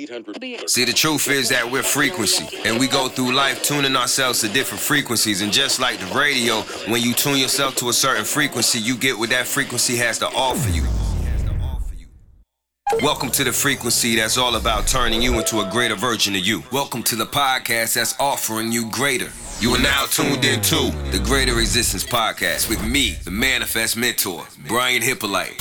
800. See, the truth is that we're frequency, and we go through life tuning ourselves to different frequencies. And just like the radio, when you tune yourself to a certain frequency, you get what that frequency has to offer you. Welcome to the frequency that's all about turning you into a greater version of you. Welcome to the podcast that's offering you greater. You are now tuned in to the Greater Existence Podcast with me, the Manifest Mentor, Brian Hyppolite.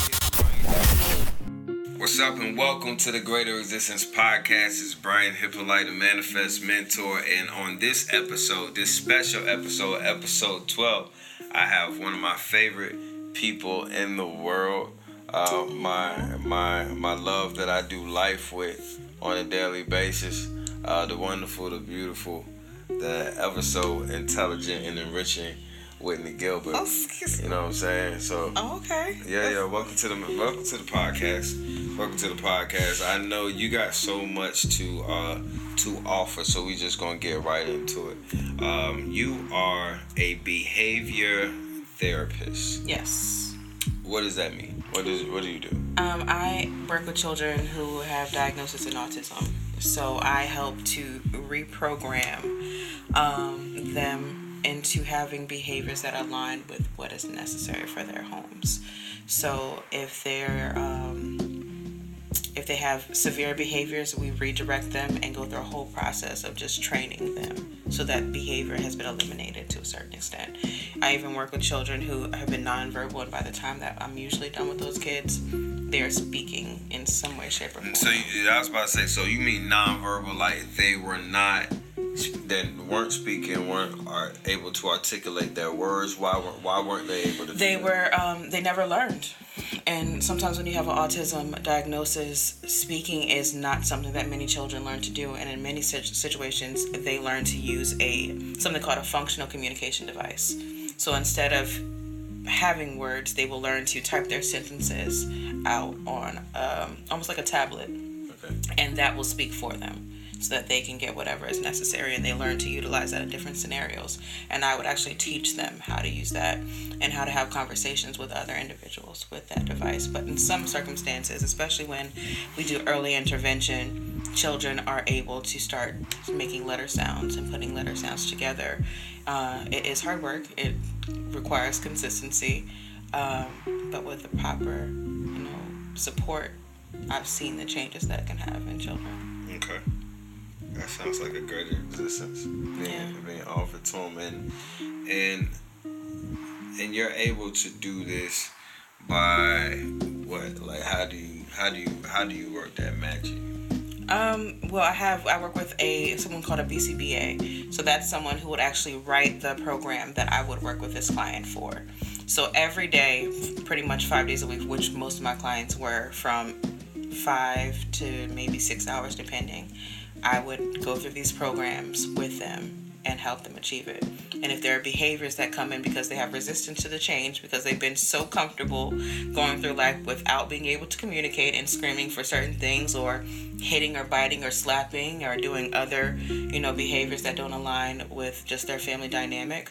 What's up, and welcome to the Greater Existence Podcast. It's Brian Hyppolite, a Manifest Mentor, and on this episode, this special episode, episode 12, I have one of my favorite people in the world uh, my my my love that I do life with on a daily basis. Uh, the wonderful, the beautiful, the ever so intelligent and enriching Whitney Gilbert. Oh, you know what I'm saying? So. Oh, okay. Yeah, yeah. Welcome to the welcome to the podcast. Welcome to the podcast. I know you got so much to uh, to offer, so we just gonna get right into it. Um, you are a behavior therapist. Yes. What does that mean? What is what do you do? Um, I work with children who have diagnosis in autism. So I help to reprogram um, them into having behaviors that align with what is necessary for their homes. So if they're um, if they have severe behaviors, we redirect them and go through a whole process of just training them so that behavior has been eliminated to a certain extent. I even work with children who have been nonverbal, and by the time that I'm usually done with those kids, they're speaking in some way, shape, or form. So you, I was about to say, so you mean nonverbal, like they were not that weren't speaking weren't are able to articulate their words why weren't why weren't they able to they were um, they never learned and sometimes when you have an autism diagnosis speaking is not something that many children learn to do and in many situations they learn to use a something called a functional communication device. So instead of having words they will learn to type their sentences out on um, almost like a tablet. Okay. and that will speak for them so that they can get whatever is necessary and they learn to utilize that in different scenarios. And I would actually teach them how to use that and how to have conversations with other individuals with that device. But in some circumstances, especially when we do early intervention, children are able to start making letter sounds and putting letter sounds together. Uh, it is hard work, it requires consistency, um, but with the proper you know, support, I've seen the changes that it can have in children. Okay. That sounds like a greater existence being, yeah. being offered to them, and and and you're able to do this by what? Like, how do you how do you how do you work that magic? Um, well, I have I work with a someone called a BCBA. So that's someone who would actually write the program that I would work with this client for. So every day, pretty much five days a week, which most of my clients were from five to maybe six hours, depending. I would go through these programs with them and help them achieve it. And if there are behaviors that come in because they have resistance to the change, because they've been so comfortable going through life without being able to communicate and screaming for certain things or hitting or biting or slapping or doing other, you know, behaviors that don't align with just their family dynamic,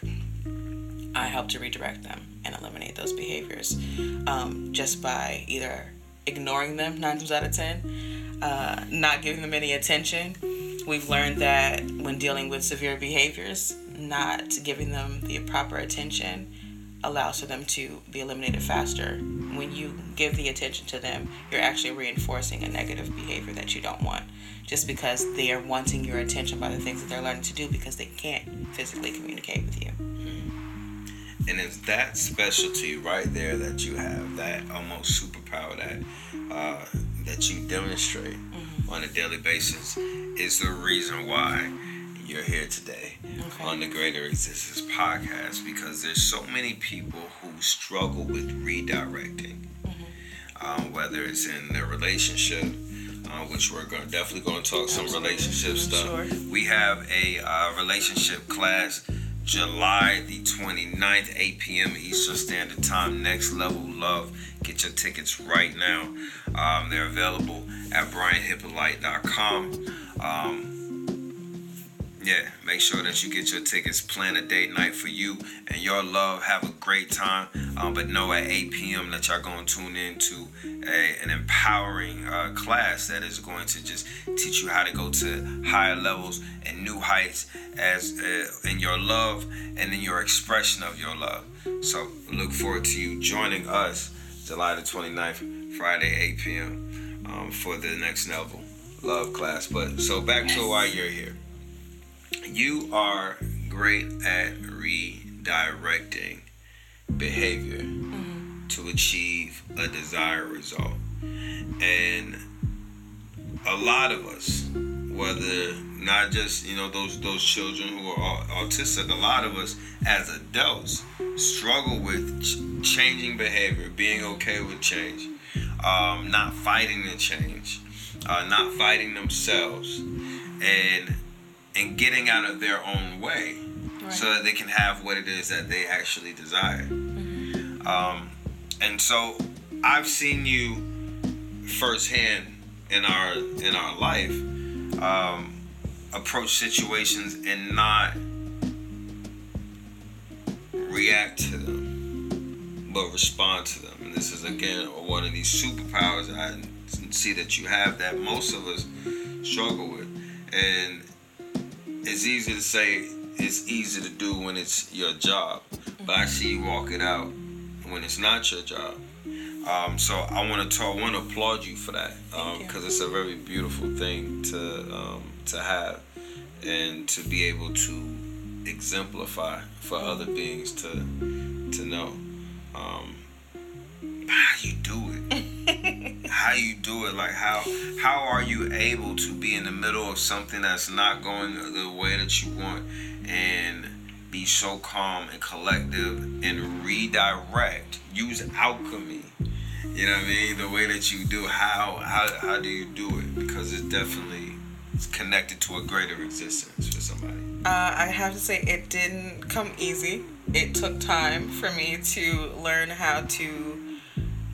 I help to redirect them and eliminate those behaviors um, just by either ignoring them nine times out of ten uh, not giving them any attention. We've learned that when dealing with severe behaviors, not giving them the proper attention allows for them to be eliminated faster. When you give the attention to them, you're actually reinforcing a negative behavior that you don't want just because they are wanting your attention by the things that they're learning to do because they can't physically communicate with you. And it's that specialty right there that you have, that almost superpower that uh, that you demonstrate mm-hmm. on a daily basis is the reason why you're here today okay. on the Greater Existence podcast because there's so many people who struggle with redirecting, mm-hmm. um, whether it's in their relationship, uh, which we're going definitely going to talk Absolutely. some relationship stuff. Sure. We have a uh, relationship class July the 29th, 8 p.m. Eastern Standard Time. Next Level Love. Get your tickets right now. Um, they're available at brianhyppolite.com. Um, yeah, make sure that you get your tickets. Plan a date night for you and your love. Have a great time. Um, but know at 8 p.m. that y'all going to tune into a, an empowering uh, class that is going to just teach you how to go to higher levels and new heights as uh, in your love and in your expression of your love. So look forward to you joining us July the 29th, Friday, 8 p.m. Um, for the next level love class. But so back to why you're here. You are great at redirecting behavior mm-hmm. to achieve a desired result. And a lot of us, whether not just you know those those children who are autistic, a lot of us as adults struggle with ch- changing behavior, being okay with change, um, not fighting the change, uh, not fighting themselves, and and getting out of their own way right. so that they can have what it is that they actually desire. Mm-hmm. Um, and so I've seen you firsthand in our in our life um, approach situations and not react to them, but respond to them. And this is again one of these superpowers I see that you have that most of us struggle with. And it's easy to say it's easy to do when it's your job, but I see you walk it out when it's not your job. Um, so I want to talk, want to applaud you for that because um, it's a very beautiful thing to um, to have and to be able to exemplify for other beings to to know um, how you do it. how you do it like how how are you able to be in the middle of something that's not going the way that you want and be so calm and collective and redirect use alchemy you know what i mean the way that you do? How how, how do you do it? Because it's definitely connected to a greater existence for somebody. Uh, i have to say it didn't come easy. It took time for me to learn how to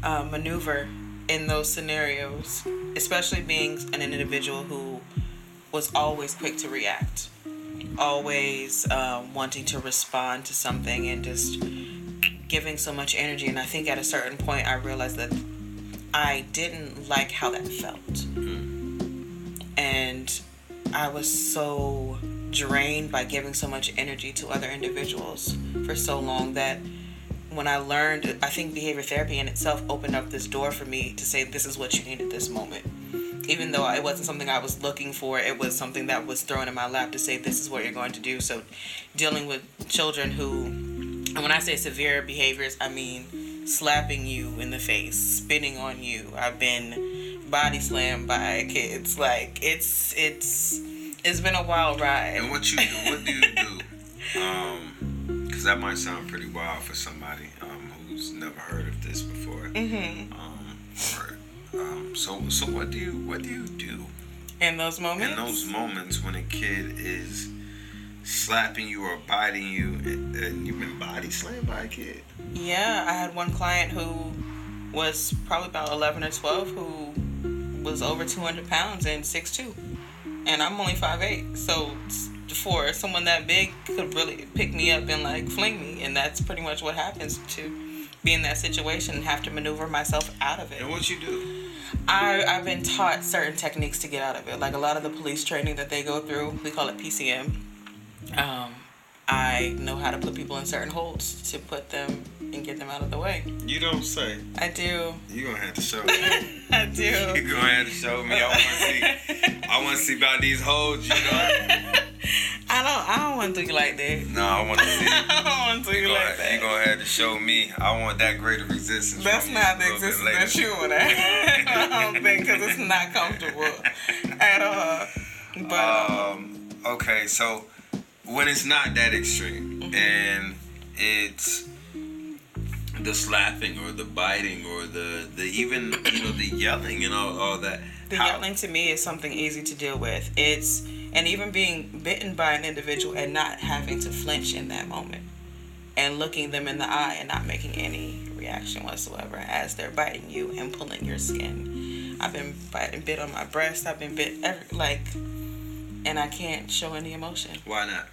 uh, maneuver in those scenarios, especially being an individual who was always quick to react, always uh, wanting to respond to something and just giving so much energy. And I think at a certain point, I realized that I didn't like how that felt. And I was so drained by giving so much energy to other individuals for so long that when I learned, I think behavior therapy in itself opened up this door for me to say, this is what you need at this moment. Even though it wasn't something I was looking for, it was something that was thrown in my lap to say, this is what you're going to do. So, dealing with children who, and when I say severe behaviors, I mean slapping you in the face, spitting on you. I've been body slammed by kids. Like, it's, it's, it's been a wild ride. And what you do, what do you do? Um, that might sound pretty wild for somebody um, who's never heard of this before. Mm-hmm. Um, or, um, so, so what do you what do you do in those moments? In those moments when a kid is slapping you or biting you, and, and you've been body slammed by a kid. Yeah, I had one client who was probably about eleven or twelve who was over two hundred pounds and six two, and I'm only five eight, so for someone that big could really pick me up and like fling me and that's pretty much what happens to be in that situation and have to maneuver myself out of it and what you do I, I've been taught certain techniques to get out of it like a lot of the police training that they go through we call it PCM um, I know how to put people in certain holds to put them and get them out of the way. You don't say. I do. You gonna have to show me. I do. You gonna have to show me. I want to see. I want to see about these holds. You know. I don't. I don't want to do you like that. No, I want to see. I don't want to do you, like that. You gonna have to show me. I want that greater resistance. That's not the existence that you want. I don't think because it's not comfortable at all. But um, okay, so when it's not that extreme mm-hmm. and it's the slapping or the biting or the the even you know the yelling and all, all that the how, yelling to me is something easy to deal with it's and even being bitten by an individual and not having to flinch in that moment and looking them in the eye and not making any reaction whatsoever as they're biting you and pulling your skin. I've been biting bit on my breast. I've been bit every like and I can't show any emotion. Why not?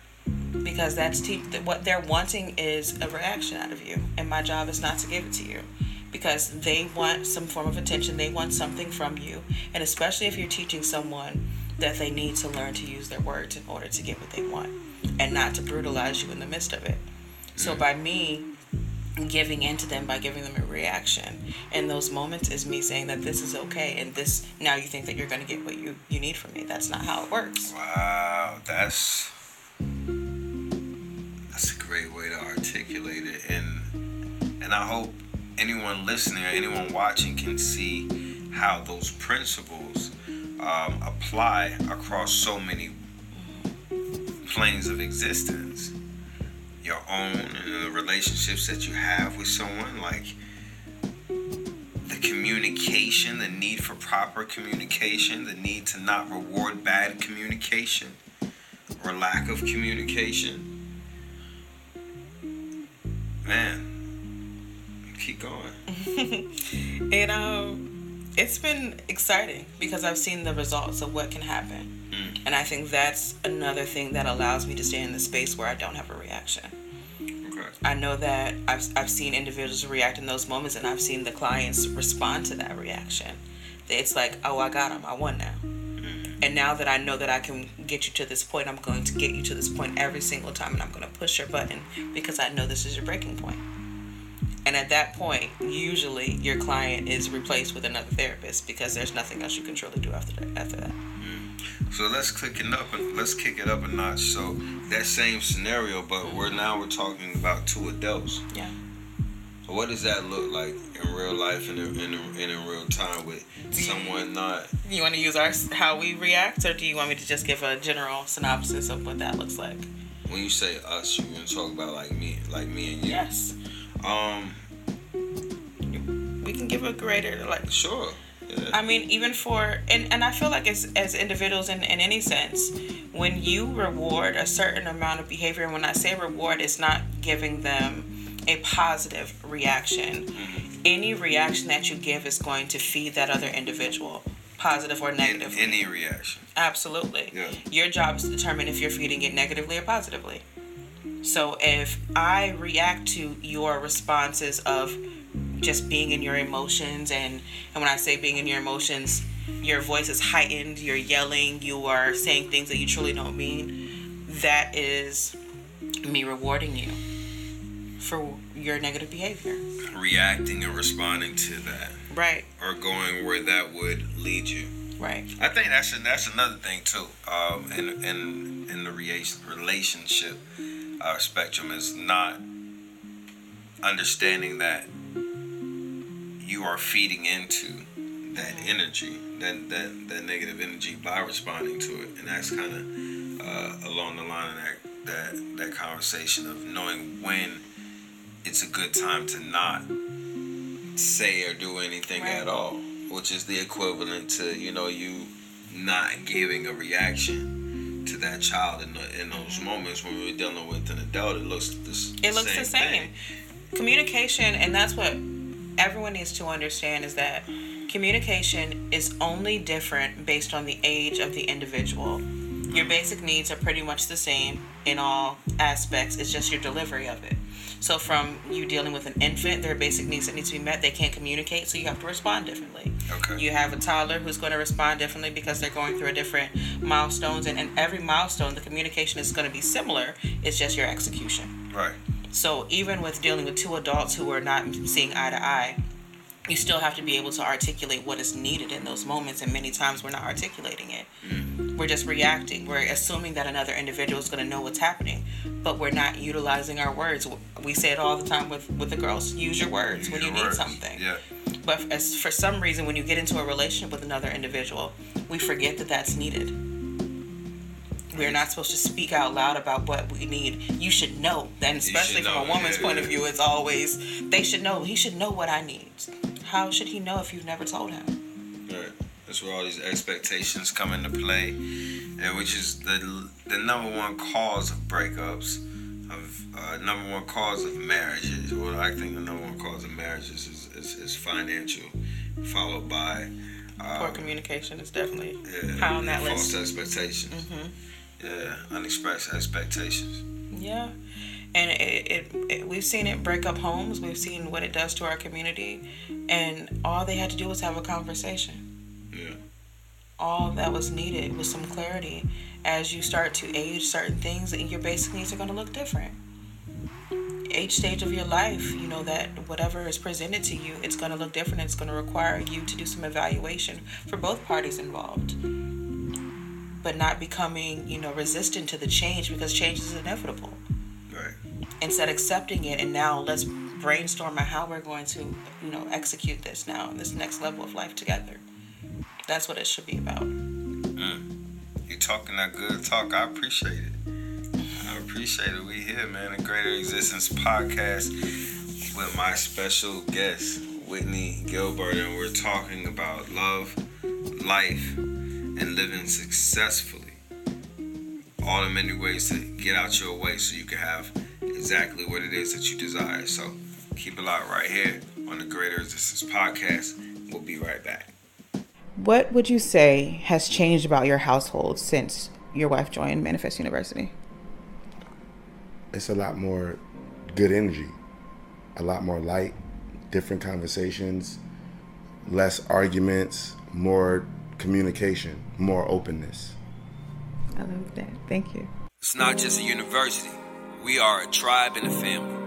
because that's te- what they're wanting is a reaction out of you, and my job is not to give it to you. Because they want some form of attention. They want something from you, and especially if you're teaching someone that they need to learn to use their words in order to get what they want, and not to brutalize you in the midst of it. So mm. by me giving in to them by giving them a reaction in those moments is me saying that this is okay and this now you think that you're going to get what you you need from me. That's not how it works. Wow, that's that's a great way to articulate it, and and I hope anyone listening or anyone watching can see how those principles um, apply across so many planes of existence. Your own and the relationships that you have with someone, like the communication, the need for proper communication, the need to not reward bad communication or lack of communication. Man, keep going. and um it's been exciting because i've seen the results of what can happen. Mm. and i think that's another thing that allows me to stay in the space where i don't have a reaction. Okay. i know that i've, I've seen individuals react in those moments and i've seen the clients respond to that reaction. It's like oh i got him i won now. And now that i know that i can get you to this point i'm going to get you to this point every single time and i'm going to push your button because i know this is your breaking point and at that point, usually your client is replaced with another therapist because there's nothing else you can truly do after that. After that. Mm. So let's click it up and let's kick it up a notch. So that same scenario, but we're now we're talking about two adults. Yeah. So what does that look like in real life and in, in, in, in real time with someone not? You want to use our how we react, or do you want me to just give a general synopsis of what that looks like? When you say us, you're gonna talk about like me, like me and you. Yes. Um. We can give a greater like. Sure. Yeah. I mean, even for and and I feel like as as individuals in in any sense, when you reward a certain amount of behavior, and when I say reward, it's not giving them a positive reaction. Any reaction that you give is going to feed that other individual, positive or negative. any reaction. Absolutely. Yeah. Your job is to determine if you're feeding it negatively or positively. So if I react to your responses of just being in your emotions and and when I say being in your emotions, your voice is heightened, you're yelling, you are saying things that you truly don't mean, that is me rewarding you for your negative behavior. Reacting and responding to that, Right. or going where that would lead you. Right. I think that's that's another thing too. Um, in in in the rea- relationship uh, spectrum is not understanding that you are feeding into that energy, that that that negative energy by responding to it, and that's kind of uh, along the line of that that that conversation of knowing when it's a good time to not say or do anything Right. at all, which is the equivalent to you know you not giving a reaction to that child in the, in those mm-hmm. moments when we're dealing with an adult. It looks the s- It looks the same. thing. Communication, and that's what everyone needs to understand is that communication is only different based on the age of the individual. Your basic needs are pretty much the same in all aspects, it's just your delivery of it. So, from you dealing with an infant, there are basic needs that need to be met. They can't communicate, so you have to respond differently. Okay. You have a toddler who's going to respond differently because they're going through a different milestones, and, and every milestone, the communication is going to be similar. It's just your execution. Right. So even with dealing with two adults who are not seeing eye to eye, you still have to be able to articulate what is needed in those moments. And many times we're not articulating it. Mm-hmm. We're just reacting. We're assuming that another individual is going to know what's happening, but we're not utilizing our words. We say it all the time with with the girls. Use your words when you Your need something. Yeah. But as for some reason, when you get into a relationship with another individual, we forget that that's needed. We're not supposed to speak out loud about what we need. You should know. And especially should from a woman's yeah, point of view, it's always, they should know. He should know what I need. How should he know if you've never told him? Right. That's where all these expectations come into play, and which is the the number one cause of breakups, of uh, number one cause of marriages. Well, I think the number one cause of marriages is, is, is financial, followed by Poor um, communication is definitely yeah, high on that list. False expectations. Mm-hmm. Yeah, unexpressed expectations. Yeah, and it, it, it, we've seen it break up homes. We've seen what it does to our community, and all they had to do was have a conversation. Yeah. All that was needed was some clarity. As you start to age, certain things, your basic needs are going to look different each stage of your life, you know, that whatever is presented to you, it's going to look different. It's going to require you to do some evaluation for both parties involved. But not becoming, you know, resistant to the change because change is inevitable. Right. Instead, accepting it and now let's brainstorm on how we're going to, you know, execute this now, this next level of life together. That's what it should be about. Mm. You're talking that good talk. I appreciate it I appreciate it. We here, man. The Greater Existence podcast with my special guest, Whitney Gilbert, and we're talking about love, life, and living successfully. All the many ways to get out your way so you can have exactly what it is that you desire. So keep it locked right here on the Greater Existence podcast. We'll be right back. What would you say has changed about your household since your wife joined Manifest University? it's a lot more good energy, a lot more light, different conversations, less arguments, more communication, more openness. I love that. Thank you. It's not just a university. We are a tribe and a family.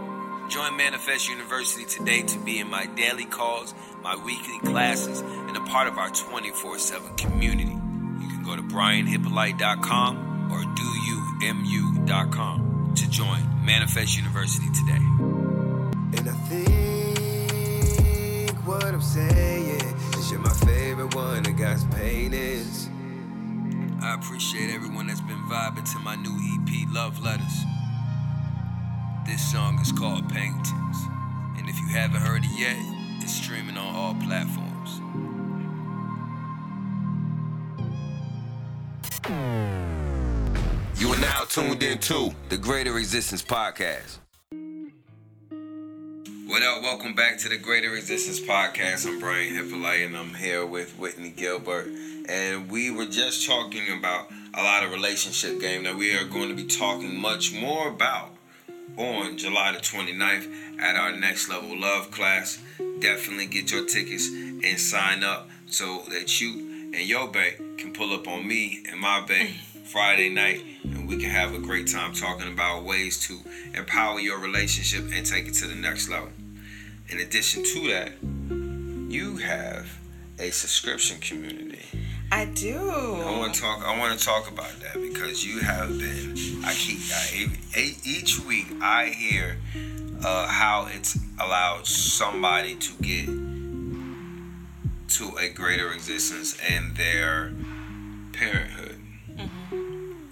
Join Manifest University today to be in my daily calls, my weekly classes, and a part of our 24 7 community. You can go to brianhyppolite.com or doyoumu.com to join Manifest University today. What I'm saying is you're my favorite one that got paintings. I appreciate everyone that's been vibing to my new EP, Love Letters. This song is called Paintings. And if you haven't heard it yet, it's streaming on all platforms. You are now tuned into the Greater Existence Podcast. What up? Welcome back to the Greater Existence Podcast. I'm Brian Hyppolite and I'm here with Whitney Gilbert. And we were just talking about a lot of relationship game that we are going to be talking much more about on July the 29th at our next level love class. Definitely get your tickets and sign up so that you and your bae can pull up on me and my bae Friday night, and we can have a great time talking about ways to empower your relationship and take it to the next level. In addition to that, you have a subscription community. I do. I want to talk. I want to talk about that because you have been. I keep I, each week. I hear uh, how it's allowed somebody to get to a greater existence in their parenthood.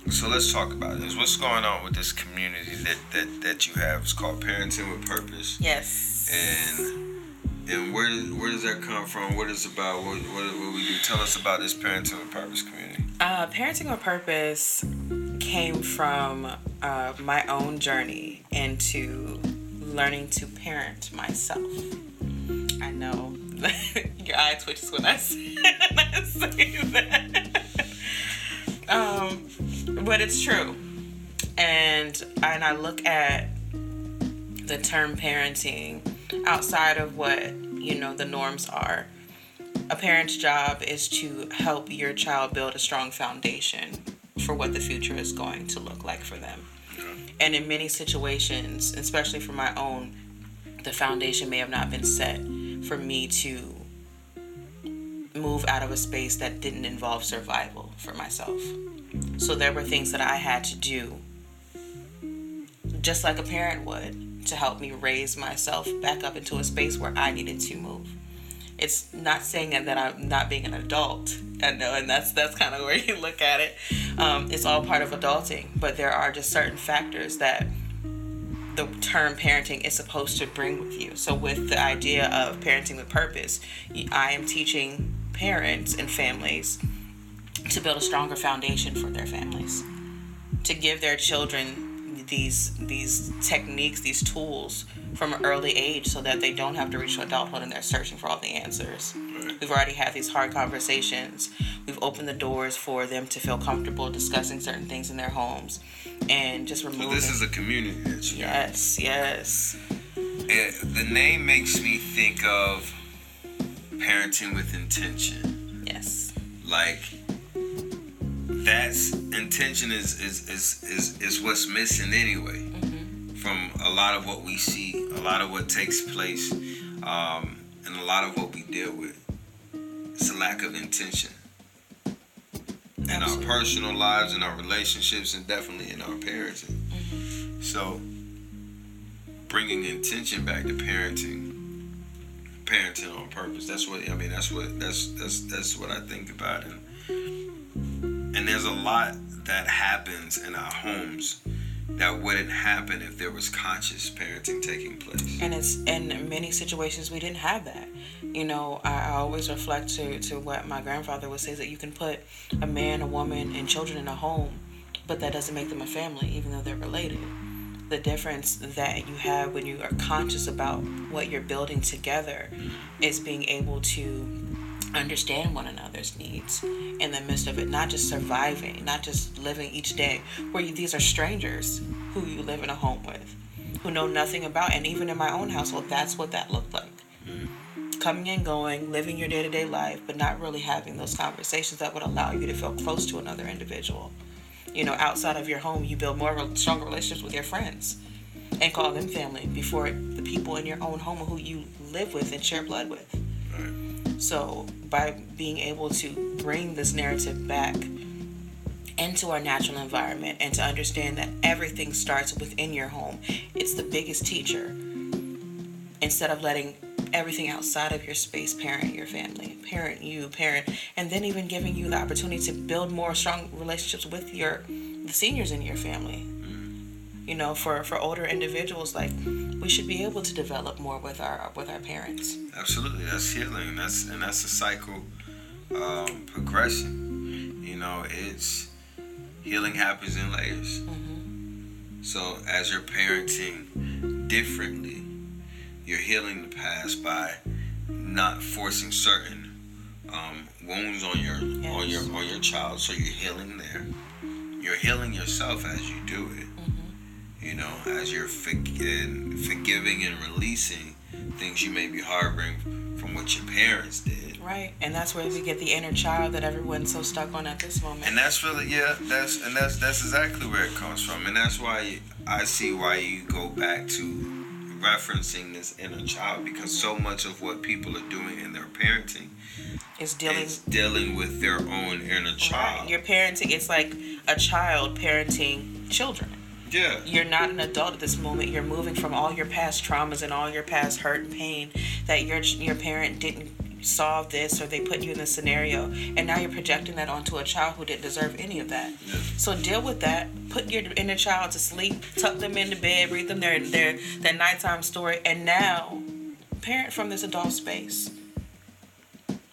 So let's talk about this. What's going on with this community that, that, that you have? It's called Parenting with Purpose. Yes. And and where where does that come from? What is about? What, what, what we do? Tell us about this Parenting with Purpose community. Uh, Parenting with Purpose came from uh, my own journey into learning to parent myself. I know your eye twitches when I say, when I say that. um, but it's true. And and I look at the term parenting outside of what, you know, the norms are. A parent's job is to help your child build a strong foundation for what the future is going to look like for them. And in many situations, especially for my own, the foundation may have not been set for me to move out of a space that didn't involve survival for myself. So there were things that I had to do, just like a parent would, to help me raise myself back up into a space where I needed to move. It's not saying that I'm not being an adult. I know, and that's that's kind of where you look at it. Um, it's all part of adulting, but there are just certain factors that the term parenting is supposed to bring with you. So, with the idea of parenting with purpose, I am teaching parents and families to build a stronger foundation for their families, to give their children these these techniques, these tools from an early age, so that they don't have to reach adulthood and they're searching for all the answers. Right. We've already had these hard conversations. We've opened the doors for them to feel comfortable discussing certain things in their homes, and just removing. So this is a community that you got. yes, yes, It, the name makes me think of parenting with intention. yes, Like that's intention is is is is, is what's missing anyway from a lot of what we see, a lot of what takes place, um, and a lot of what we deal with. It's a lack of intention in our personal lives, in our relationships, and definitely in our parenting. So, bringing intention back to parenting, parenting on purpose. That's what I mean. That's what that's that's that's what I think about, and and there's a lot that happens in our homes that wouldn't happen if there was conscious parenting taking place. and it's in many situations we didn't have that. You know, I, I always reflect to to what my grandfather would say that you can put a man, a woman, and children in a home, but that doesn't make them a family, even though they're related. The difference that you have when you are conscious about what you're building together is being able to understand one another's needs in the midst of it, not just surviving, not just living each day, where you, these are strangers who you live in a home with, who know nothing about, and even in my own household, that's what that looked like. Mm-hmm. Coming and going, living your day to day life, but not really having those conversations that would allow you to feel close to another individual. You know, outside of your home, you build more re- stronger relationships with your friends and call them family before the people in your own home who you live with and share blood with. Right. So, by being able to bring this narrative back into our natural environment and to understand that everything starts within your home, it's the biggest teacher. Instead of letting everything outside of your space parent your family, parent you, parent, and then even giving you the opportunity to build more strong relationships with your the seniors in your family. Mm-hmm. You know, for for older individuals, like we should be able to develop more with our with our parents. Absolutely, that's healing. That's and that's a cycle um, progression. You know, it's healing happens in layers. So as you're parenting differently, you're healing the past by not forcing certain um, wounds on your on your on your child. So you're healing there. You're healing yourself as you do it. You know, as you're forg- forgiving and releasing things you may be harboring from what your parents did. Right, and that's where we get the inner child that everyone's so stuck on at this moment. And that's really yeah, that's and that's that's exactly where it comes from. And that's why I see why you go back to referencing this inner child because so much of what people are doing in their parenting it's dealing. is dealing with their own inner child. you're parenting. It's like a child parenting children. Yeah. You're not an adult at this moment. You're moving from all your past traumas and all your past hurt and pain that your your parent didn't solve this or they put you in this scenario, and now you're projecting that onto a child who didn't deserve any of that. Yeah. So deal with that. Put your inner child to sleep. Tuck them into bed. Read them their their their nighttime story, and now parent from this adult space.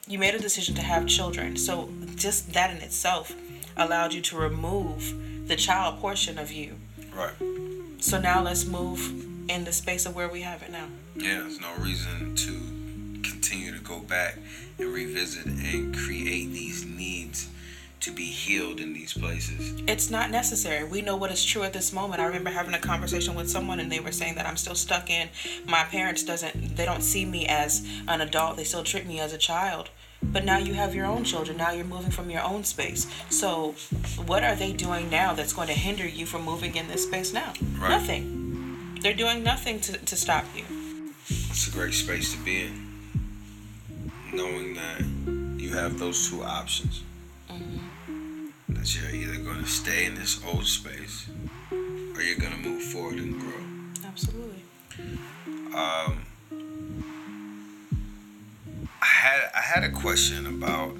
You made a decision to have children, so just that in itself allowed you to remove the child portion of you. Right. So now let's move in the space of where we have it now. Yeah, there's no reason to continue to go back and revisit and create these needs to be healed in these places. It's not necessary. We know what is true at this moment. I remember having a conversation with someone and they were saying that I'm still stuck in my parents doesn't they don't see me as an adult. They still treat me as a child. But now you have your own children. Now you're moving from your own space. So what are they doing now that's going to hinder you from moving in this space now? Right. Nothing. They're doing nothing to, to stop you. It's a great space to be in. Knowing that you have those two options. That you're either going to stay in this old space or you're going to move forward and grow. Absolutely. Um, I had I had a question about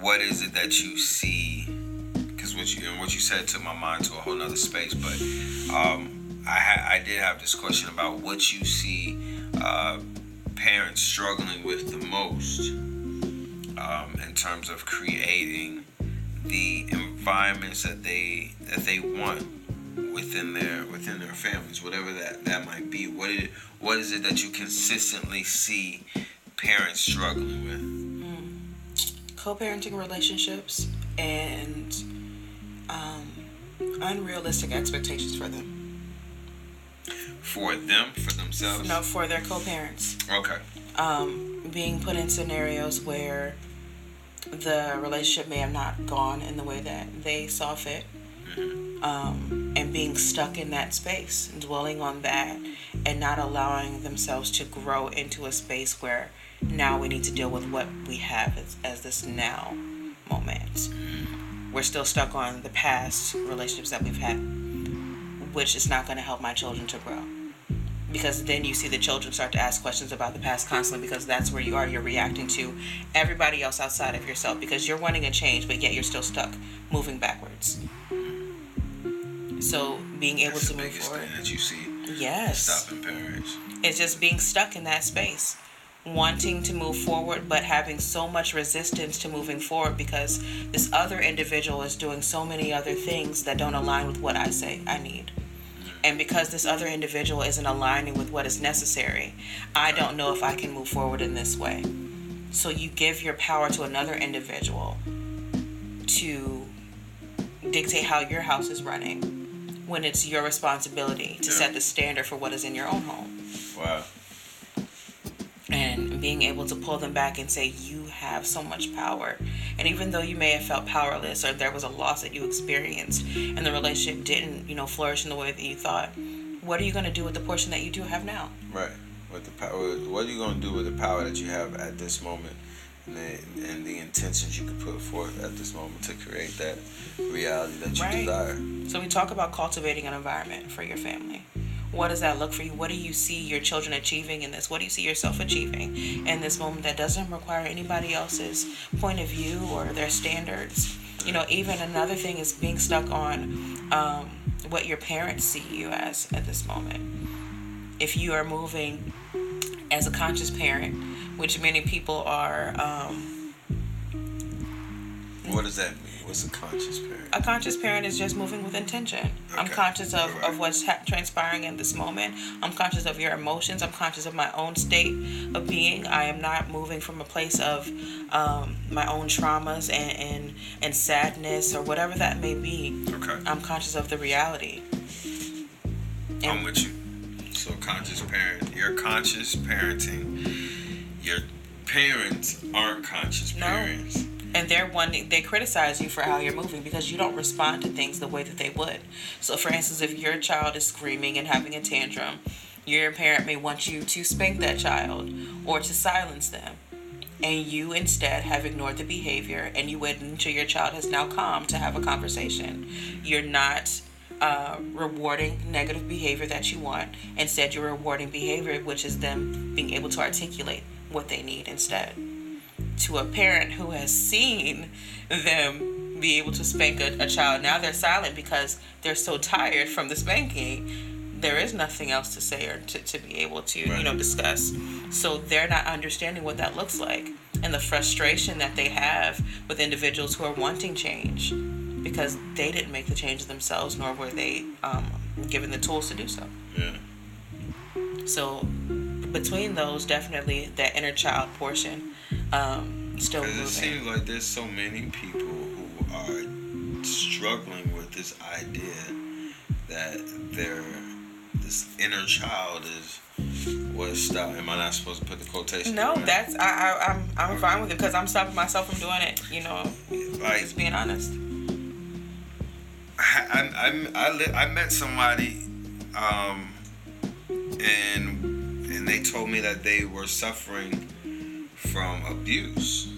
what is it that you see because what you and what you said took my mind to a whole nother space but um, I ha- I did have this question about what you see uh, parents struggling with the most um, in terms of creating the environments that they that they want within their within their families, whatever that that might be. What it what is it that you consistently see parents struggling with? Co-parenting relationships and um, unrealistic expectations for them. For them, for themselves. No, for their co-parents. Okay. Um, being put in scenarios where the relationship may have not gone in the way that they saw fit. Um, and being stuck in that space, dwelling on that, and not allowing themselves to grow into a space where now we need to deal with what we have as, as this now moment. We're still stuck on the past relationships that we've had, which is not going to help my children to grow. Because then you see the children start to ask questions about the past constantly because that's where you are you're reacting to everybody else outside of yourself because you're wanting a change but yet you're still stuck moving backwards. So being able That's to the move biggest forward. thing that you see. Yes. Stopping parents. it's just being stuck in that space wanting to move forward but having so much resistance to moving forward because this other individual is doing so many other things that don't align with what I say I need and because this other individual isn't aligning with what is necessary I don't know if I can move forward in this way so you give your power to another individual to dictate how your house is running when it's your responsibility to Yeah. set the standard for what is in your own home Wow. And being able to pull them back and say you have so much power and even though you may have felt powerless or there was a loss that you experienced and the relationship didn't you know flourish in the way that you thought what are you going to do with the portion that you do have now Right. With the power, what are you gonna do with the power that you have at this moment, and the, and the intentions you can put forth at this moment to create that reality that you Right. desire? so we talk about cultivating an environment for your family what does that look for you? What do you see your children achieving in this? What do you see yourself achieving in this moment that doesn't require anybody else's point of view or their standards? You know even another thing is being stuck on um, what your parents see you as at this moment. If you are moving as a conscious parent which many people are um, What does that mean? What's a conscious parent? a conscious parent is just moving with intention. I'm conscious of, Alright. of what's ha- transpiring in this moment. I'm conscious of your emotions. I'm conscious of my own state of being. I am not moving from a place of um, my own traumas and, and, and sadness or whatever that may be. Okay. I'm conscious of the reality. I'm with you. So conscious parent, you're conscious parenting. Your parents aren't conscious parents. No. And they're one they criticize you for how you're moving because you don't respond to things the way that they would. So for instance if your child is screaming and having a tantrum your parent may want you to spank that child or to silence them. And you instead have ignored the behavior and you wait until your child has now calmed to have a conversation. You're not uh, rewarding negative behavior that you want. Instead you're rewarding behavior which is them being able to articulate what they need instead to a parent who has seen them be able to spank a, a child. Now they're silent because they're so tired from the spanking. There is nothing else to say or to, to be able to, you know, discuss. So they're not understanding what that looks like and the frustration that they have with individuals who are wanting change because they didn't make the change themselves, nor were they um, given the tools to do so. Yeah. So between those, definitely that inner child portion um, still Because it seems like there's so many people who are struggling with this idea that their this inner child is what stop. Am I not supposed to put the quotation? No, around? that's I, I I'm I'm fine with it because I'm stopping myself from doing it. You know, like just being honest. I I I, I, li- I met somebody, um, and and they told me that they were suffering from abuse,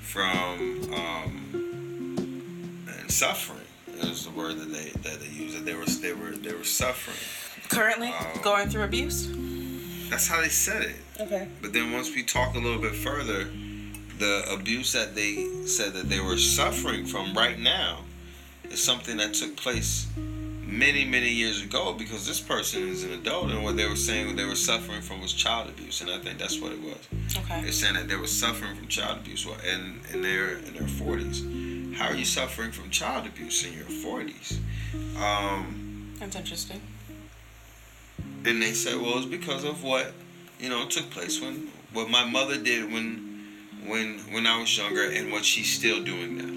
from um, and suffering. Is the word that they that they used. That they were they were they were suffering. Currently Wow. going through abuse. That's how they said it. Okay. But then once we talk a little bit further, the abuse that they said that they were suffering from right now is something that took place many, many years ago because this person is an adult and what they were saying what they were suffering from was child abuse and I think that's what it was. Okay. They're saying that they were suffering from child abuse well, in, in their in their forties. How are you suffering from child abuse in your forties? Um, That's interesting. and they said, well, it's because of what you know took place when what my mother did when when when I was younger and what she's still doing now.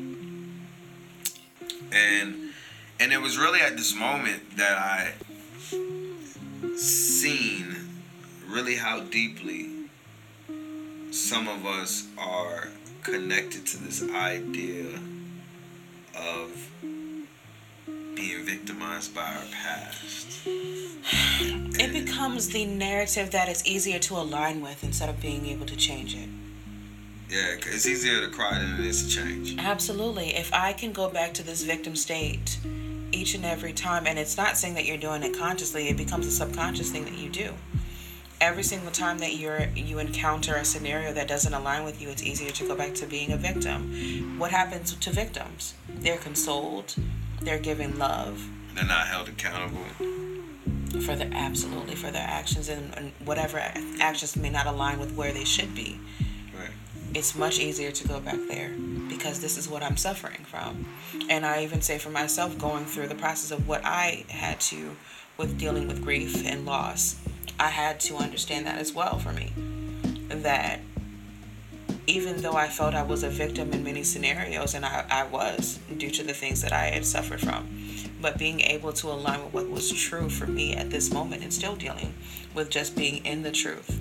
And and it was really at this moment that I seen really how deeply some of us are connected to this idea of being victimized by our past. It becomes the narrative that is easier to align with instead of being able to change it. Yeah, it's easier to cry than it is to change. Absolutely. If I can go back to this victim state each and every time, and it's not saying that you're doing it consciously, it becomes a subconscious thing that you do. Every single time that you're you encounter a scenario that doesn't align with you, it's easier to go back to being a victim. What happens to victims? They're consoled, they're given love They're not held accountable. for their absolutely for their actions and, and whatever actions may not align with where they should be. It's much easier to go back there because this is what I'm suffering from. And I even say for myself, going through the process of what I had to with dealing with grief and loss, I had to understand that as well for me. That even though I felt I was a victim in many scenarios, and I, I was due to the things that I had suffered from, but being able to align with what was true for me at this moment and still dealing with just being in the truth.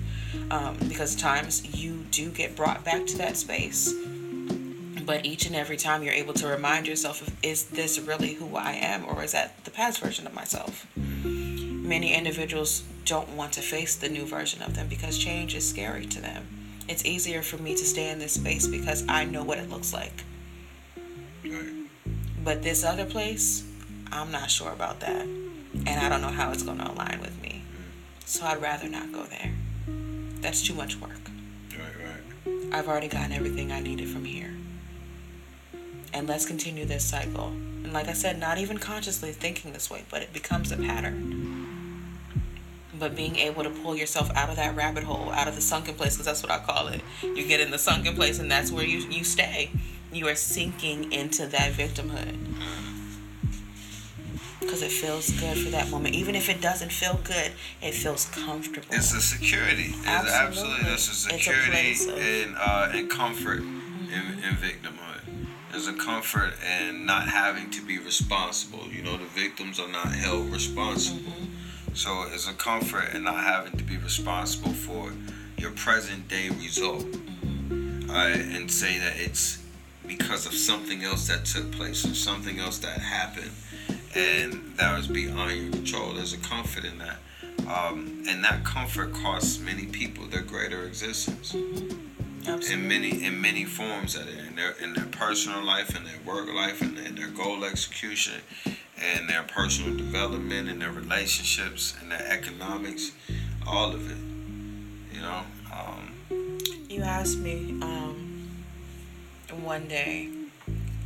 Um, because times you do get brought back to that space. But each and every time you're able to remind yourself of is this really who I am or is that the past version of myself? Many individuals don't want to face the new version of them because change is scary to them. It's easier for me to stay in this space because I know what it looks like. But this other place, I'm not sure about that. And I don't know how it's going to align with me. So I'd rather not go there. That's too much work. Right, right. I've already gotten everything I needed from here. And let's continue this cycle. And like I said, not even consciously thinking this way, but it becomes a pattern. But being able to pull yourself out of that rabbit hole, out of the sunken place, because that's what I call it. You get in the sunken place, and that's where you, you stay. You are sinking into that victimhood. Because it feels good for that moment. Even if it doesn't feel good, it feels comfortable. It's a security. It's Absolutely. absolutely. A It's a security place of- and uh, and comfort in, in victimhood. There's a comfort in not having to be responsible. You know, the victims are not held responsible. So it's a comfort in not having to be responsible for your present day result. Alright, and say that it's because of something else that took place or something else that happened and that was beyond your control. There's a comfort in that. Um, and that comfort costs many people their greater existence in many in many forms that in their in their personal life in their work life and in their goal execution and their personal development and their relationships and their economics all of it you know um, You asked me um, one day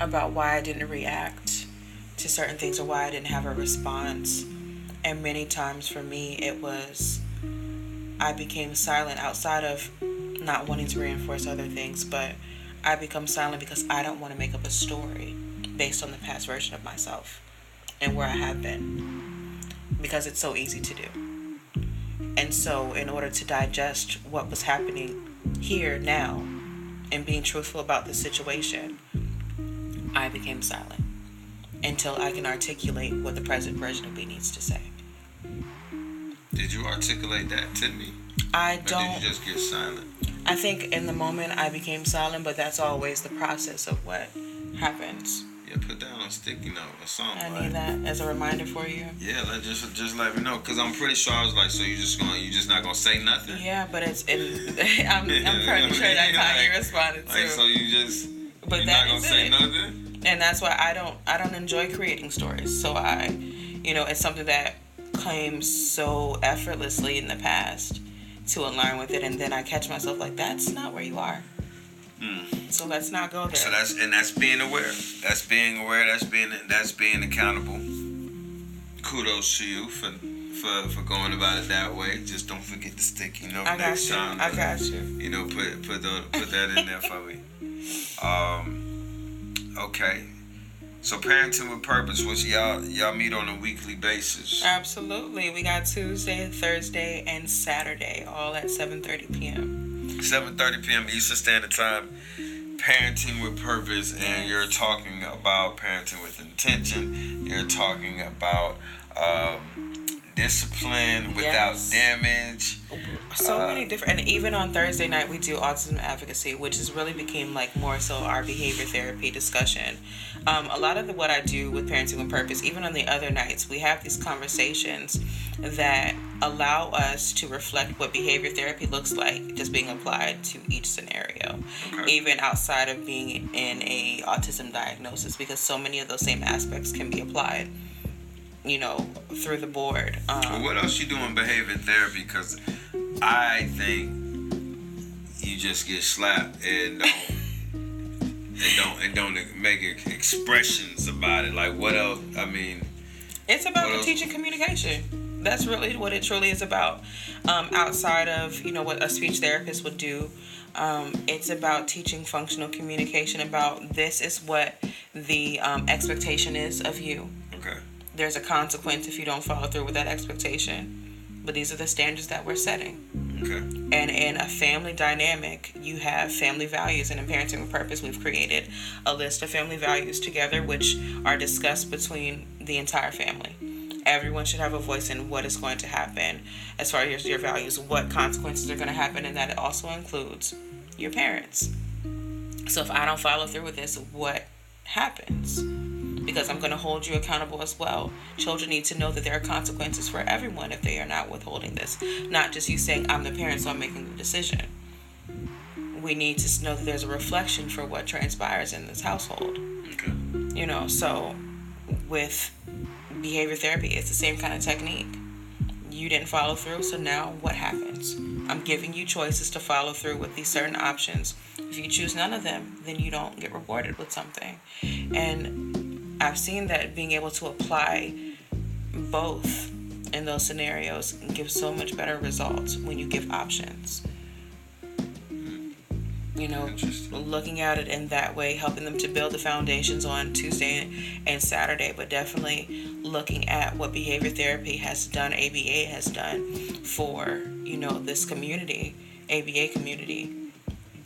about why I didn't react to certain things or why I didn't have a response. And many times for me, it was I became silent outside of not wanting to reinforce other things, but I become silent because I don't want to make up a story based on the past version of myself and where I have been because it's so easy to do. And so, in order to digest what was happening here now and being truthful about the situation, I became silent until I can articulate what the present version of me needs to say. did you articulate that to me I don't. did you just get silent I think in the moment I became silent, but that's always the process of what happens. yeah put that on a sticky note or something I like need that as a reminder for you. yeah let just just let me know because i'm pretty sure i was like so you just gonna you just not gonna say nothing Yeah, but it's in. I'm, I'm pretty sure that's how you responded like so you just But you're that is say it. nothing and that's why I don't I don't enjoy creating stories. So I, you know, it's something that came so effortlessly in the past to align with it, and then I catch myself like that's not where you are. Hmm. So let's not go there. So that's and that's being aware. That's being aware. That's being that's being accountable. Kudos to you for for for going about it that way. Just don't forget the sticky note I got you. time. I got you. You know, put put the, put that in there for me. Um. Okay. So parenting with purpose, which y'all y'all meet on a weekly basis. Absolutely. We got Tuesday, Thursday, and Saturday, all at 7:30 p.m. 7:30 p.m. Eastern Standard Time. Parenting with purpose, and you're talking about parenting with intention. You're talking about um, discipline without Yes. damage. so Uh, many different and even on thursday night we do autism advocacy which has really became like more so our behavior therapy discussion um, a lot of the, what i do with parenting with purpose even on the other nights we have these conversations that allow us to reflect what behavior therapy looks like just being applied to each scenario Okay. even outside of being in a autism diagnosis because so many of those same aspects can be applied you know through the board um, what else you do in behavior therapy? Because I think you just get slapped and don't and don't and don't make expressions about it. Like what else? I mean, It's about the teaching communication. That's really what it truly is about. Um, outside of you know what a speech therapist would do, um, it's about teaching functional communication. About this is what the um, expectation is of you. There's a consequence if you don't follow through with that expectation, but these are the standards that we're setting. okay, And in a family dynamic, you have family values. And in Parenting with Purpose, we've created a list of family values together, which are discussed between the entire family. Everyone should have a voice in what is going to happen as far as your values, what consequences are going to happen, and that also includes your parents. So if I don't follow through with this, what happens? Because I'm going to hold you accountable as well. Children need to know that there are consequences for everyone if they are not withholding this. Not just you saying, I'm the parent, so I'm making the decision. We need to know that there's a reflection for what transpires in this household. okay. You know, so with behavior therapy, it's the same kind of technique. You didn't follow through, so now what happens? I'm giving you choices to follow through with these certain options. If you choose none of them, then you don't get rewarded with something. And I've seen that being able to apply both in those scenarios gives so much better results when you give options. You know, looking at it in that way, helping them to build the foundations on Tuesday and Saturday, but definitely looking at what behavior therapy has done, ABA has done for, you know, this community, ABA community.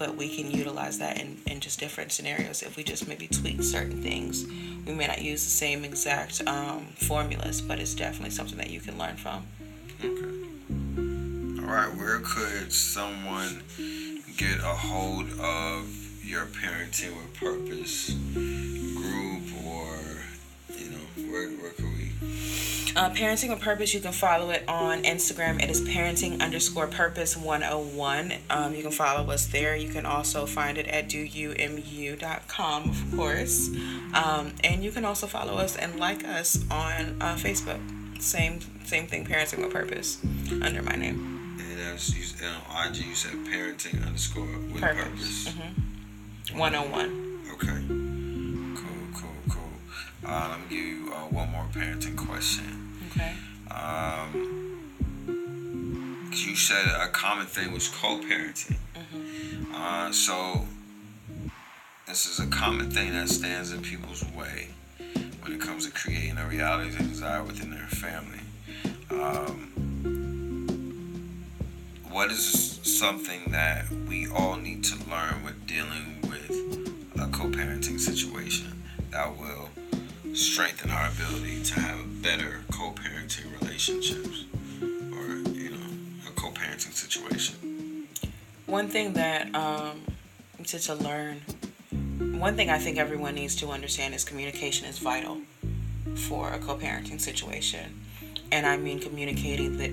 But we can utilize that in, in just different scenarios if we just maybe tweak certain things. We may not use the same exact um, formulas, but it's definitely something that you can learn from. Okay. All right. Where could someone get a hold of your parenting with purpose group, or you know, where where could? Uh, parenting with purpose you can follow it on instagram it is parenting underscore purpose 101 um, you can follow us there you can also find it at doumu.com of course um, and you can also follow us and like us on uh, facebook same same thing parenting with purpose under my name And that's you said on IG. You said parenting underscore with Purpose. purpose. Mm-hmm. 101 Okay. Uh, let me give you uh, one more parenting question. okay Um, you said a common thing was co-parenting. Uh, so this is a common thing that stands in people's way when it comes to creating a reality they desire within their family. Um, what is something that we all need to learn with dealing with a co-parenting situation that will strengthen our ability to have better co-parenting relationships or you know a co-parenting situation. One thing that um to, to learn one thing i think everyone needs to understand is communication is vital for a co-parenting situation. And i mean communicating the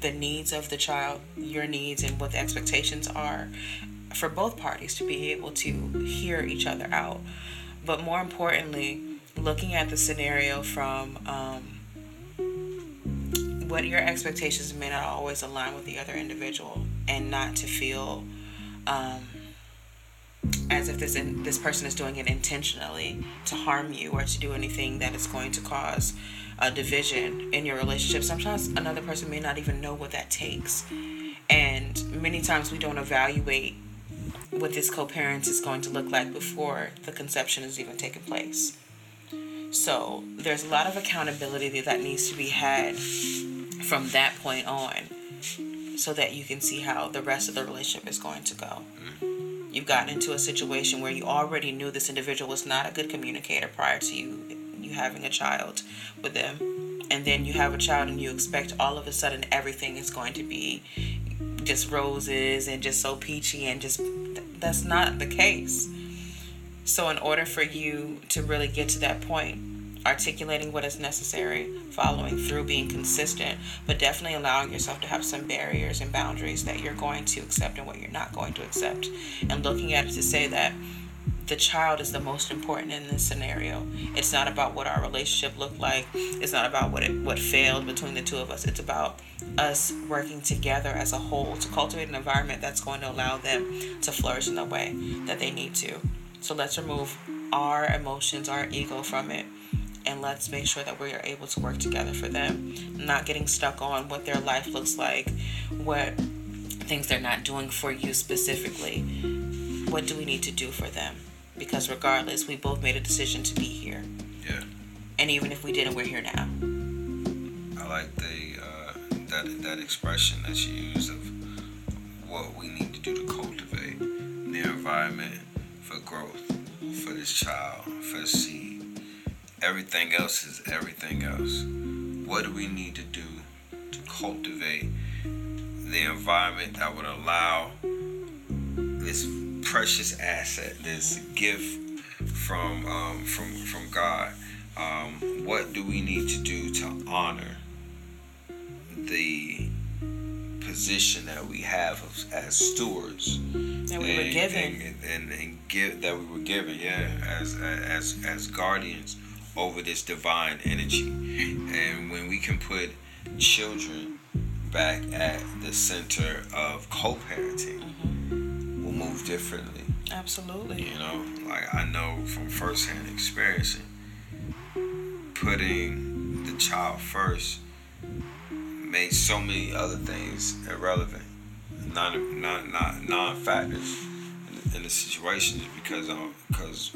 the needs of the child your needs and what the expectations are for both parties to be able to hear each other out. But more importantly looking at the scenario from um, what your expectations may not always align with the other individual and not to feel um, as if this in, this person is doing it intentionally to harm you or to do anything that is going to cause a division in your relationship. Sometimes another person may not even know what that takes. And many times we don't evaluate what this co-parent is going to look like before the conception has even taken place so there's a lot of accountability that needs to be had from that point on. so that you can see how the rest of the relationship is going to go. Mm-hmm. You've gotten into a situation where you already knew this individual was not a good communicator prior to you you having a child with them. And then you have a child and you expect all of a sudden everything is going to be just roses and just so peachy and just that's not the case. So in order for you to really get to that point, articulating what is necessary, following through, being consistent, but definitely allowing yourself to have some barriers and boundaries that you're going to accept and what you're not going to accept. And looking at it to say that the child is the most important in this scenario. It's not about what our relationship looked like. It's not about what it what failed between the two of us. It's about us working together as a whole to cultivate an environment that's going to allow them to flourish in the way that they need to. So let's remove our emotions, our ego from it and let's make sure that we are able to work together for them, not getting stuck on what their life looks like, what things they're not doing for you specifically. What do we need to do for them? Because regardless, we both made a decision to be here. Yeah. And even if we didn't, we're here now. I like the uh, that that expression that you use of what we need to do to cultivate the environment growth for this child, for the seed everything else is everything else. What do we need to do to cultivate the environment that would allow this precious asset, this gift from um, from from God? Um, what do we need to do to honor the position that we have as stewards that we and, were given and, and, and, give that we were given yeah as as as guardians over this divine energy. And when we can put children back at the center of co parenting, mm-hmm. we'll move differently. Absolutely. You know, like I know from firsthand experiencing, putting the child first made so many other things irrelevant, non non non non factors in, the situations because um because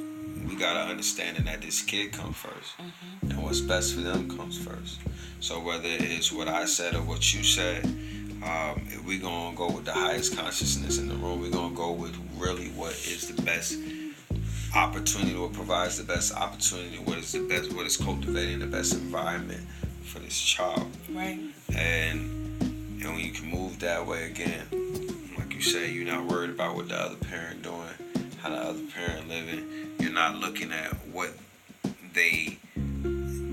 we gotta understand that this kid comes 1st mm-hmm. and what's best for them comes first. So whether it's what I said or what you said, um, if we gonna go with the highest consciousness in the room, we're gonna go with really what is the best opportunity, what provides the best opportunity, what is the best, what is cultivating the best environment for this child. Right. And and when you can move that way again, you say, you're not worried about what the other parent doing, how the other parent living you're not looking at what they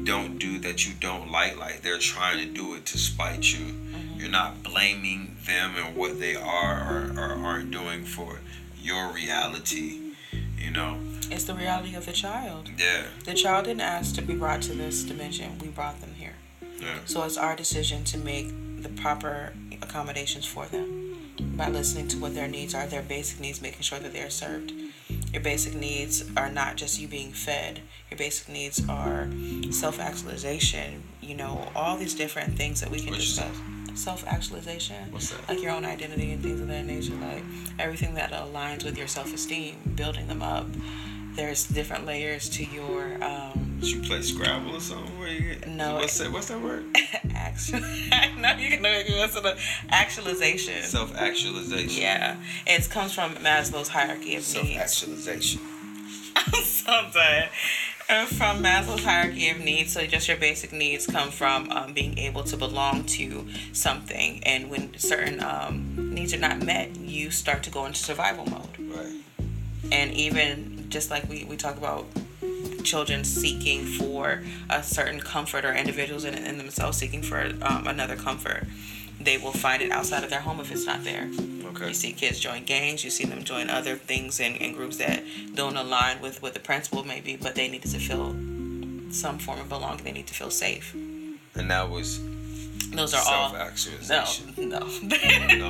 don't do that you don't like, like they're trying to do it to spite you. Mm-hmm. You're not blaming them and what they are or, or aren't doing for your reality, you know. It's the reality of the child. Yeah. The child didn't ask to be brought to this dimension. We brought them here. Yeah. So it's our decision to make the proper accommodations for them by listening to what their needs are, their basic needs, making sure that they are served your basic needs are not just you being fed. Your basic needs are self actualization, you know, all these different things that we can discuss. Self actualization. What's that? Like your own identity and things of that nature. Like everything that aligns with your self esteem, building them up. There's different layers to your um, did you play Scrabble or something? Where you no. What's that? What's that word? Actual. no, you can know it. Actualization. Self actualization. Yeah, it comes from Maslow's hierarchy of needs. Self actualization. Something. Uh, from Maslow's hierarchy of needs, so just your basic needs come from um, being able to belong to something, and when certain um, needs are not met, you start to go into survival mode. Right. And even just like we, we talk about children seeking for a certain comfort or individuals in, in themselves seeking for um, another comfort they will find it outside of their home if it's not there. Okay. You see kids join gangs, you see them join other things and, and groups that don't align with what the principal may be, but they need to feel some form of belonging. They need to feel safe. And that was those are all no, no.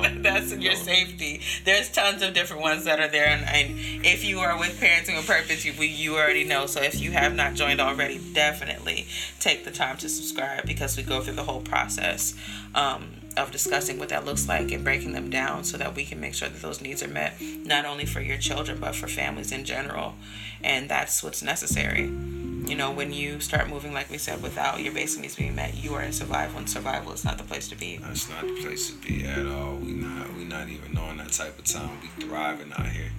no. That's your safety. There's tons of different ones that are there, and, and if you are with Parenting with Purpose, you you already know. So if you have not joined already, definitely take the time to subscribe because we go through the whole process. Um, of discussing what that looks like and breaking them down so that we can make sure that those needs are met not only for your children but for families in general and that's what's necessary you know, when you start moving, like we said, without your basic needs being met, you are in survival, and survival is not the place to be. That's not the place to be at all. We not we not even knowing that type of time. We thriving out here.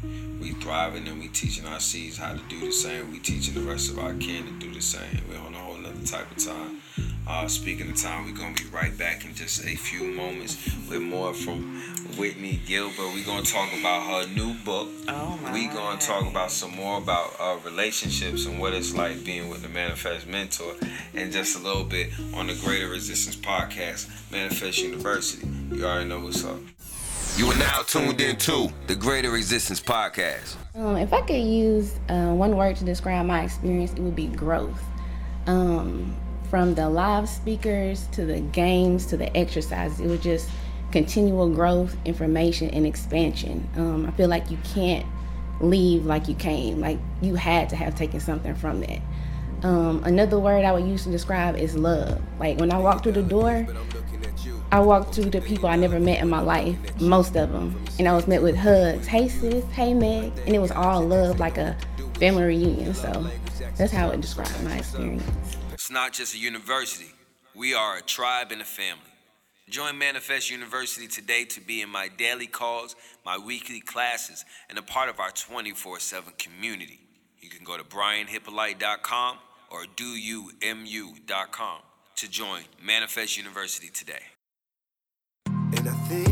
We thriving and we teaching our seeds how to do the same. We teaching the rest of our kin to do the same. We're on a whole nother type of time. Uh, speaking of time, we're gonna be right back in just a few moments with more from Whitney Gilbert. We're gonna talk about her new book. Oh my. We gonna talk about some more about uh, relationships and what it's like being with the Manifest Mentor, and just a little bit on the Greater Existence podcast, Manifest University. You already know what's up. You are now tuned in to the Greater Existence podcast. Um, if I could use uh, one word to describe my experience, it would be growth. Um, from the live speakers to the games to the exercises, it was just continual growth, information, and expansion. Um, I feel like you can't leave like you came. Like you had to have taken something from that. Um, another word I would use to describe is love. Like when I walked through the door, I walked through the people I never met in my life, most of them, and I was met with hugs. Hey sis, hey Meg, and it was all love, like a family reunion. So that's how I would describe my experience. Not just a university. We are a tribe and a family. Join Manifest University today to be in my daily calls, my weekly classes, and a part of our 24 7 community. You can go to brianhyppolite.com or doyoumu.com to join Manifest University today. And I think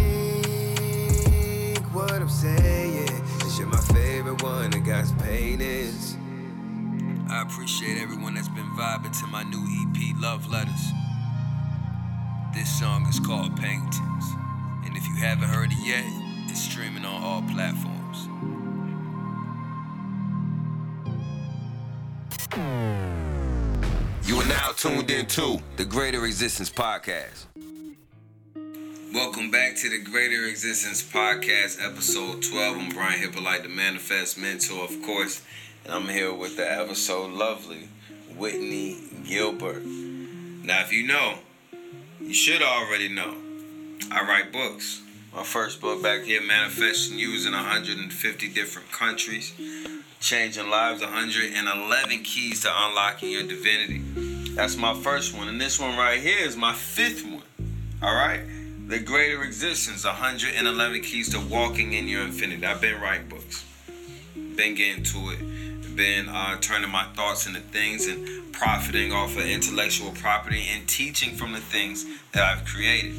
what I'm saying is you're my favorite one that got paintings. I appreciate everyone vibing to my new EP, Love Letters. This song is called Paintings, and if you haven't heard it yet, it's streaming on all platforms. You are now tuned in to the Greater Existence Podcast. Welcome back to the Greater Existence Podcast, episode 12. I'm Brian Hyppolite, the Manifest Mentor, of course, and I'm here with the ever so lovely Whitney Gilbert. Now, if you know, you should already know. I write books. My first book back here, Manifesting Used in 150 different countries, changing lives, 111 keys to unlocking your divinity. That's my first one. And this one right here is my fifth one. All right? The Greater Existence, 111 keys to walking in your infinity. I've been writing books, been getting to it, been uh, turning my thoughts into things and profiting off of intellectual property and teaching from the things that I've created.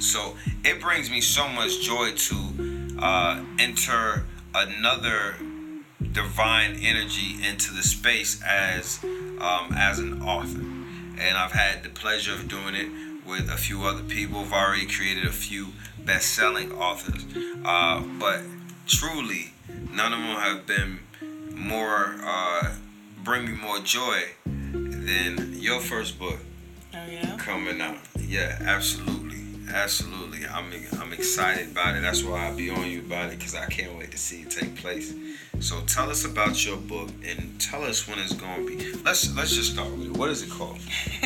So it brings me so much joy to uh, enter another divine energy into the space as um, as an author, and I've had the pleasure of doing it with a few other people. I've already created a few best-selling authors, uh, but truly, none of them have been more uh, bring me more joy than your first book Oh yeah. coming out. Yeah, absolutely, absolutely. I'm I'm excited about it. That's why I'll be on you about it because I can't wait to see it take place. So tell us about your book and tell us when it's going to be. Let's let's just start with it. What is it called?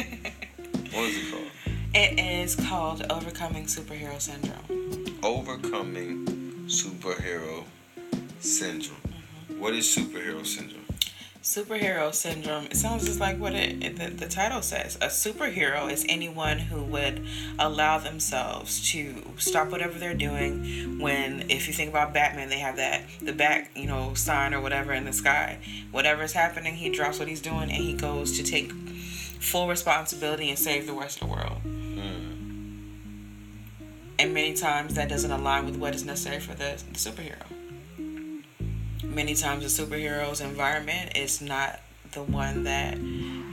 what is it called? It is called Overcoming Superhero Syndrome. Overcoming superhero syndrome. What is superhero syndrome? Superhero syndrome. It sounds just like what it, it- the, the title says. A superhero is anyone who would allow themselves to stop whatever they're doing. When, if you think about Batman, they have that the bat, you know, sign or whatever in the sky. Whatever's happening, he drops what he's doing and he goes to take full responsibility and save the rest of the world. Hmm. And many times that doesn't align with what is necessary for the, the superhero. Many times the superhero's environment is not the one that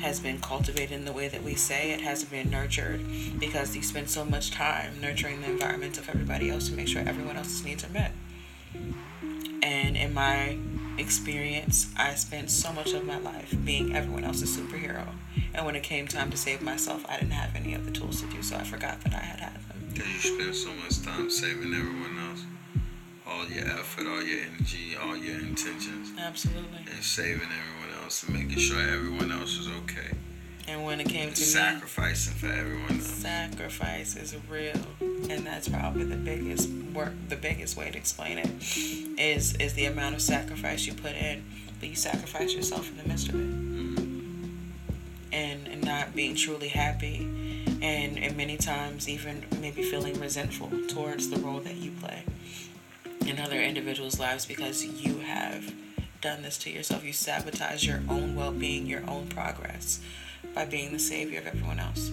has been cultivated in the way that we say it hasn't been nurtured because you spend so much time nurturing the environment of everybody else to make sure everyone else's needs are met. And in my experience, I spent so much of my life being everyone else's superhero. And when it came time to save myself, I didn't have any of the tools to do so. I forgot that I had had them. Because you spend so much time saving everyone else. All your effort, all your energy, all your intentions, Absolutely. and saving everyone else and making sure everyone else is okay. And when it came to me, Sacrificing for everyone else. sacrifice is real. And that's probably the biggest work the biggest way to explain it is is the amount of sacrifice you put in. But you sacrifice yourself in the midst of it. Mm-hmm. And And not being truly happy. And, and many times even maybe feeling resentful towards the role that you play in other individuals' lives because you have done this to yourself. You sabotage your own well being, your own progress by being the savior of everyone else.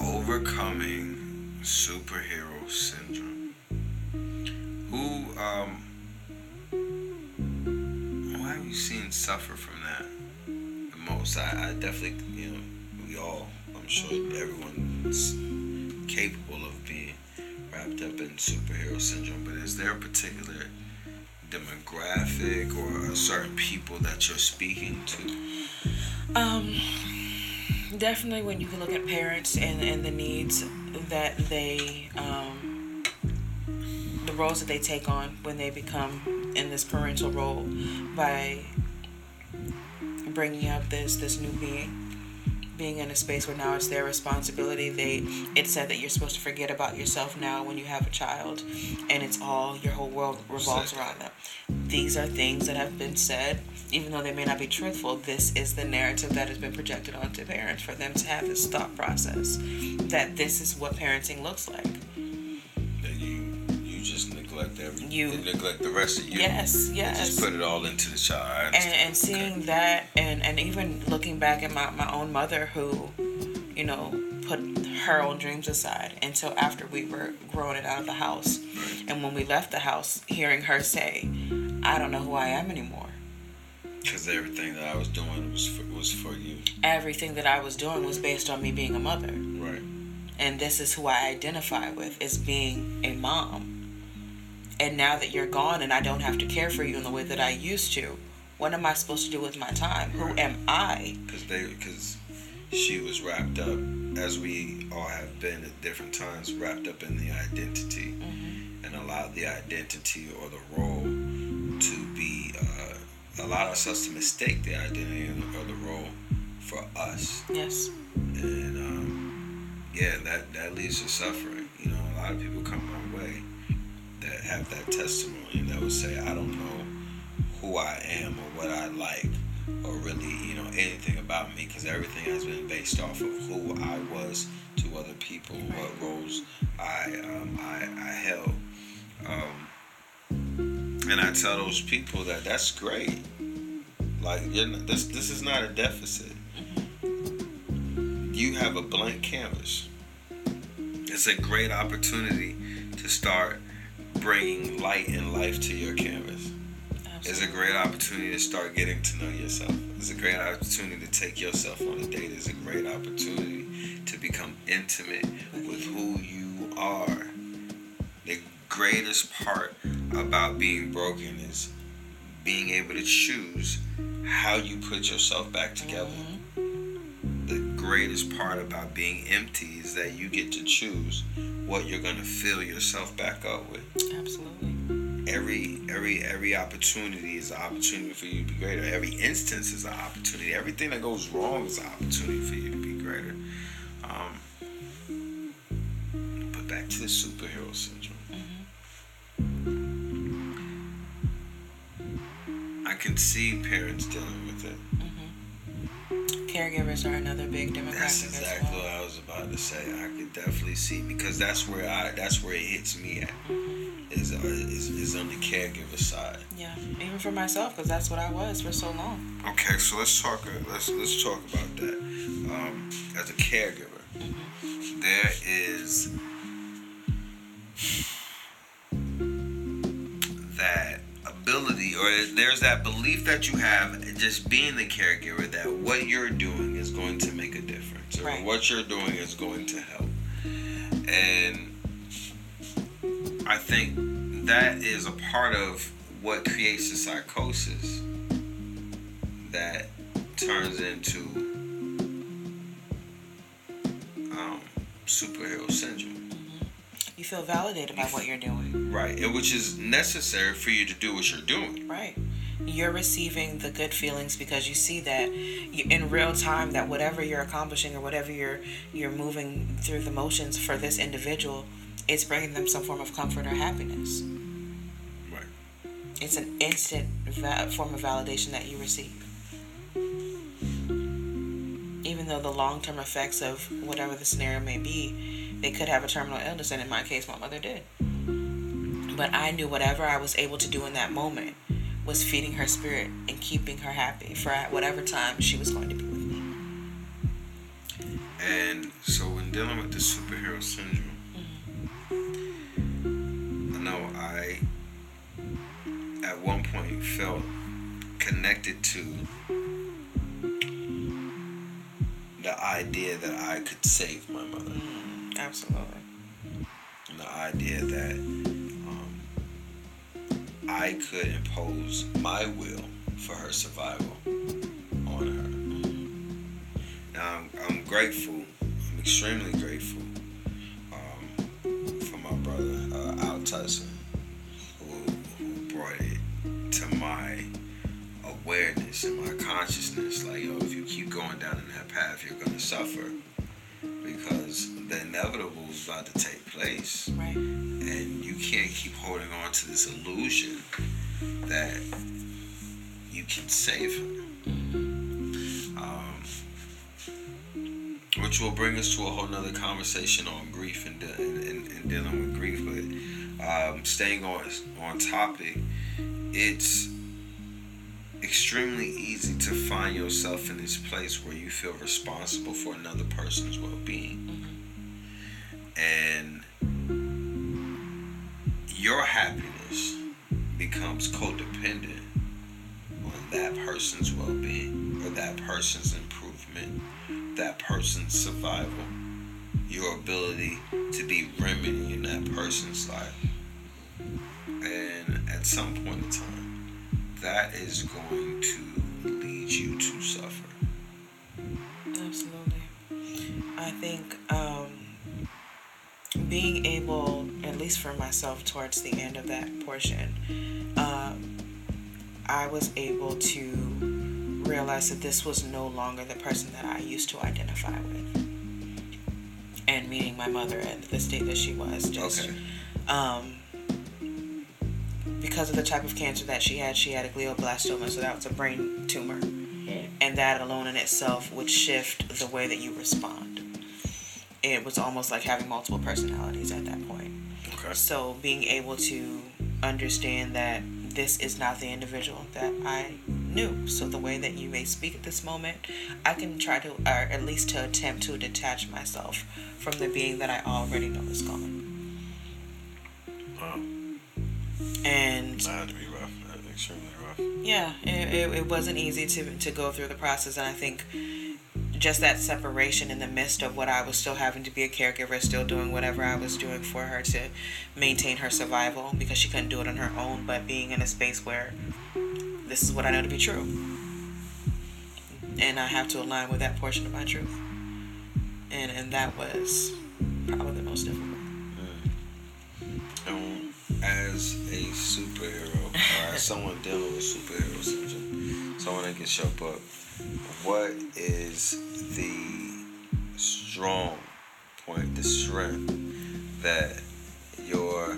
Overcoming superhero syndrome. Who um who have you seen suffer from that the most? I, I definitely you know, we all I'm sure everyone's capable wrapped up in superhero syndrome, but is there a particular demographic or certain people that you're speaking to? Um, definitely when you can look at parents and, and the needs that they, um, the roles that they take on when they become in this parental role by bringing up this this new being being in a space where now it's their responsibility. They it said that you're supposed to forget about yourself now when you have a child, and it's all your whole world revolves around them. These are things that have been said, even though they may not be truthful. This is the narrative that has been projected onto parents for them to have this thought process that this is what parenting looks like. That you you just neglect every You- you neglect the rest of you. Yes, And yes. just put it all into the child. And, and seeing that and, and even looking back at my, my own mother who you know put her own dreams aside until after we were growing it out of the house and when we left the house hearing her say i don't know who i am anymore Because everything that I was doing was for, was for you. everything that i was doing was based on me being a mother Right. and this is who i identify with as being a mom and now that you're gone and i don't have to care for you in the way that i used to what am i supposed to do with my time? Who am i? Because they because she was wrapped up, as we all have been at different times, wrapped up in the identity, and allowed the identity or the role to be uh, allowed ourselves to mistake the identity or the role for us. yes. And um, yeah, that that leads to suffering. You know, a lot of people come my way have that testimony and that would say, I don't know who I am or what I like or really, you know, anything about me because everything has been based off of who I was to other people, what roles I um, I, I held. Um, and I tell those people that that's great. Like not, this this is not a deficit you have a blank canvas. It's a great opportunity to start bringing light and life to your canvas. It's a great opportunity to start getting to know yourself. It's a great opportunity to take yourself on a date. It's a great opportunity to become intimate with who you are. The greatest part about being broken is being able to choose how you put yourself back together the greatest part about being empty is that you get to choose what you're going to fill yourself back up with. Absolutely. every every every opportunity is an opportunity for you to be greater. Every instance is an opportunity. Everything that goes wrong is an opportunity for you to be greater. Um, but back to the superhero syndrome. I can see parents dealing with it Caregivers are another big demographic That's exactly well. what I was about to say. I could definitely see because that's where I that's where it hits me at is uh, is, is on the caregiver side. Yeah, even for myself, because that's what I was for so long. Okay, so let's talk. uh, Let's let's talk about that. Um, as a caregiver, there is that ability, or there's that belief that you have, just being the caregiver, that what you're doing is going to make a difference, or Right. what you're doing is going to help. And I think that is a part of what creates the psychosis that turns into um, superhero syndrome. You feel validated by what you're doing. Right, and which is necessary for you to do what you're doing. Right. You're receiving the good feelings because you see that in real time that whatever you're accomplishing or whatever you're you're moving through the motions for this individual, it's bringing them some form of comfort or happiness. Right. It's an instant va- form of validation that you receive. even though the long term effects of whatever the scenario may be, they could have a terminal illness, and in my case, my mother did. But I knew whatever I was able to do in that moment was feeding her spirit and keeping her happy for whatever time she was going to be with me. And so, when dealing with the superhero syndrome, mm-hmm. I know I, at one point, felt connected to the idea that I could save my mother. Mm-hmm. Absolutely. And the idea that um, I could impose my will for her survival on her. Now, I'm, I'm grateful, I'm extremely grateful um, for my brother, uh, Al Tyson, who, who brought it to my awareness and my consciousness like yo if you keep going down in that path you're going to suffer because the inevitable is about to take place. Right. and you can't keep holding on to this illusion that you can save her. Um, which will bring us to a whole nother conversation on grief and, de- and, and, and dealing with grief but um, staying on on topic it's extremely easy to find yourself in this place where you feel responsible for another person's well-being and your happiness becomes codependent on that person's well-being or that person's improvement that person's survival your ability to be remedy in that person's life and at some point in time that is going to lead you to suffer Absolutely. I think um, being able, at least for myself, towards the end of that portion, um, I was able to realize that this was no longer the person that I used to identify with. And meeting my mother at the state that she was, just okay um, because of the type of cancer that she had, she had a glioblastoma, so that was a brain tumor. And that alone in itself would shift the way that you respond. It was almost like having multiple personalities at that point. okay So being able to understand that this is not the individual that I knew. So the way that you may speak at this moment, I can try to, or at least to attempt to detach myself from the being that I already know is gone. wow. And that had to be rough That was extremely rough yeah, it, it, it wasn't easy to, to go through the process. And I think just that separation in the midst of what I was still having to be a caregiver, still doing whatever I was doing for her to maintain her survival because she couldn't do it on her own, but being in a space where this is what I know to be true. And I have to align with that portion of my truth. And, and that was probably the most difficult. Um, as a superhero, or as someone dealing with superhero syndrome, someone that can show up, what is the strong point, the strength that your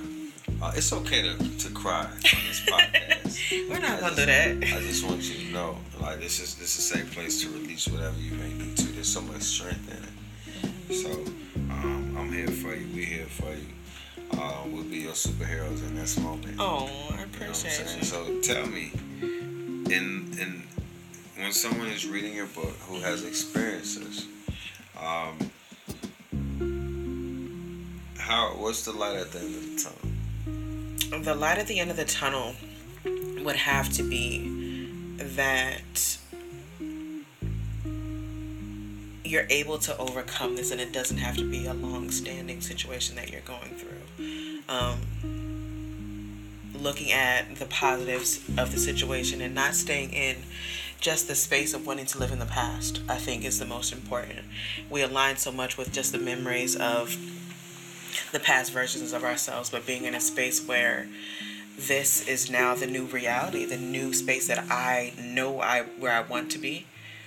uh, it's okay to, to cry on this podcast. We're not I going to just- do that. I just want you to know, like this is this is a safe place to release whatever you may need to. There's so much strength in it. So um, I'm here for you. We're here for you. Uh, we'll be your superheroes in this moment. Oh, I You know appreciate you. So tell me, in in when someone is reading your book who has experiences, um, how what's the light at the end of the tunnel? the light at the end of the tunnel would have to be that you're able to overcome this and it doesn't have to be a long standing situation that you're going through. Um, looking at the positives of the situation and not staying in just the space of wanting to live in the past, I think is the most important. We align so much with just the memories of the past versions of ourselves, but being in a space where this is now the new reality, the new space that I know I where I want to be,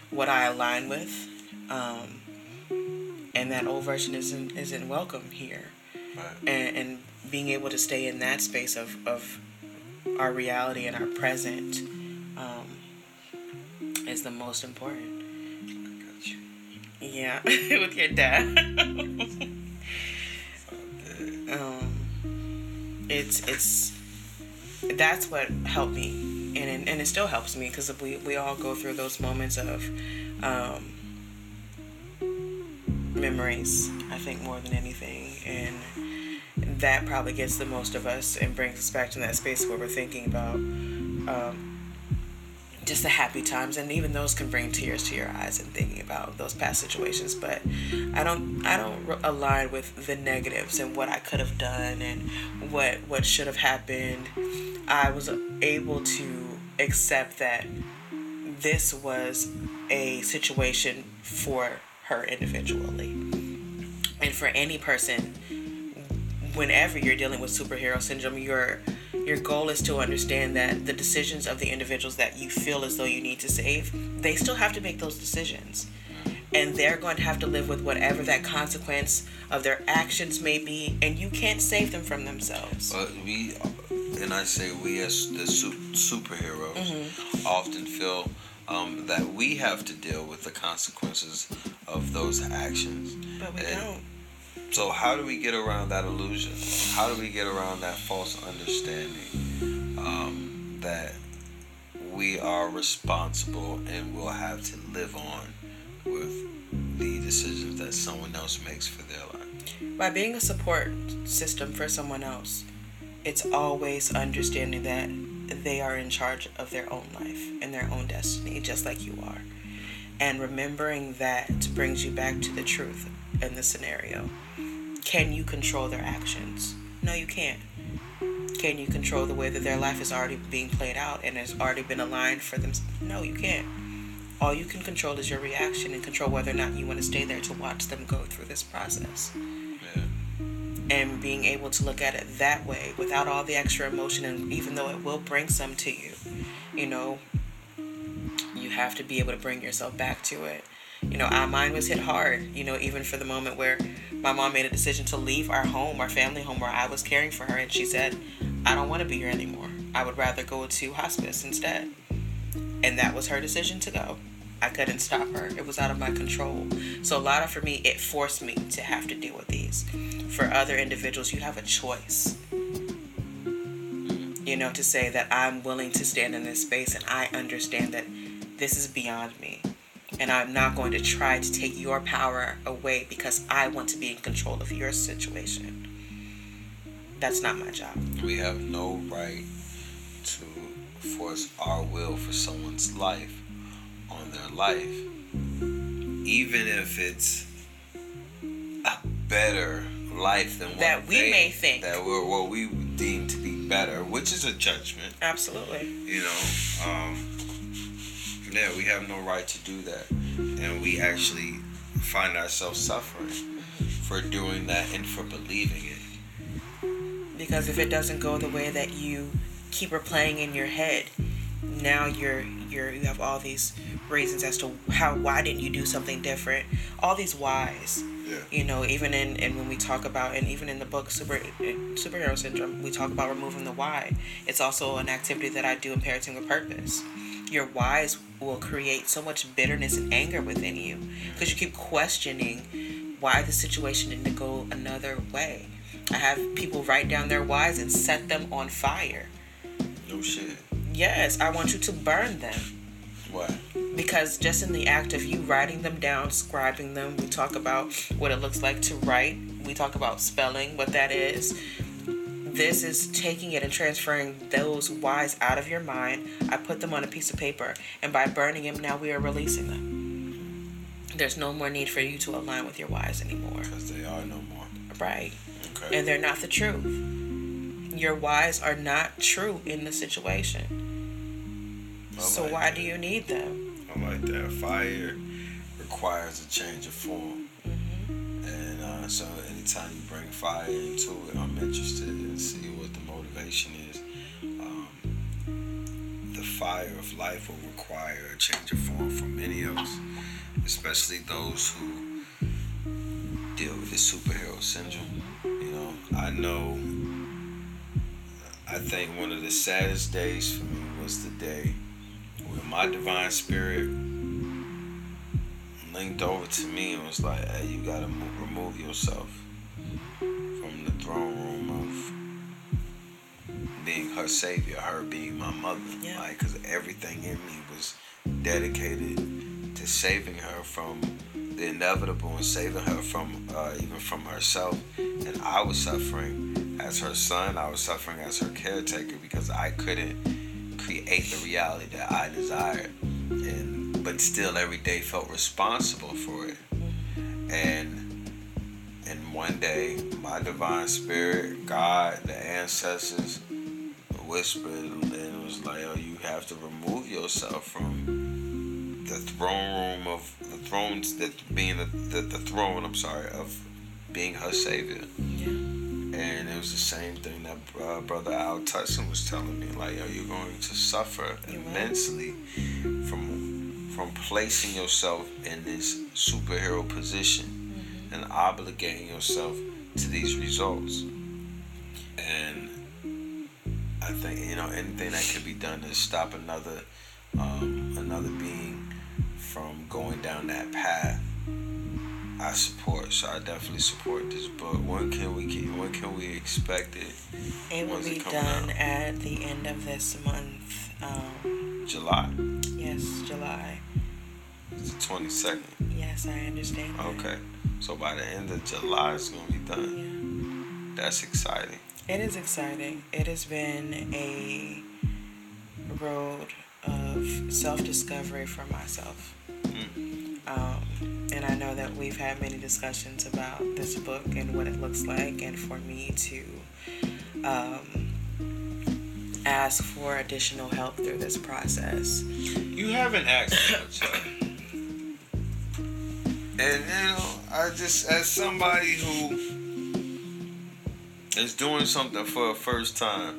what I align with, um, and that old version isn't isn't welcome here, Right. and, and being able to stay in that space of of our reality and our present is the most important. You. Yeah, with your dad. um, it's it's that's what helped me, and and it still helps me because we we all go through those moments of um, memories. I think more than anything, and that probably gets the most of us and brings us back to that space where we're thinking about. Um, just the happy times and even those can bring tears to your eyes and thinking about those past situations but i don't i don't align with the negatives and what i could have done and what what should have happened. I was able to accept that this was a situation for her individually. And for any person whenever you're dealing with superhero syndrome you're your goal is to understand that the decisions of the individuals that you feel as though you need to save, they still have to make those decisions. And they're going to have to live with whatever that consequence of their actions may be, and you can't save them from themselves. But we, and I say we as the superheroes, mm-hmm. often feel um, that we have to deal with the consequences of those actions. But we and, don't. So how do we get around that illusion? How do we get around that false understanding um, that we are responsible and will have to live on with the decisions that someone else makes for their life? By being a support system for someone else, it's always understanding that they are in charge of their own life and their own destiny, just like you are. And remembering that brings you back to the truth in the scenario. Can you control their actions? No, you can't. Can you control the way that their life is already being played out and has already been aligned for them? No, you can't. All you can control is your reaction and control whether or not you want to stay there to watch them go through this process. Yeah. And being able to look at it that way without all the extra emotion, and even though it will bring some to you, you know, have to be able to bring yourself back to it you know, our mind was hit hard, you know, even for the moment where my mom made a decision to leave our home, our family home where I was caring for her. And she said, I don't want to be here anymore. I would rather go to hospice instead. And that was her decision to go. I couldn't stop her. It was out of my control. So a lot of for me, it forced me to have to deal with these. For other individuals, you have a choice. You know, to say that I'm willing to stand in this space and I understand that this is beyond me and I'm not going to try to take your power away because I want to be in control of your situation. That's not my job. We have no right to force our will for someone's life on their life, even if it's a better life than what that we they, may think that we're what we deem to be better, which is a judgment. Absolutely. You know. Um, yeah, we have no right to do that. And we actually find ourselves suffering for doing that and for believing it. Because if it doesn't go the way that you keep replaying in your head, now you're you're you have all these reasons as to how why didn't you do something different? All these whys. Yeah. You know, even in and when we talk about and even in the book Super Superhero Syndrome, we talk about removing the why. It's also an activity that I do in Parenting with Purpose your whys will create so much bitterness and anger within you because you keep questioning why the situation didn't go another way. I have people write down their whys and set them on fire. No shit. Yes, I want you to burn them. Why? Because just in the act of you writing them down, scribing them, we talk about what it looks like to write. We talk about spelling, what that is. This is taking it and transferring those whys out of your mind. I put them on a piece of paper, and by burning them, now we are releasing them. There's no more need for you to align with your whys anymore. Because they are no more. Right. Okay. And they're not the truth. Your whys are not true in the situation. I so like why that. do you need them? I'm like that. Fire requires a change of form. So anytime you bring fire into it, I'm interested in see what the motivation is. Um, the fire of life will require a change of form for many of us, especially those who deal with the superhero syndrome. You know, I know. I think one of the saddest days for me was the day when my divine spirit linked over to me and was like, "Hey, you gotta move, remove yourself from the throne room of being her savior, her being my mother. Yeah. Like, cause everything in me was dedicated to saving her from the inevitable and saving her from uh, even from herself. And I was suffering as her son. I was suffering as her caretaker because I couldn't create the reality that I desired, and but still every day felt responsible for it. And and one day, my divine spirit, God, the ancestors, whispered and was like, "Oh, you have to remove yourself from the throne room of the thrones that being the, the, the throne. I'm sorry of being her savior." And it was the same thing that uh, brother Al Tutson was telling me, like, "Yo, you're going to suffer immensely from from placing yourself in this superhero position." And obligating yourself to these results. And I think you know anything that can be done to stop another um, another being from going down that path. I support, so I definitely support this book. When can we get, when can we expect it? It will it be done out? at the end of this month. Um, July. yes, July. It's the twenty second. Yes, I understand. that. Okay. So by the end of July it's gonna be done. Yeah. That's exciting. It is exciting. It has been a road of self discovery for myself. Um, and I know that we've had many discussions about this book and what it looks like, and for me to um, ask for additional help through this process. You haven't asked for much. And you know, I just as somebody who is doing something for the first time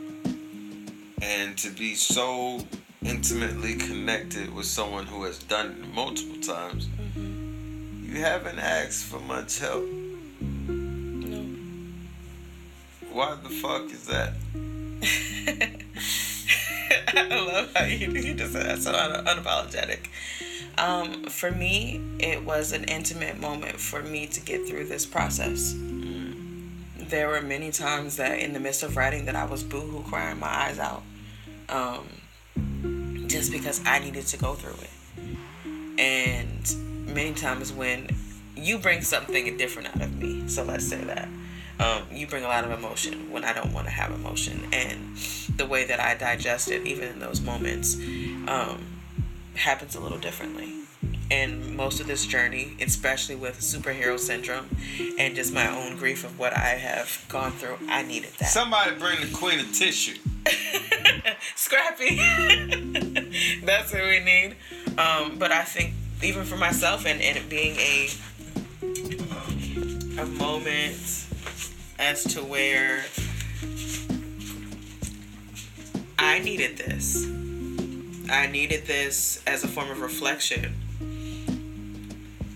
and to be so intimately connected with someone who has done it multiple times, mm-hmm. you haven't asked for much help. No. Why the fuck is that? I love how you, you just said that so un- unapologetic. Um, for me, it was an intimate moment for me to get through this process. There were many times that in the midst of writing that I was boohoo crying my eyes out. Um, just because I needed to go through it. And many times when you bring something different out of me, so let's say that. Um, you bring a lot of emotion when I don't want to have emotion. And the way that I digest it, even in those moments, um, happens a little differently. And most of this journey, especially with superhero syndrome and just my own grief of what I have gone through, I needed that. Somebody bring the queen a tissue. Scrappy. That's what we need. Um, but I think even for myself and, and it being a a moment as to where I needed this. I needed this as a form of reflection,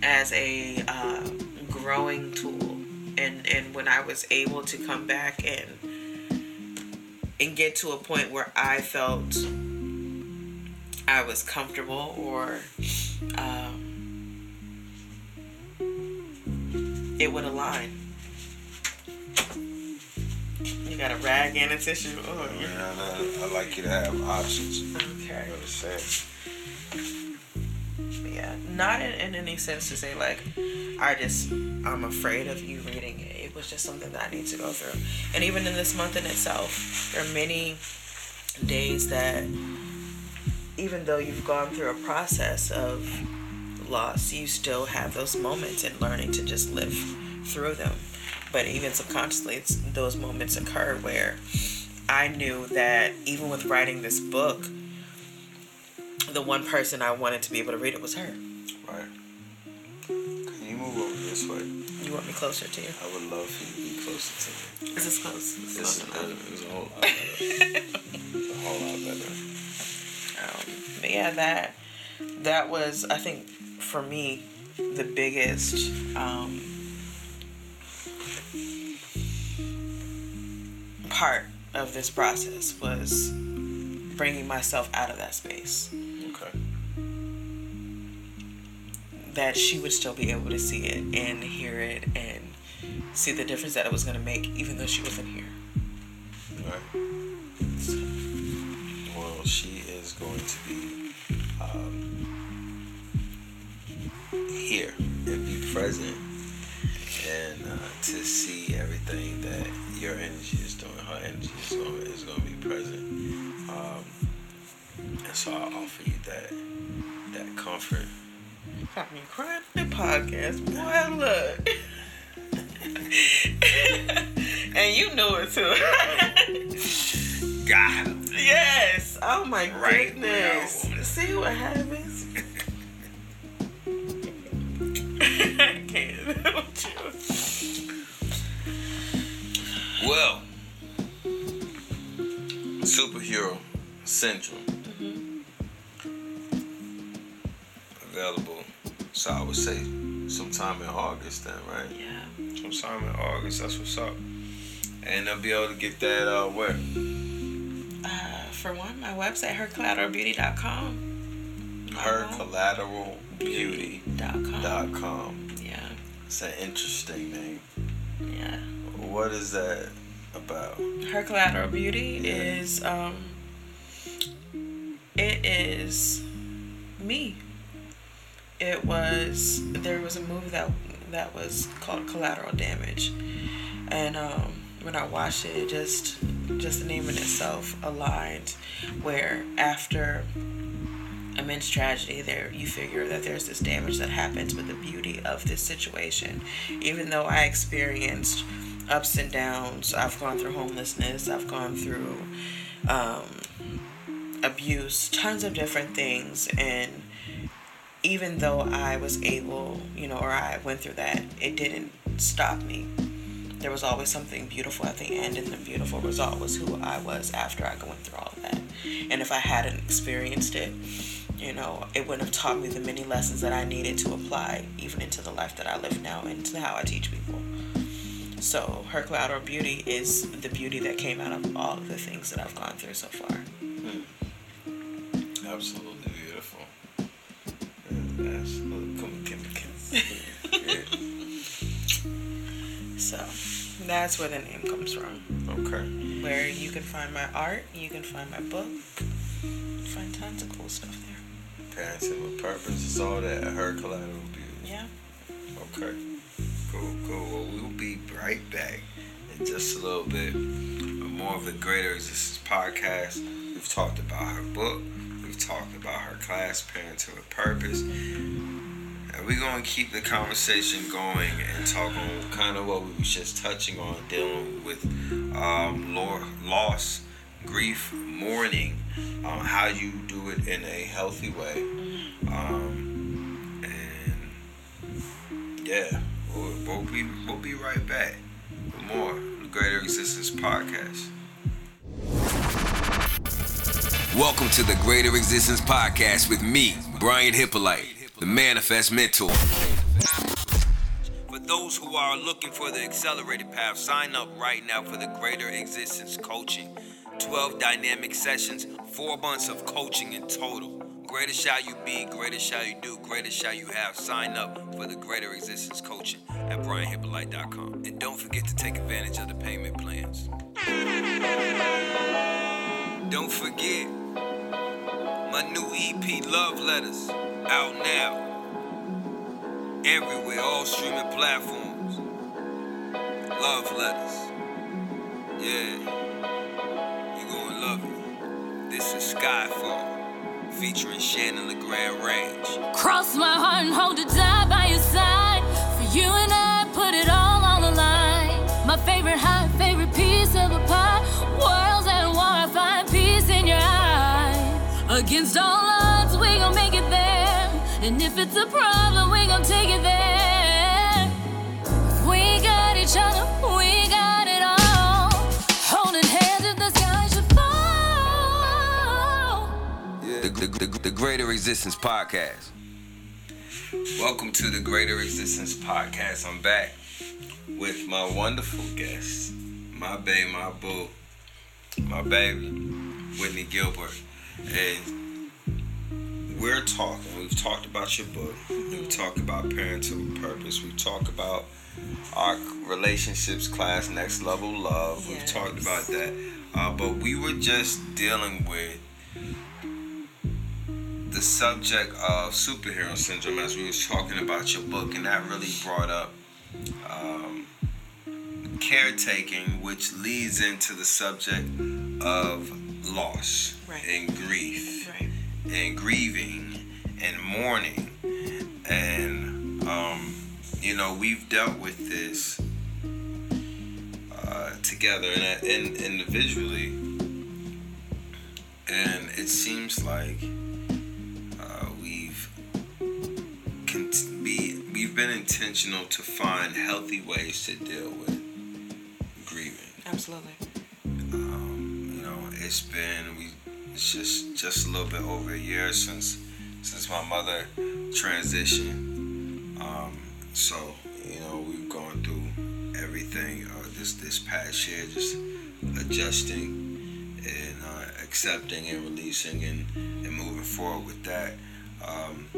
as a uh, growing tool, and and when I was able to come back and and get to a point where I felt I was comfortable or um, it would align. You got a rag and a tissue. Oh, oh Man, yeah. I, I like you to have options. Okay. You know what I'm saying? Yeah, not in, in any sense to say like I just I'm afraid of you reading it. It was just something that I need to go through. And even in this month in itself, there are many days that even though you've gone through a process of loss, you still have those moments and learning to just live through them. But even subconsciously, it's, those moments occur where I knew that even with writing this book, the one person I wanted to be able to read it was her. Right. Can you move over this way? You want me closer to you? I would love for you to be closer to me. Is this close? Is This this is close better. It's a whole lot better. It's a whole lot better. Um, but yeah, that that was I think for me the biggest um, part of this process was bringing myself out of that space. Okay. that she would still be able to see it and hear it and see the difference that it was going to make, even though she wasn't here. Right. Well, she is going to be um, here and be present and uh, to see everything that your energy. Her energy is going, is going to be present. Um, and so I offer you that that comfort. Got me crying in the podcast. Boy, look. and you know it too. Got him. yes. Oh my Right goodness. See what happens. I can't. Well, superhero syndrome available. So I would say sometime in August, then, right? Yeah. Sometime in August. That's what's up. And they'll be able to get that uh, where? Uh, for one, my website, hercollateralbeauty.com. Her Uh-huh. collateral Beauty.com. dot com. Yeah. It's an interesting name. Yeah. What is that about? Her collateral beauty Yeah. is um it is me. It was there was a movie that that was called Collateral Damage. And um when I watched it, it just just the name in itself aligned where after immense tragedy there you figure that there's this damage that happens with the beauty of this situation even though i experienced ups and downs. I've gone through homelessness. I've gone through um, abuse tons of different things. And even though i was able you know or i went through that it didn't stop me. There was always something beautiful at the end and the beautiful result was who i was after i went through all that. And if i hadn't experienced it you know, it wouldn't have taught me the many lessons that I needed to apply even into the life that I live now and to how I teach people. So her collateral beauty is the beauty that came out of all of the things that I've gone through so far. Hmm. Absolutely beautiful. Absolutely. Yeah. So that's where the name comes from. Okay. Where you can find my art, you can find my book, find tons of cool stuff there. Parenting with purpose. It's all that. Her collateral beauty. Yeah. Okay. Cool. Well, we'll be right back in just a little bit. More of the Greater Existence podcast. We've talked about her book. We've talked about her class, Parenting with Purpose. And we're going to keep the conversation going and talk on kind of what we was just touching on, dealing with um, loss, grief, mourning, um, how you do it in a healthy way. Um, and yeah, we'll, we'll be we'll be right back with more the Greater Existence podcast. Welcome to the Greater Existence Podcast with me, Brian Hyppolite, the Manifest Mentor. For those who are looking for the accelerated path, sign up right now for the Greater Existence Coaching. 12 dynamic sessions, four months of coaching in total. Greater shall you be, greater shall you do, greater shall you have. Sign up for the Greater Existence Coaching at BrianHyppolite.com. And don't forget to take advantage of the payment plans. Don't forget my new EP, Love Letters, out now. Everywhere, all streaming platforms. Love Letters. Yeah. You're gonna love it. This is Skyfall, featuring Shannon LeGrand Range. Cross my heart and hold to die by your side. For you and I, put it all on the line. My favorite high, favorite piece of a pie. Worlds at war, I find peace in your eyes. Against all odds, we gon' make it there. And if it's a problem, we gon' take it there. We got each other, The, the, the, Greater Existence Podcast. Welcome to the Greater Existence Podcast. I'm back with my wonderful guest, my babe, my boo, my baby, Whitney Gilbert. And we're talking, we've talked about your book, we've talked about parental purpose, we've talked about our relationships class, next level love. We've talked about that, uh, but we were just dealing with the subject of superhero syndrome as we was talking about your book, and that really brought up um, caretaking, which leads into the subject of loss Right. and grief Right. and grieving and mourning and um, you know we've dealt with this uh, together and, and individually and it seems like been intentional to find healthy ways to deal with grieving Absolutely. um, you know, it's been we it's just just a little bit over a year since since my mother transitioned. Um, so you know we've gone through everything uh, this this past year, just adjusting and uh, accepting and releasing and, and moving forward with that. Um,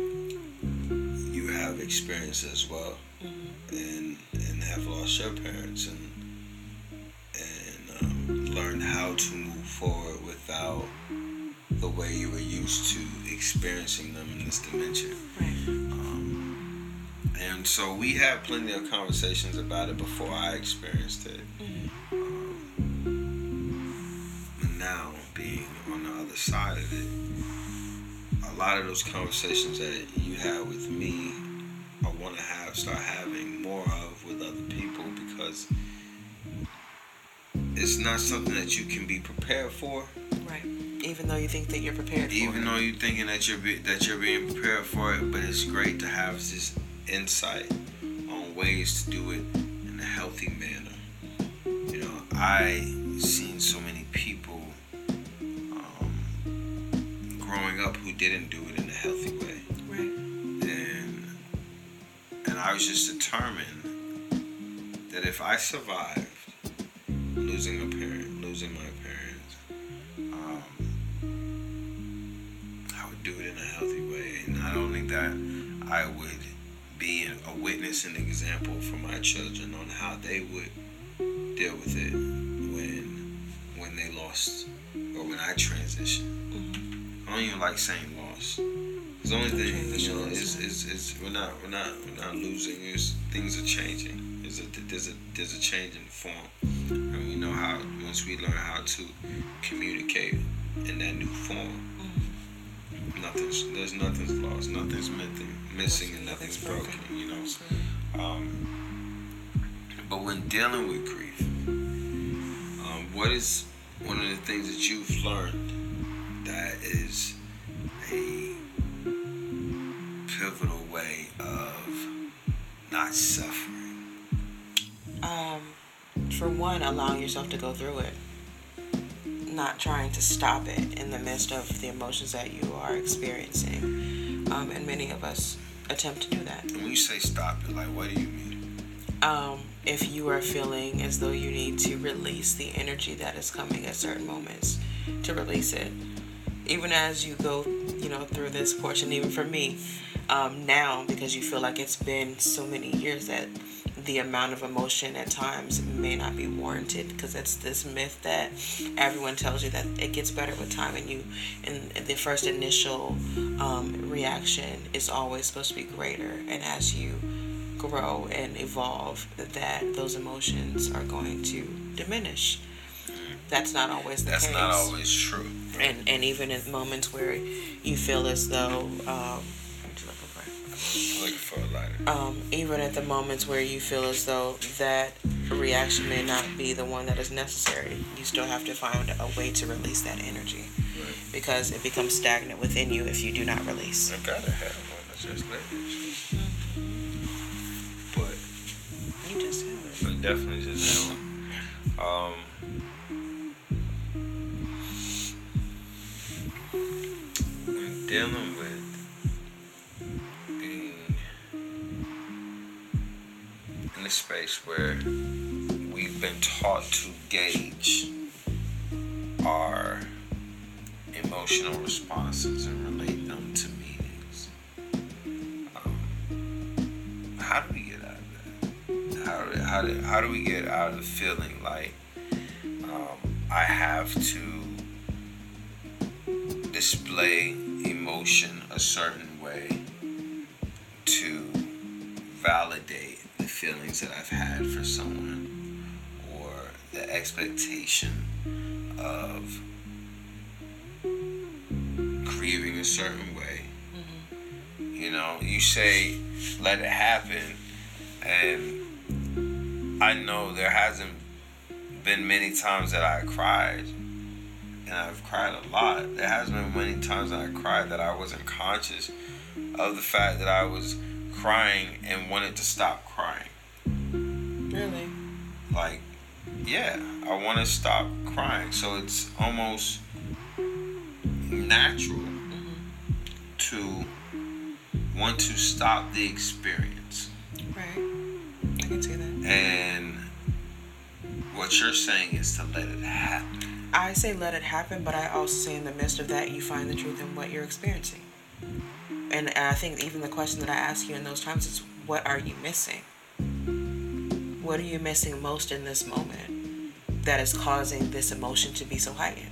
you have experienced as well, and and have lost your parents and and um, learn how to move forward without the way you were used to experiencing them in this dimension. Right. Um, and so we had plenty of conversations about it before I experienced it. Um, and now, being on the other side of it, lot of those conversations that you had with me, I want to have start having more of with other people because it's not something that you can be prepared for. Right. Even though you think that you're prepared for Even though you're thinking that you're be, that you're being prepared for it, but it's great to have this insight on ways to do it in a healthy manner. You know, I seen didn't do it in a healthy way, Right. and and I was just determined that if I survived losing a parent, losing my parents, um, I would do it in a healthy way. And not only that, I would be a witness and example for my children on how they would deal with it when when they lost or when I transitioned. I don't even like saying lost. Because the only thing you know is, is, is we're not we're not we're not losing. Is things are changing. There's a there's a there's a change in form, and we know how once we learn how to communicate in that new form, nothing's there's nothing's lost, nothing's missing, missing, and nothing's broken. You know. Um, but when dealing with grief, um, what is one of the things that you've learned that is a pivotal way of not suffering? Um, for one, allowing yourself to go through it. Not trying to stop it in the midst of the emotions that you are experiencing. Um, and many of us attempt to do that. And when you say stop it, like what do you mean? um, if you are feeling as though you need to release the energy that is coming at certain moments, to release it. Even as you go, you know, through this portion, even for me, um, now, because you feel like it's been so many years that the amount of emotion at times may not be warranted because it's this myth that everyone tells you that it gets better with time and you and the first initial um, reaction is always supposed to be greater and as you grow and evolve that those emotions are going to diminish that's not always the That's case not always true. and and even in moments where you feel as though um what you looking for? Looking for a lighter. um, even at the moments where you feel as though that reaction may not be the one that is necessary, you still have to find a way to release that energy because it becomes stagnant within you if you do not release. I gotta have one that's just like But You just have it. But definitely just that one. Um, dealing with being in a space where we've been taught to gauge our emotional responses and relate them to meanings. Um, how do we get out of that? How, do, how, how do we get out of feeling like um, I have to display emotion a certain way to validate the feelings that I've had for someone or the expectation of grieving a certain way. Mm-hmm. You know, you say let it happen, and I know there hasn't been many times that I cried, and I've cried a lot. There has been many times that I cried that I wasn't conscious of the fact that I was crying and wanted to stop crying. Really? Like, yeah, I want to stop crying. So it's almost natural mm-hmm. to want to stop the experience. Right. I can see that. And what you're saying is to let it happen. I say let it happen, but I also say in the midst of that, you find the truth in what you're experiencing. And I think even the question that I ask you in those times is, what are you missing? What are you missing most in this moment that is causing this emotion to be so heightened?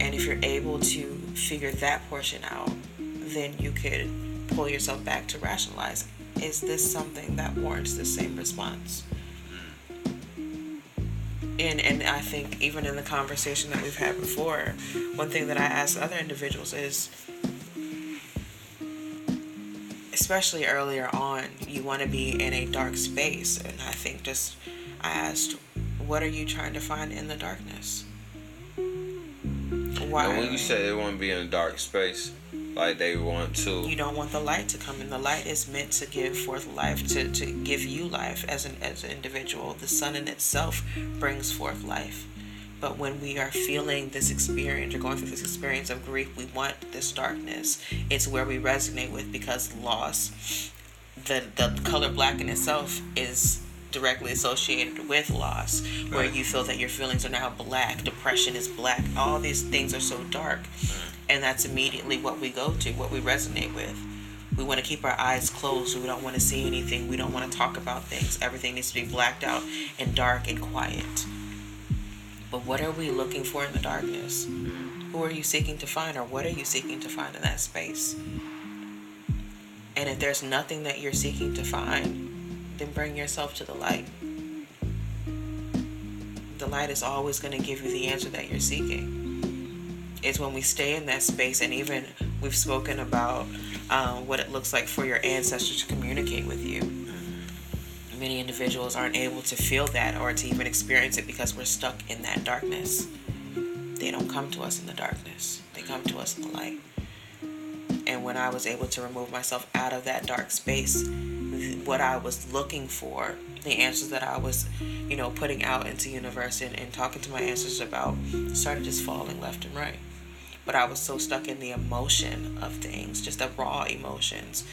And if you're able to figure that portion out, then you could pull yourself back to rationalize is this something that warrants the same response? And and I think even in the conversation that we've had before, one thing that I ask other individuals is, especially earlier on, you want to be in a dark space, and I think just I asked, what are you trying to find in the darkness? Why? And when you say they want to be in a dark space, like they want to, you don't want the light to come in. The light is meant to give forth life, to, to give you life as an as an individual. The sun in itself brings forth life. But when we are feeling this experience or going through this experience of grief, we want this darkness. It's where we resonate with because loss, the the color black in itself is directly associated with loss, where you feel that your feelings are now black, depression is black, all these things are so dark. And that's immediately what we go to, what we resonate with. We want to keep our eyes closed. We don't want to see anything. We don't want to talk about things. Everything needs to be blacked out and dark and quiet. But what are we looking for in the darkness? Who are you seeking to find, or what are you seeking to find in that space? And if there's nothing that you're seeking to find, then bring yourself to the light. The light is always going to give you the answer that you're seeking. It's when we stay in that space, and even we've spoken about um, what it looks like for your ancestors to communicate with you. Many individuals aren't able to feel that or to even experience it because we're stuck in that darkness. They don't come to us in the darkness, they come to us in the light. And when I was able to remove myself out of that dark space, what I was looking for, the answers that I was, you know, putting out into universe and, and talking to my ancestors about started just falling left and right. But I was so stuck in the emotion of things, just the raw emotions,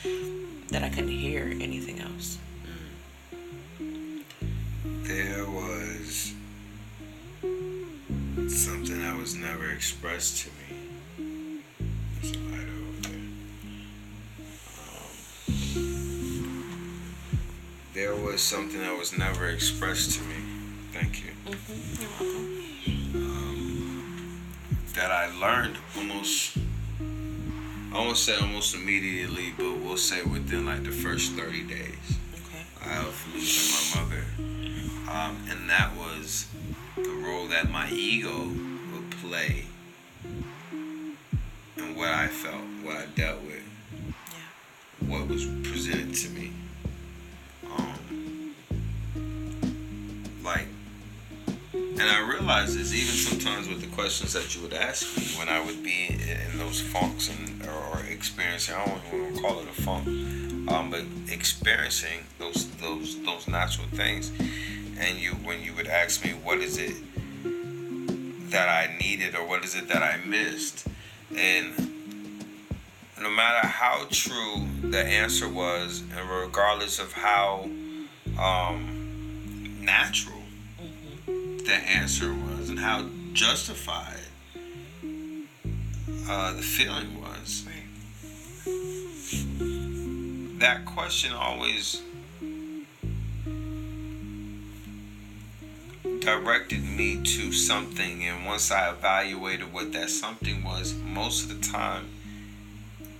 that I couldn't hear anything else. there was something that was never expressed to me. There's a light over there. Um, there was something that was never expressed to me. Thank you. Um, that I learned almost, I won't say almost immediately, but we'll say within like the first 30 days Okay. of losing my mother. Um, and that was the role that my ego would play and what I felt, what I dealt with, what was presented to me. Um, like, and I realized this even sometimes with the questions that you would ask me when I would be in, in those funks and or experiencing. I don't even want to call it a funk, um, but experiencing those those those natural things. And you, when you would ask me, what is it that I needed or what is it that I missed, and no matter how true the answer was, and regardless of how um, natural the answer was and how justified uh, the feeling was, that question always directed me to something, and once I evaluated what that something was, most of the time,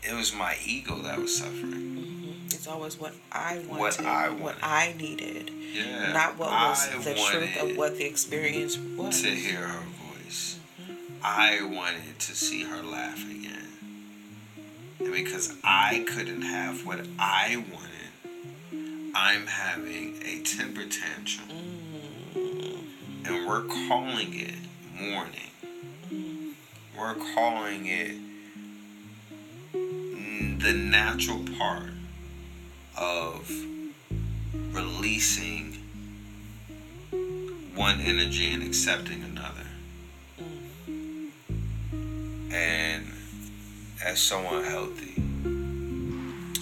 it was my ego that was suffering. It's always what I wanted, What I what. I needed, Yeah, not what was I the truth of what the experience was. to hear her voice. I wanted to see her laugh again. And because I couldn't have what I wanted, I'm having a temper tantrum. Mm. And we're calling it mourning. We're calling it the natural part of releasing one energy and accepting another. And as someone healthy,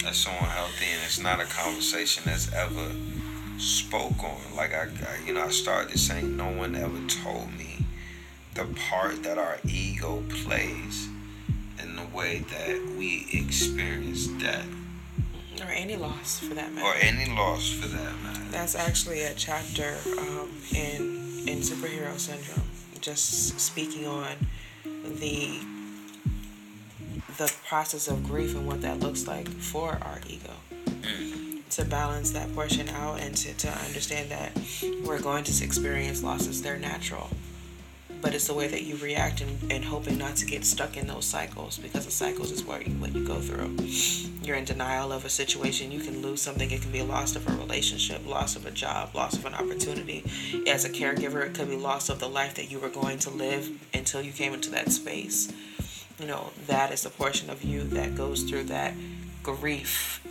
as someone healthy, and it's not a conversation that's ever spoke on. Like I, I, you know, I started saying no one ever told me the part that our ego plays in the way that we experience death or any loss for that matter. or any loss for that matter. That's actually a chapter um, in in superhero syndrome, just speaking on the the process of grief and what that looks like for our ego. To balance that portion out and to, to understand that we're going to experience losses, they're natural. But it's the way that you react and, and hoping not to get stuck in those cycles because the cycles is what you, what you go through. You're in denial of a situation. You can lose something. It can be a loss of a relationship, loss of a job, loss of an opportunity. As a caregiver, it could be loss of the life that you were going to live until you came into that space. You know, that is the portion of you that goes through that grief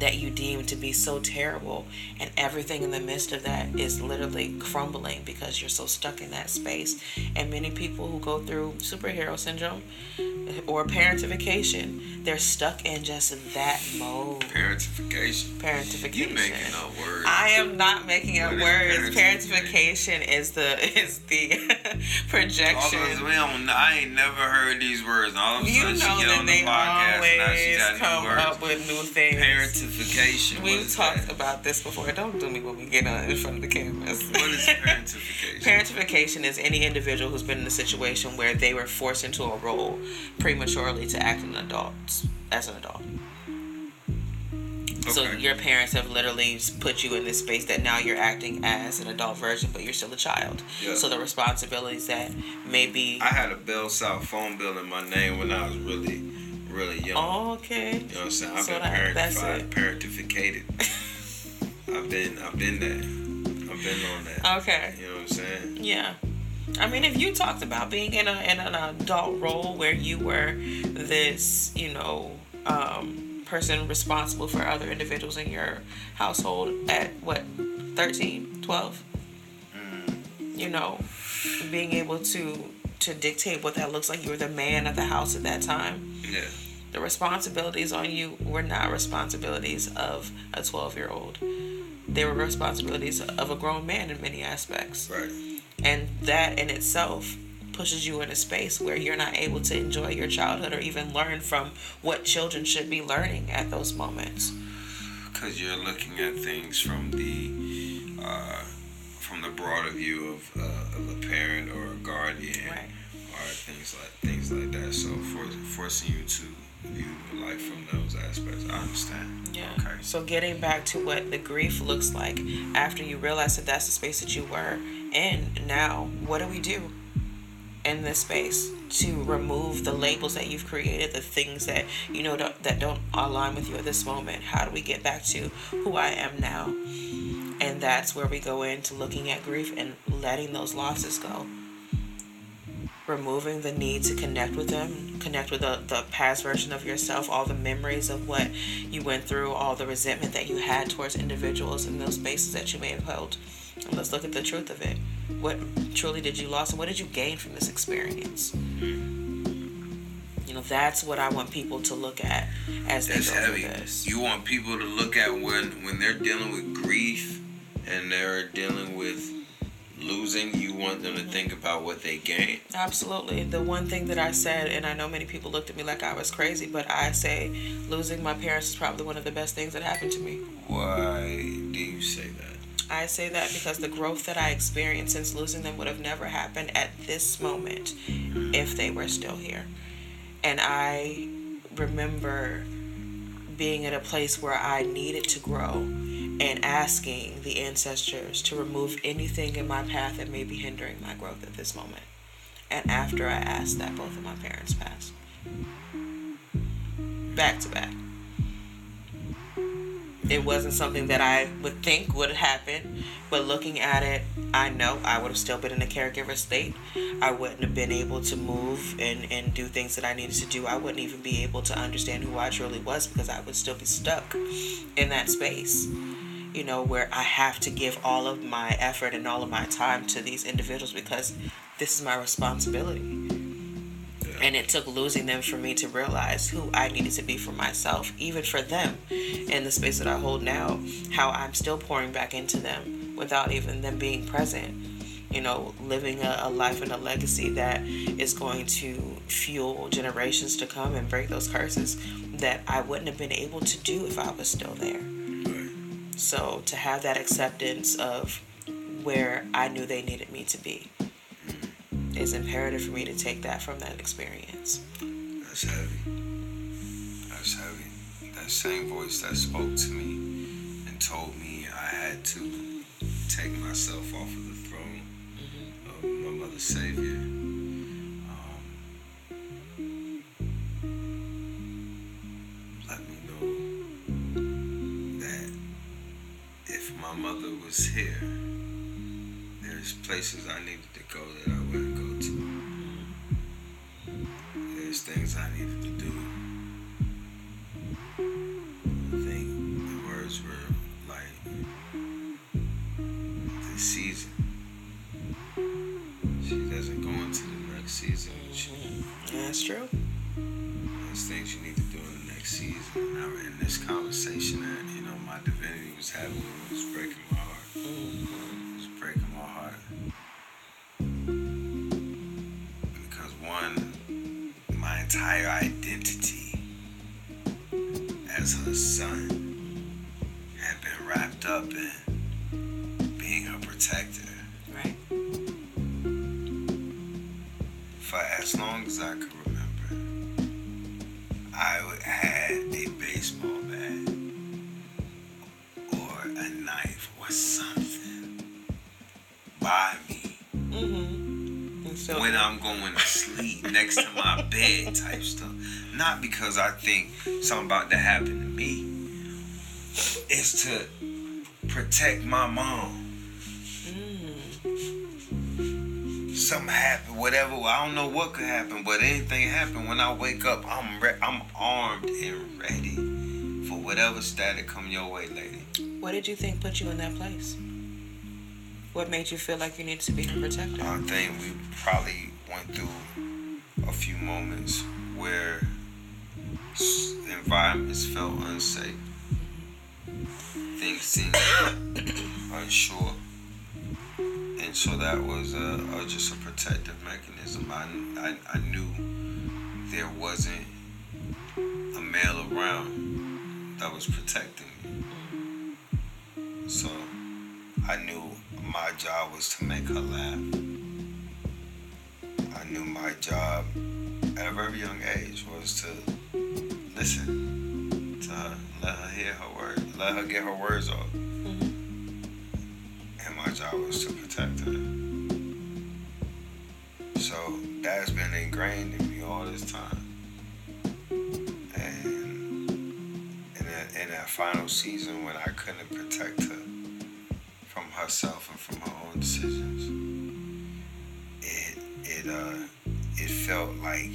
that you deem to be so terrible and everything in the midst of that is literally crumbling because you're so stuck in that space and many people who go through superhero syndrome or parentification they're stuck in just that mode Parentification. parentification You making up words. I am not making up words. parentification? Is the is the projection. All we don't, I ain't never heard these words. All of a You sudden know she get on the podcast now she got come new words. up with new things. Parentification. We've is talked that? about this before. Don't do me when we get on in front of the cameras. What is parentification? Parentification is any individual who's been in a situation where they were forced into a role prematurely to act an adult as an adult. So your parents have literally put you in this space that now you're acting as an adult version, but you're still a child. Yeah. So the responsibilities that maybe I had a Bell South phone bill in my name when I was really, really young. okay, You know what I'm saying? I've So been that- that's parentified, it. parentificated. I've been, I've been there. I've been on that. okay, You know what I'm saying? yeah. I mean, if you talked about being in a in an adult role where you were this, you know, um, person responsible for other individuals in your household at what 13, 12? You know, being able to to dictate what that looks like. You were the man of the house at that time. Yeah. The responsibilities on you were not responsibilities of a 12 year old. They were responsibilities of a grown man in many aspects. Right. And that in itself pushes you in a space where you're not able to enjoy your childhood or even learn from what children should be learning at those moments. Because you're looking at things from the, uh, from the broader view of, uh, of a parent or a guardian. Right. Or things like things like that. So for, forcing you to view life from those aspects. I understand. Yeah. Okay. So getting back to what the grief looks like after you realize that that's the space that you were in. Now, what do we do in this space to remove the labels that you've created, the things that you know don't, that don't align with you at this moment? How do we get back to who I am now? And that's where we go into looking at grief and letting those losses go. Removing the need to connect with them, connect with the, the past version of yourself, all the memories of what you went through, all the resentment that you had towards individuals in those spaces that you may have held. And let's look at the truth of it. What truly did you lose and what did you gain from this experience? You know, that's what I want people to look at as they That's go heavy. through this. You want people to look at when when they're dealing with grief and they're dealing with losing. You want them to think about what they gain. Absolutely. The one thing that I said, and I know many people looked at me like I was crazy, but I say losing my parents is probably one of the best things that happened to me. Why do you say that? I say that because the growth that I experienced since losing them would have never happened at this moment if they were still here. And I remember being at a place where I needed to grow and asking the ancestors to remove anything in my path that may be hindering my growth at this moment. And after I asked that, both of my parents passed. Back to back. It wasn't something that I would think would happen, but looking at it, I know I would have still been in a caregiver state. I wouldn't have been able to move and, and do things that I needed to do. I wouldn't even be able to understand who I truly was because I would still be stuck in that space, you know, where I have to give all of my effort and all of my time to these individuals because this is my responsibility. And it took losing them for me to realize who I needed to be for myself, even for them, in the space that I hold now, how I'm still pouring back into them without even them being present. You know, living a, a life and a legacy that is going to fuel generations to come and break those curses that I wouldn't have been able to do if I was still there. So to have that acceptance of where I knew they needed me to be is imperative for me to take that from that experience. That's heavy. That's heavy. That same voice that spoke to me and told me I had to take myself off of the throne of my mother's savior. My mother was here, there's places I needed to go that I wouldn't go to. There's things I needed to do. I think the words were like, this season. She doesn't go into the next season. She, That's true. there's things you need to season. And I, in this conversation that, you know, my divinity was having it was breaking my heart. It was breaking my heart. Because one, my entire identity as her son had been wrapped up in being her protector Right. for as long as I could. I would- had a baseball bat or a knife or something by me mm-hmm. And so when I'm going to sleep next to my bed type stuff. Not because I think something about to happen to me. It's to protect my mom. Something happened, whatever. I don't know what could happen, but anything happen when I wake up, I'm re- I'm armed and ready for whatever static come your way, lady. what did you think put you in that place? What made you feel like you needed to be her protector? I think we probably went through a few moments where environments felt unsafe. Things seemed unsure. And so that was a, a, just a protective mechanism. I, I, I knew there wasn't a male around that was protecting me. So I knew my job was to make her laugh. I knew my job at a very young age was to listen to her, let her hear her words, let her get her words off. And mm-hmm. My job was to protect her. So that's been ingrained in me all this time. And in that, in that final season when I couldn't protect her from herself and from her own decisions, it it uh it felt like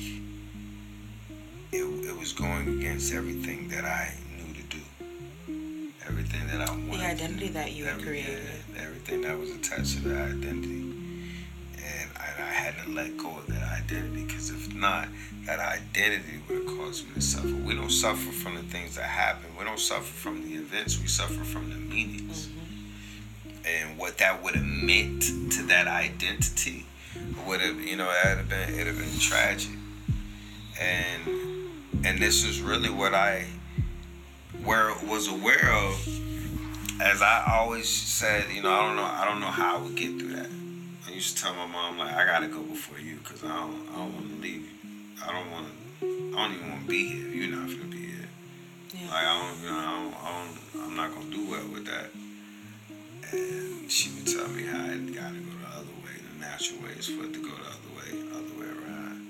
it, it was going against everything that I. Everything that I wanted. to identity that you Every- created. yeah, everything that was attached to that identity. And I, I had to let go of that identity because if not, that identity would have caused me to suffer. We don't suffer from the things that happen. We don't suffer from the events. We suffer from the meanings. Mm-hmm. And what that would have meant to that identity would have, you know, have been, it'd have been tragic. And and this is really what I where was aware of as I always said, you know, I don't know, I don't know how I would get through that. I used to tell my mom like, I gotta go before you, cause I don't, I don't want to leave. you. I don't want to. I don't even want to be here. You're not gonna be here. Yeah. Like I don't, you know, I don't, I don't, I'm not gonna do well with that. And she would tell me how I gotta go the other way. The natural way is for it to go the other way, other way around.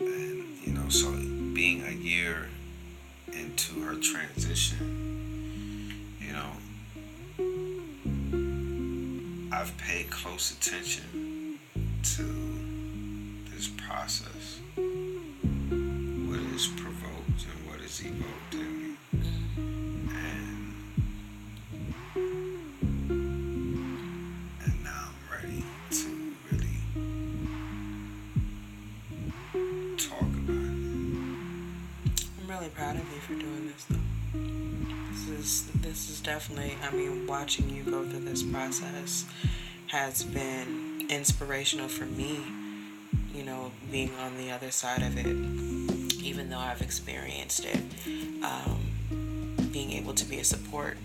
And you know, so being a year into her transition, you know, I've paid close attention to this process, what is provoked and what is evoked really proud of you for doing this though. This is this is definitely I mean watching you go through this process has been inspirational for me, you know, being on the other side of it, even though I've experienced it. Um, being able to be a support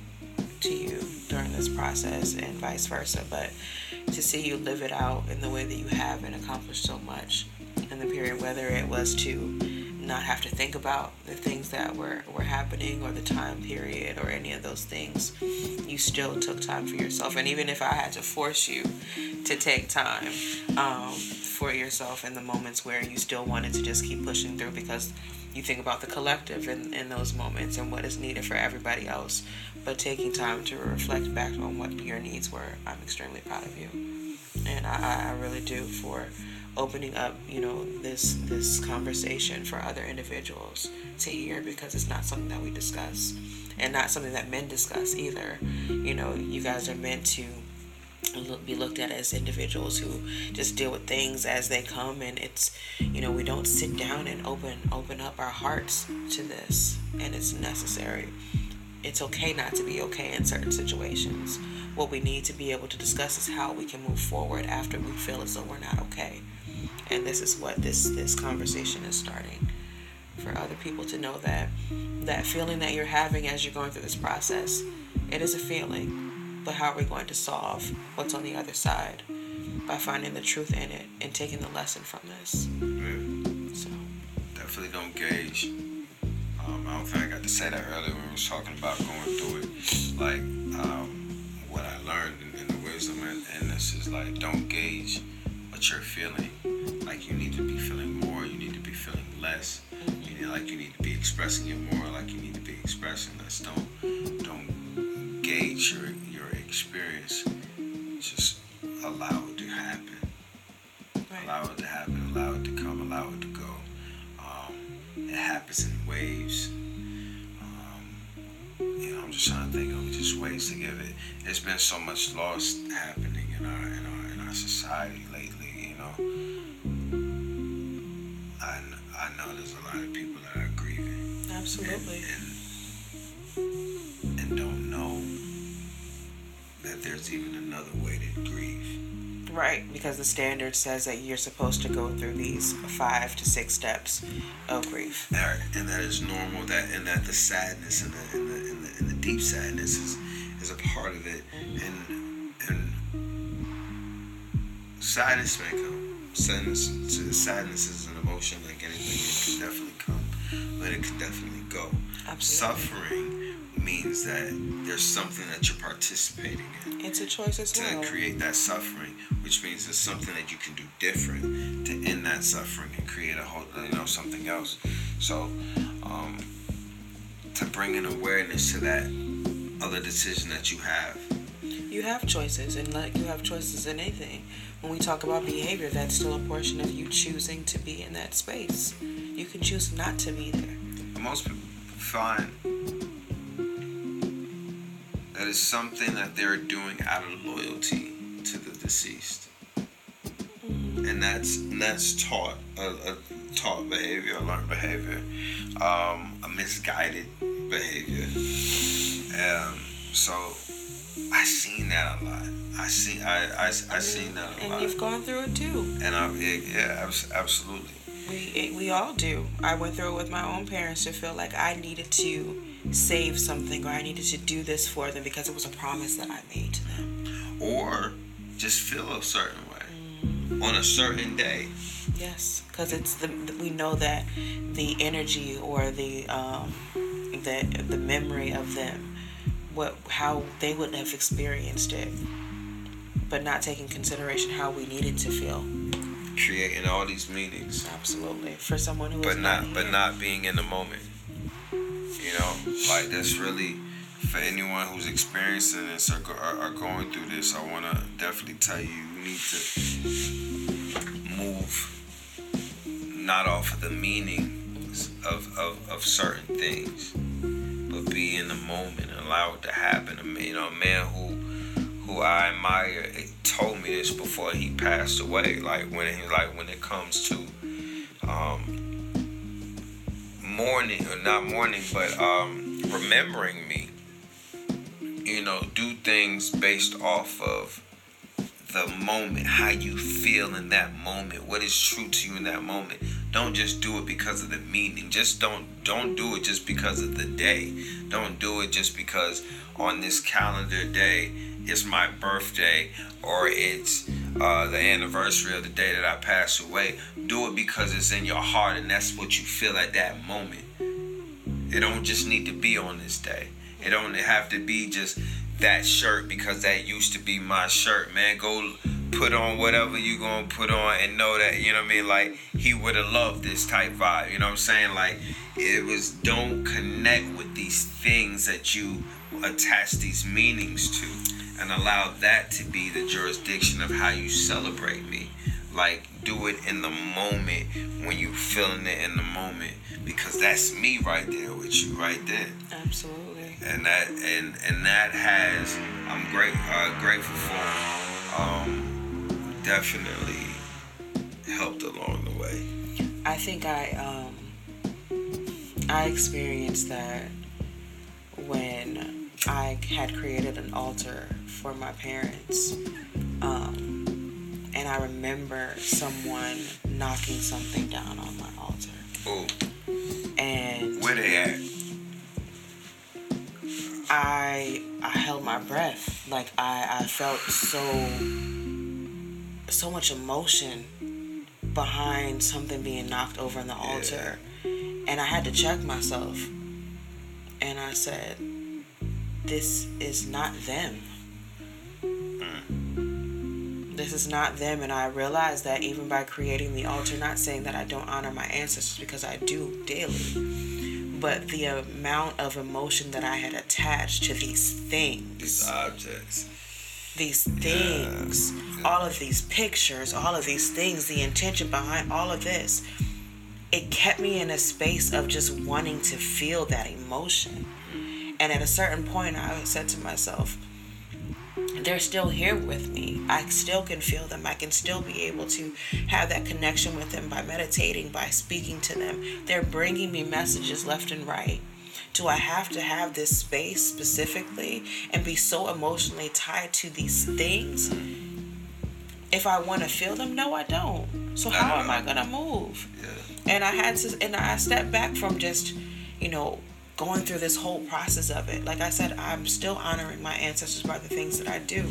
to you during this process and vice versa, but to see you live it out in the way that you have and accomplish so much in the period, whether it was to not have to think about the things that were, were happening or the time period or any of those things, you still took time for yourself. And even if I had to force you to take time um, for yourself in the moments where you still wanted to just keep pushing through because you think about the collective in, in those moments and what is needed for everybody else, but taking time to reflect back on what your needs were, I'm extremely proud of you. And I, I really do for opening up, you know, this this conversation for other individuals to hear because it's not something that we discuss and not something that men discuss either. You know, you guys are meant to be looked at as individuals who just deal with things as they come and it's you know we don't sit down and open open up our hearts to this and it's necessary. It's okay not to be okay in certain situations. What we need to be able to discuss is how we can move forward after we feel as though we're not okay and this is what this this conversation is starting for other people to know that that feeling that you're having as you're going through this process it is a feeling but how are we going to solve what's on the other side by finding the truth in it and taking the lesson from this Yeah. so definitely don't gauge. Um, I don't think I got to say that earlier when we was talking about going through it. Like um, what I learned in, in the wisdom and, and this is like don't gauge what you're feeling. Like you need to be feeling more. You need to be feeling less. You need, like you need to be expressing it more. Like you need to be expressing less. Don't don't gauge your your experience. Just allow it to happen. Allow it to happen. Allow it to come. Allow it to go. Um, it happens in waves. Um, you know, I'm just trying to think of just ways to give it. There's been so much loss happening in our in our in our society lately. You know, I know there's a lot of people that are grieving absolutely and and don't know that there's even another way to grieve. right because the standard says that you're supposed to go through these five to six steps of grief That- and that is normal. That and that the sadness and the and the, and the, and the deep sadness is is a part of it. And and sadness may come. Sadness, sadness is an emotion like anything. It can definitely come, but it can definitely go. Absolutely. Suffering means that there's something that you're participating in it's a choice as to well To create that suffering, which means there's something that you can do different to end that suffering and create a whole, you know, something else. So, um, to bring an awareness to that other decision that you have. You have choices and like you have choices in anything when we talk about behavior that's still a portion of you choosing to be in that space you can choose not to be there Most people find that is something that they're doing out of loyalty to the deceased. and that's and that's taught a, a taught behavior, a learned behavior, um, a misguided behavior. Um, so I seen that a lot. I see I I, I seen that a and lot. you've gone through it too And I, yeah, absolutely. We we all do. I went through it with my own parents to feel like I needed to save something or I needed to do this for them because it was a promise that I made to them. or just feel a certain way on a certain day. Yes, because it's the we know that the energy or the um, the the memory of them, what how they would have experienced it, but not taking consideration how we needed to feel. Creating all these meanings, Absolutely, for someone who is but not but here. not being in the moment. You know, like that's really for anyone who's experiencing this or, go, or, or going through this. I want to definitely tell you, you need to move not off of the meanings of, of, of certain things, but be in the moment and allow it to happen. You know, a man who who I admire told me this before he passed away. Like when he like when it comes to um, mourning or not mourning, but um, remembering me. You know, do things based off of the moment, how you feel in that moment, what is true to you in that moment. Don't just do it because of the meaning. Just don't don't do it just because of the day. Don't do it just because on this calendar day it's my birthday or it's uh, the anniversary of the day that I passed away. Do it because it's in your heart and that's what you feel at that moment. It don't just need to be on this day. It don't have to be just that shirt because that used to be my shirt, man. Go put on whatever you gonna put on and know that, you know what I mean? Like he would have loved this type vibe. You know what I'm saying? Like it was don't connect with these things that you attach these meanings to and allow that to be the jurisdiction of how you celebrate me. Like do it in the moment when you feeling it in the moment because that's me right there with you right there Absolutely. and that and and that has I'm great uh, grateful for um definitely helped along the way I think I um I experienced that when I had created an altar for my parents. Um and I remember someone knocking something down on my altar. oh And where they at I I held my breath. Like I I felt so so much emotion behind something being knocked over in the altar. And I had to check myself. And I said, this is not them. This is not them. And I realized that even by creating the altar, not saying that I don't honor my ancestors because I do daily, but the amount of emotion that I had attached to these things these objects these things, all of these pictures, all of these things, the intention behind all of this, it kept me in a space of just wanting to feel that emotion. And at a certain point, I said to myself, they're still here with me. I still can feel them. I can still be able to have that connection with them by meditating, by speaking to them. They're bringing me messages left and right. Do I have to have this space specifically and be so emotionally tied to these things? If I want to feel them, no, I don't. So how am I gonna move? yeah and I had to, and I stepped back from just, you know, going through this whole process of it. Like I said, I'm still honoring my ancestors by the things that I do,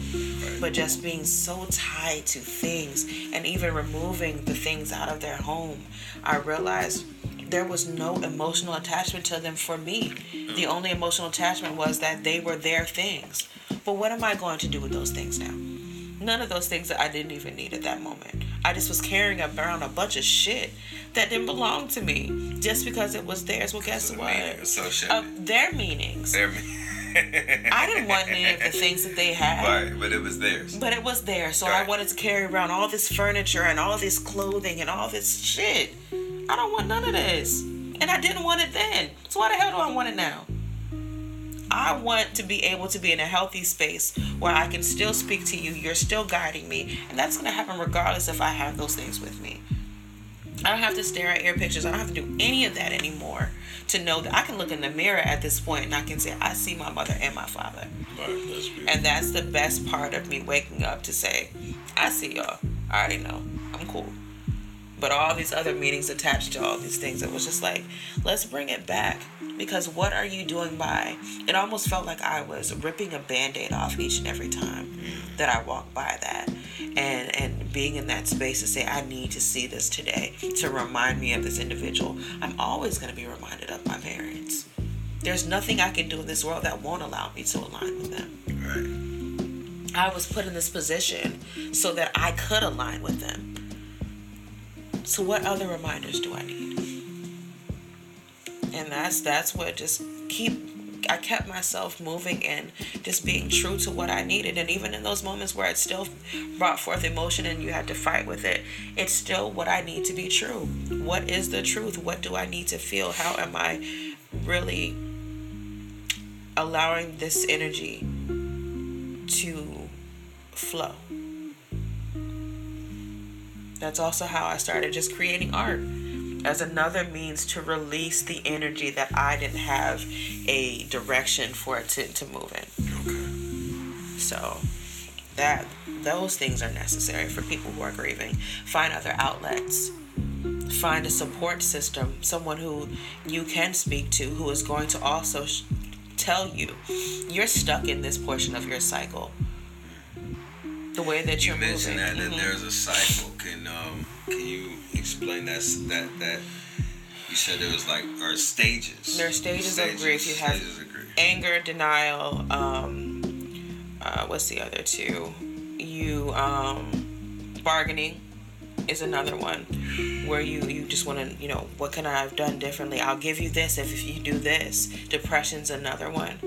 but just being so tied to things and even removing the things out of their home, I realized there was no emotional attachment to them for me. The only emotional attachment was that they were their things. But what am I going to do with those things now? None of those things that I didn't even need at that moment. I just was carrying around a bunch of shit that didn't belong to me just because it was theirs. Well, guess what? meaning Of their meanings. Their- meanings. I didn't want any of the things that they had. right but it was theirs But it was there, so I wanted to carry around all this furniture and all this clothing and all this shit. I don't want none of this. And I didn't want it then. So why the hell do I want it now? I want to be able to be in a healthy space where I can still speak to you, you're still guiding me, and that's gonna happen regardless if I have those things with me. I don't have to stare at your pictures. I don't have to do any of that anymore to know that I can look in the mirror at this point and I can say, I see my mother and my father. right that's. And that's the best part of me waking up to say, I see y'all. I already know. I'm cool. But all these other meanings attached to all these things. It was just like, let's bring it back. Because what are you doing by? It almost felt like I was ripping a band aid off each and every time that I walked by that. And, and being in that space to say, I need to see this today to remind me of this individual. I'm always going to be reminded of my parents. There's nothing I can do in this world that won't allow me to align with them. Right. I was put in this position so that I could align with them. So what other reminders do I need? And that's that's what just keep I kept myself moving and just being true to what I needed. And even in those moments where it still brought forth emotion and you had to fight with it, it's still what I need to be true. What is the truth? What do I need to feel? How am I really allowing this energy to flow? That's also how I started just creating art as another means to release the energy that I didn't have a direction for it to, to move in. Okay. So that those things are necessary for people who are grieving. Find other outlets. Find a support system, someone who you can speak to who is going to also sh- tell you you're stuck in this portion of your cycle. The way that You you're mentioned moving. that, that Mhm. there's a cycle. Can um can you explain that that that you said there was like or stages? There are stages of grief. You have stages anger, denial. Um, uh, what's the other two? You um, bargaining is another one where you you just want to you know what can I have done differently? I'll give you this if, if you do this. Depression's another one.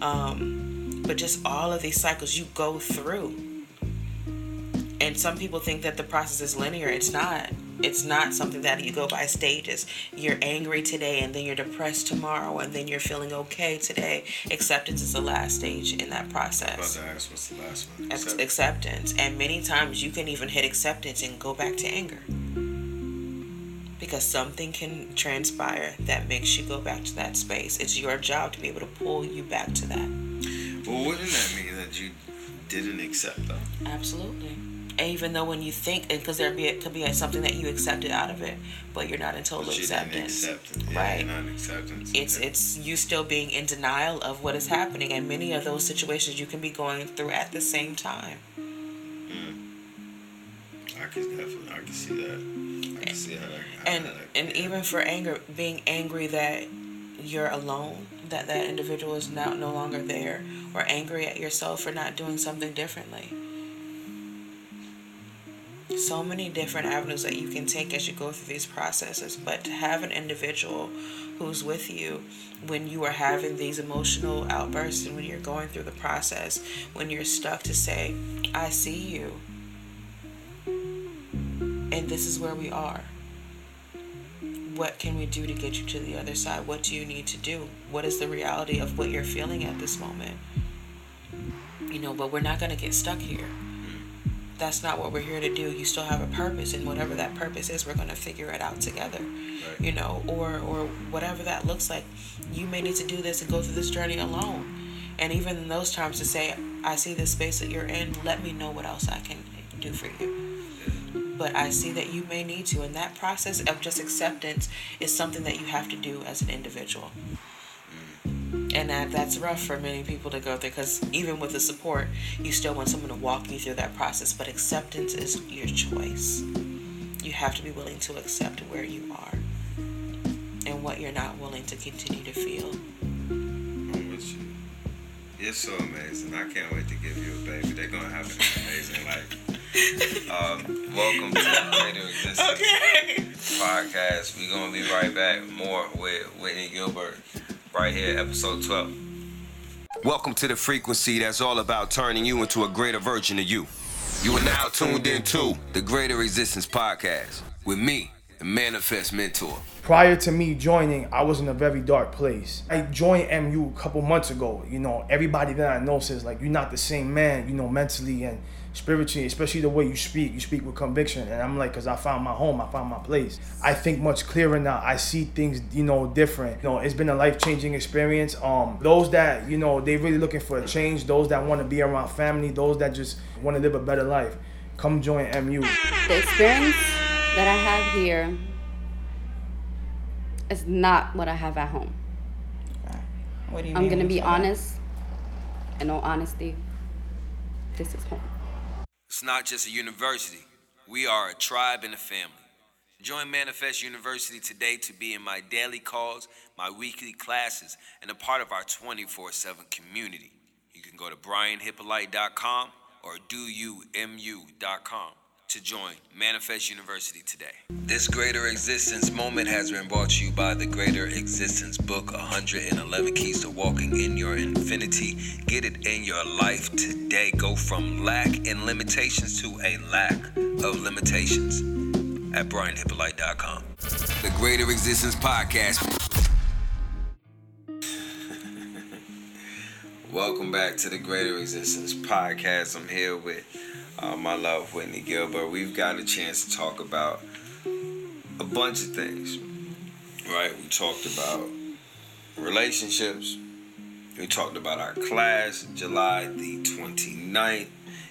Um, but just all of these cycles you go through. And some people think that the process is linear. It's not. It's not something that you go by stages. You're angry today and then you're depressed tomorrow and then you're feeling okay today. Acceptance is the last stage in that About process. to ask what's the last one? Ex- Accept- acceptance. And many times you can even hit acceptance and go back to anger. Because something can transpire that makes you go back to that space. It's your job to be able to pull you back to that. Well, wouldn't that mean that you didn't accept though? Absolutely. And even though when you think, because there be it could be something that you accepted out of it, but you're not in total But you didn't acceptance. accept it. Yeah, Right. It's Okay. it's you still being in denial of what is happening, and many of those situations you can be going through at the same time. Mm. I can definitely I can see that. I can see how that. How And that and even for anger, being angry that you're alone, that that individual is now no longer there, or angry at yourself for not doing something differently. So many different avenues that you can take as you go through these processes, but to have an individual who's with you when you are having these emotional outbursts and when you're going through the process, when you're stuck to say, I see you, and this is where we are what can we do to get you to the other side? What do you need to do? What is the reality of what you're feeling at this moment? You know, but we're not going to get stuck here. That's not what we're here to do. You still have a purpose, and whatever that purpose is, we're going to figure it out together. You know, or or whatever that looks like. You may need to do this and go through this journey alone. And even in those times, to say, I see the space that you're in. Let me know what else I can do for you but I see that you may need to. And that process of just acceptance is something that you have to do as an individual. And that, that's rough for many people to go through because even with the support, you still want someone to walk you through that process. But acceptance is your choice. You have to be willing to accept where you are and what you're not willing to continue to feel. I'm with you. It's so amazing. I can't wait to give you a baby. They're gonna have an amazing life. Um, welcome to the Greater Existence podcast. We're gonna be right back. More with Whitney Gilbert, right here, episode 12. Welcome to the frequency that's all about turning you into a greater version of you. You are now tuned into the Greater Existence Podcast with me, the Manifest Mentor. Prior to me joining, I was in a very dark place. I joined MU a couple months ago. You know, everybody that I know says like you're not the same man, you know, mentally and spiritually, especially the way you speak. You speak with conviction, and I'm like, cause I found my home, I found my place. I think much clearer now. I see things, you know, different. You know, it's been a life changing experience. Um, those that you know they really looking for a change, those that want to be around family, those that just want to live a better life, come join MU. The experience that I have here is not what I have at home. What do you I'm mean gonna be you that? honest. In all honesty, this is home. It's not just a university. We are a tribe and a family. Join Manifest University today to be in my daily calls, my weekly classes, and a part of our 24 7 community. You can go to brianhyppolite.com or doyoumu.com to join Manifest University today. This Greater Existence moment has been brought to you by the Greater Existence book 111 Keys to Walking in Your Infinity. Get it in your life today. Go from lack and limitations to a lack of limitations at brianhyppolite.com. The Greater Existence Podcast. Welcome back to the Greater Existence Podcast. I'm here with uh, my love, Whitney Gilbert. We've got a chance to talk about a bunch of things, right? We talked about relationships. We talked about our class, July the 29th.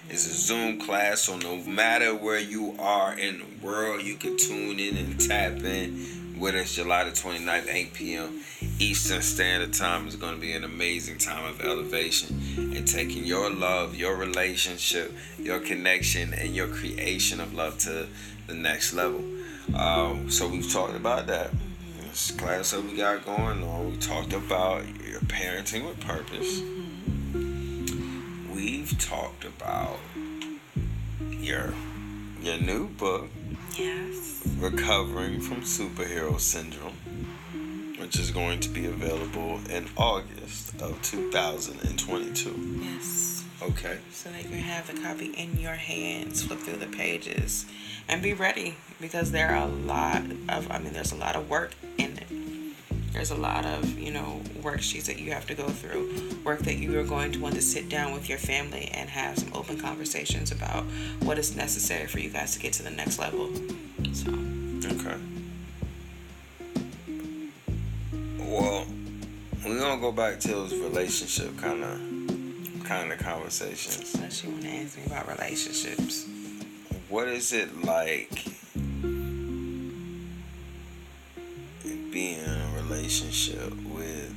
It's a Zoom class, so no matter where you are in the world, you can tune in and tap in with us July the 29th, 8 p.m. Eastern Standard Time is going to be an amazing time of elevation and taking your love, your relationship, your connection, and your creation of love to the next level. Um, so we've talked about that. This class that we got going on, we talked about your parenting with purpose. We've talked about your your new book, Yes. Recovering from Superhero Syndrome, which is going to be available in August of 2022. Yes. Okay. So that you can have the copy in your hands, flip through the pages, and be ready because there are a lot of, I mean, there's a lot of work in it. There's a lot of, you know, worksheets that you have to go through, work that you are going to want to sit down with your family and have some open conversations about what is necessary for you guys to get to the next level. So, Okay. Well, we're gonna go back to those relationship kind of kind of conversations. unless you want to ask me about relationships. What is it like being in a relationship with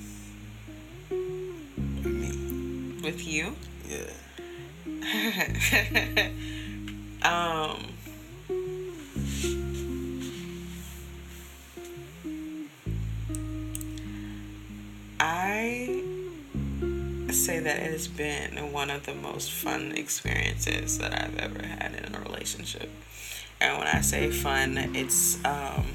me? With you? Yeah. um I say that it has been one of the most fun experiences that I've ever had in a relationship. And when I say fun, it's um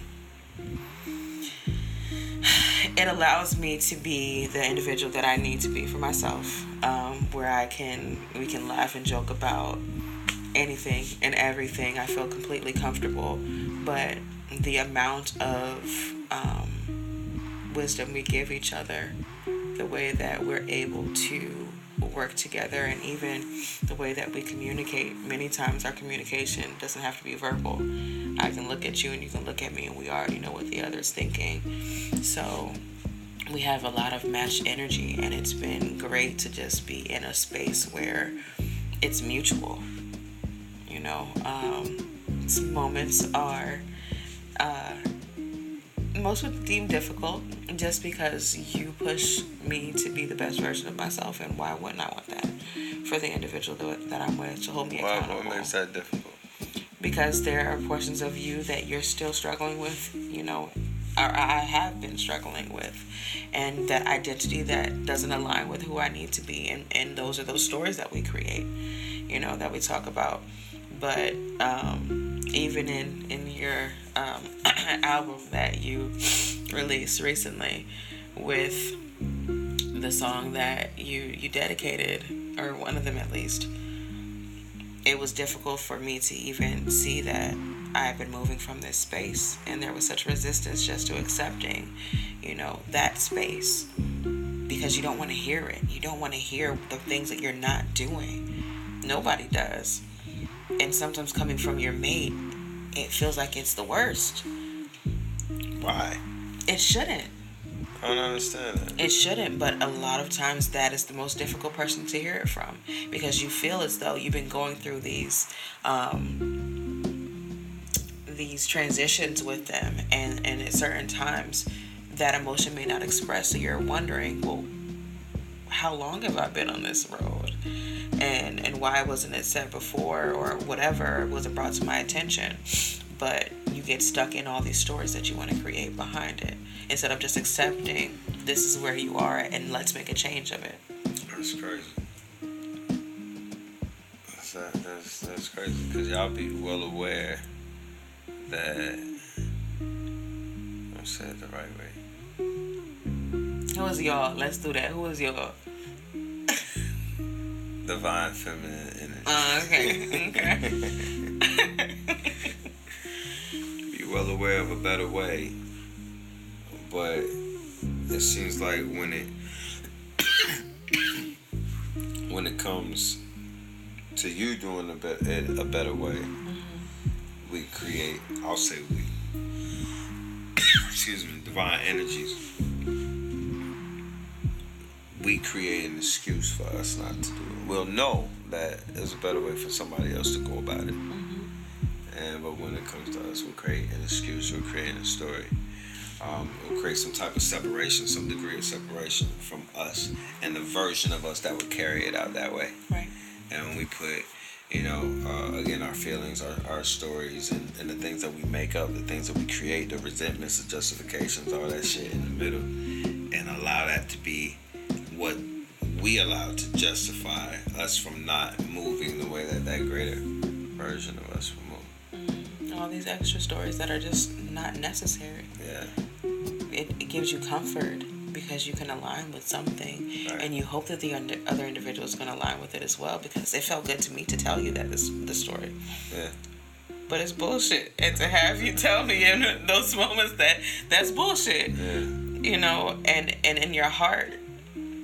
it allows me to be the individual that I need to be for myself. Um, where I can we can laugh and joke about anything and everything. I feel completely comfortable, but the amount of um, wisdom we give each other, the way that we're able to work together, and even the way that we communicate. Many times, our communication doesn't have to be verbal. I can look at you, and you can look at me, and we already know what the other's thinking. So we have a lot of matched energy, and it's been great to just be in a space where it's mutual. You know, um, moments are uh, most would deem difficult just because you push me to be the best version of myself, and why wouldn't I want that for the individual that, that I'm with to hold me Why, accountable? what makes that difficult? because there are portions of you that you're still struggling with, you know, or I have been struggling with, and that identity that doesn't align with who I need to be, and and those are those stories that we create, you know, that we talk about. But um, even in in your um, album that you released recently, with the song that you you dedicated, or one of them at least, it was difficult for me to even see that I've been moving from this space and there was such resistance just to accepting, you know, that space because you don't want to hear it. You don't want to hear the things that you're not doing. Nobody does. And sometimes coming from your mate, it feels like it's the worst. Why? It shouldn't. I don't understand that. It shouldn't, but a lot of times that is the most difficult person to hear it from because you feel as though you've been going through these um, these transitions with them and and at certain times that emotion may not express so you're wondering well how long have i been on this road and and why wasn't it said before or whatever wasn't brought to my attention but you get stuck in all these stories that you want to create behind it instead of just accepting this is where you are and let's make a change of it That's crazy. That's, that's, that's crazy because y'all be well aware that I said the right way. Who is y'all let's do that who is y'all Divine feminine energy. uh, okay okay be well aware of a better way, but it seems like when it when it comes to you doing a, be- a better way, we create. I'll say we. excuse me, divine energies. We create an excuse for us not to do it. We'll know that there's a better way for somebody else to go about it. And but when it comes to us, we'll create an excuse. We'll create a story. Um, we'll create some type of separation, some degree of separation from us and the version of us that would carry it out that way. right And when we put, you know, uh, again, our feelings, our, our stories, and, and the things that we make up, the things that we create, the resentments, the justifications, all that shit in the middle, and allow that to be what we allow to justify us from not moving the way that that greater version of us will move. Mm, all these extra stories that are just not necessary Yeah. it, it gives you comfort because you can align with something Right. and you hope that the under, other individual is going to align with it as well because it felt good to me to tell you that this the story Yeah. but it's bullshit and to have you tell me in those moments that that's bullshit Yeah. you know and and in your heart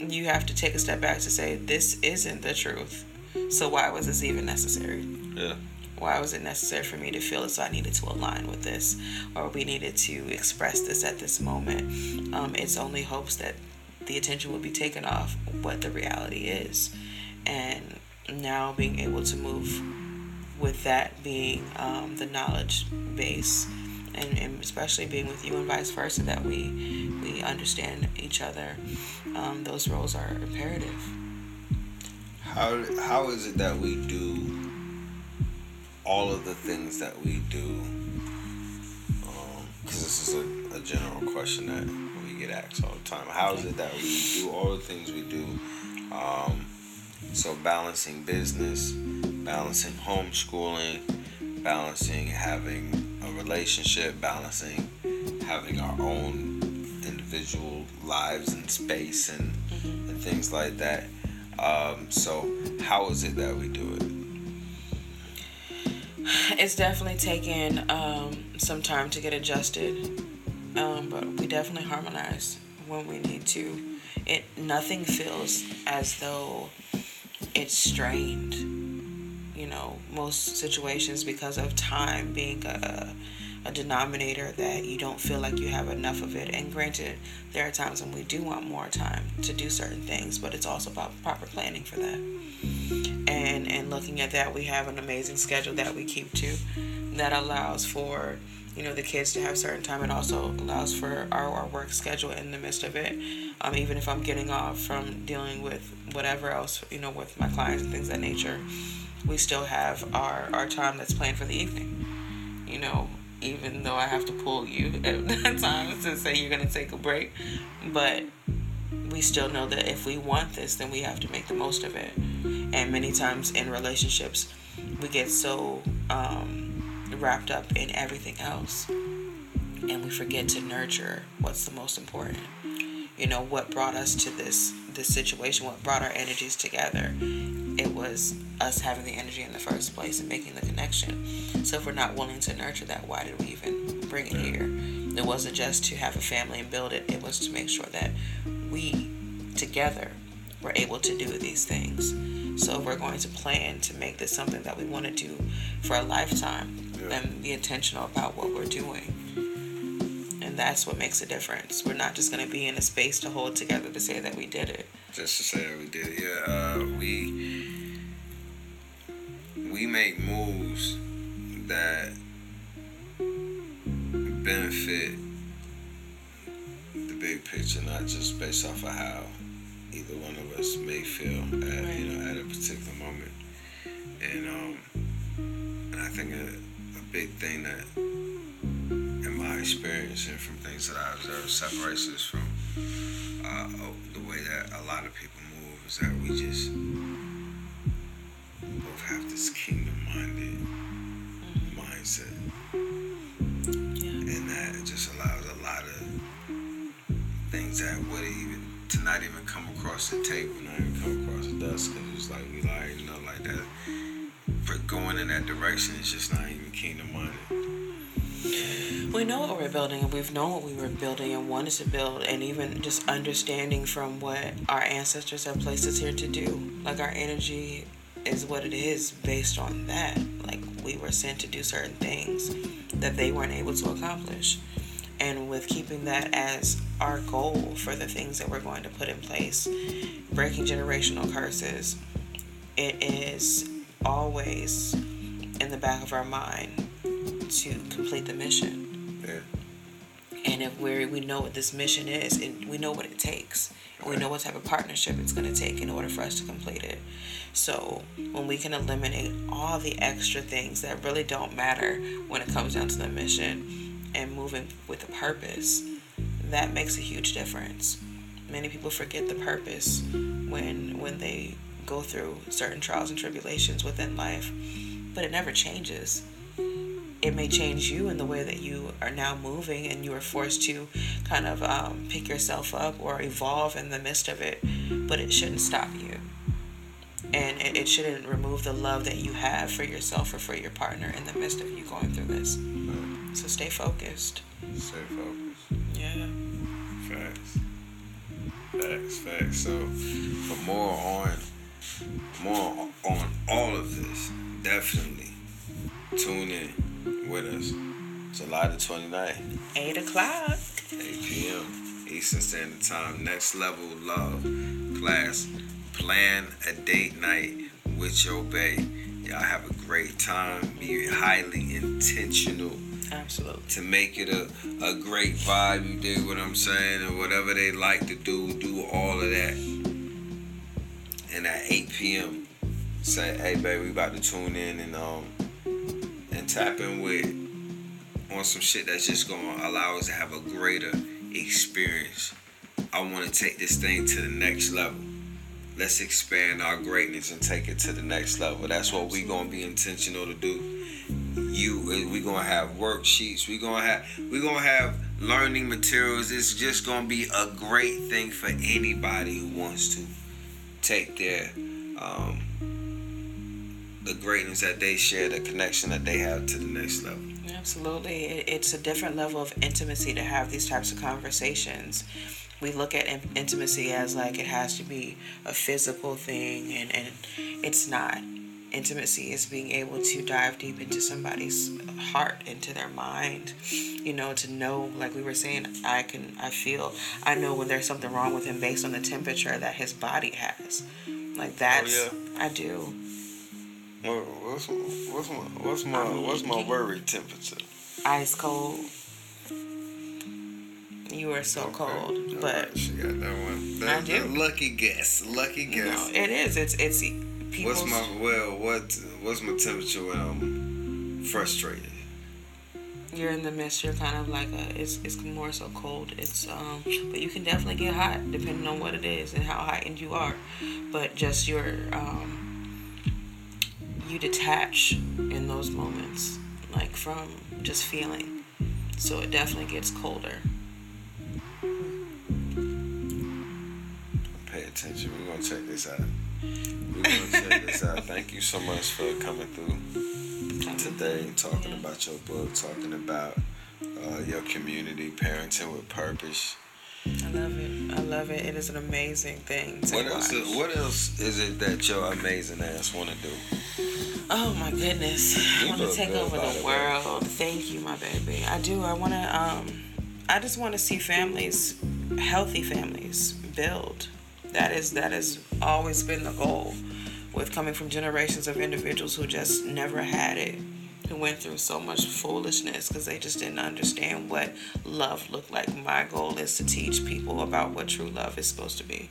you have to take a step back to say this isn't the truth so why was this even necessary Yeah. why was it necessary for me to feel as though I needed to align with this or we needed to express this at this moment? Um, it's only hopes that the attention will be taken off what the reality is. And now being able to move with that being um, the knowledge base and, and especially being with you and vice versa that we we understand each other um, those roles are imperative How how is it that we do all of the things that we do? Because this is a, a general question that we get asked all the time. How is it that we do all the things we do? Um, so balancing business, balancing homeschooling, balancing having a relationship, balancing having our own individual lives and space and, and things like that. Um, so how is it that we do it? it's definitely taken um, some time to get adjusted, um, but we definitely harmonize when we need to. It nothing feels as though it's strained. You know, most situations because of time being a a denominator that you don't feel like you have enough of it. And granted, there are times when we do want more time to do certain things, but it's also about proper planning for that. And and looking at that we have an amazing schedule that we keep to that allows for you know the kids to have certain time. It also allows for our, our work schedule in the midst of it. Um, even if i'm getting off from dealing with whatever else you know with my clients and things of that nature we still have our our time that's planned for the evening you know even though i have to pull you at times to say you're going to take a break but we still know that if we want this, then we have to make the most of it. And many times in relationships, we get so um, wrapped up in everything else and we forget to nurture what's the most important. You know, what brought us to this this situation, what brought our energies together. It was us having the energy in the first place and making the connection. So if we're not willing to nurture that, why did we even bring it here? It wasn't just to have a family and build it, it was to make sure that we together were able to do these things. So if we're going to plan to make this something that we want to do for a lifetime Yeah. and be intentional about what we're doing. And that's what makes a difference. We're not just going to be in a space to hold together to say that we did it. Just to say that we did it, yeah. Uh, we we make moves that benefit the big picture, not just based off of how either one of us may feel at you know at a particular moment. And um, and I think a, a big thing that my experience and from things that I observe separates us from uh, the way that a lot of people move is that we just both have this kingdom-minded mindset, and that just allows a lot of things that would even to not even come across the table, not even come across the desk, because it's like we like you know like that. But going in that direction is just not even kingdom-minded. We know what we're building, and we've known what we were building and wanted to build, and even just understanding from what our ancestors have placed us here to do. Like our energy is what it is based on that. Like we were sent to do certain things that they weren't able to accomplish. And with keeping that as our goal for the things that we're going to put in place, breaking generational curses, it is always in the back of our mind to complete the mission. And if we we know what this mission is, and we know what it takes, and we know what type of partnership it's going to take in order for us to complete it. So when we can eliminate all the extra things that really don't matter when it comes down to the mission and moving with a purpose, that makes a huge difference. Many people forget the purpose when when they go through certain trials and tribulations within life, but it never changes it may change you in the way that you are now moving and you are forced to kind of um, pick yourself up or evolve in the midst of it but it shouldn't stop you and it, it shouldn't remove the love that you have for yourself or for your partner in the midst of you going through this so stay focused Stay focused. yeah Facts. Facts, facts. So for more on more on all of this, definitely tune in with us. July the 29th, 8 o'clock 8 p.m. Eastern Standard Time. Next level love class. Plan a date night with your bae. Y'all have a great time. Be highly intentional absolutely to make it a, a great vibe. You dig what I'm saying? Or whatever they like to do, do all of that. And at 8 p.m., say, hey, baby, we about to tune in and um and tap in with on some shit that's just gonna allow us to have a greater experience. I want to take this thing to the next level. Let's expand our greatness and take it to the next level. That's what we gonna be intentional to do you we gonna have worksheets we gonna have we gonna have learning materials it's just gonna be a great thing for anybody who wants to take their um the greatness that they share the connection that they have to the next level Absolutely. It's a different level of intimacy to have these types of conversations. We look at in- intimacy as like it has to be a physical thing, and, and it's not. Intimacy is being able to dive deep into somebody's heart, into their mind, you know, to know, like we were saying, I can, I feel, I know when there's something wrong with him based on the temperature that his body has. Like oh, that's, yeah. I do. What- what's what's my what's my what's my worry temperature Ice cold. You are so cold, but she got that one I do. that lucky guess lucky guess it is. It's it's people's. what's my well what what's my temperature when i'm frustrated You're in the midst. You're kind of like a. It's it's more so cold. It's um, but you can definitely get hot depending on what it is and how heightened you are. But just your um, you detach in those moments, like from just feeling. So it definitely gets colder. pay attention. We're gonna check this out. We're gonna check this out. Thank you so much for coming through today, talking about your book, talking about uh, your community, parenting with purpose. I love it. I love it. It is an amazing thing. To What else? Is, what else is it that your amazing ass want to do? Oh my goodness. You I want to take over the world. Thank you, my baby. I do. I want to um I just want to see families healthy families build. That is that has always been the goal with coming from generations of individuals who just never had it. who went through so much foolishness because they just didn't understand what love looked like. My goal is to teach people about what true love is supposed to be.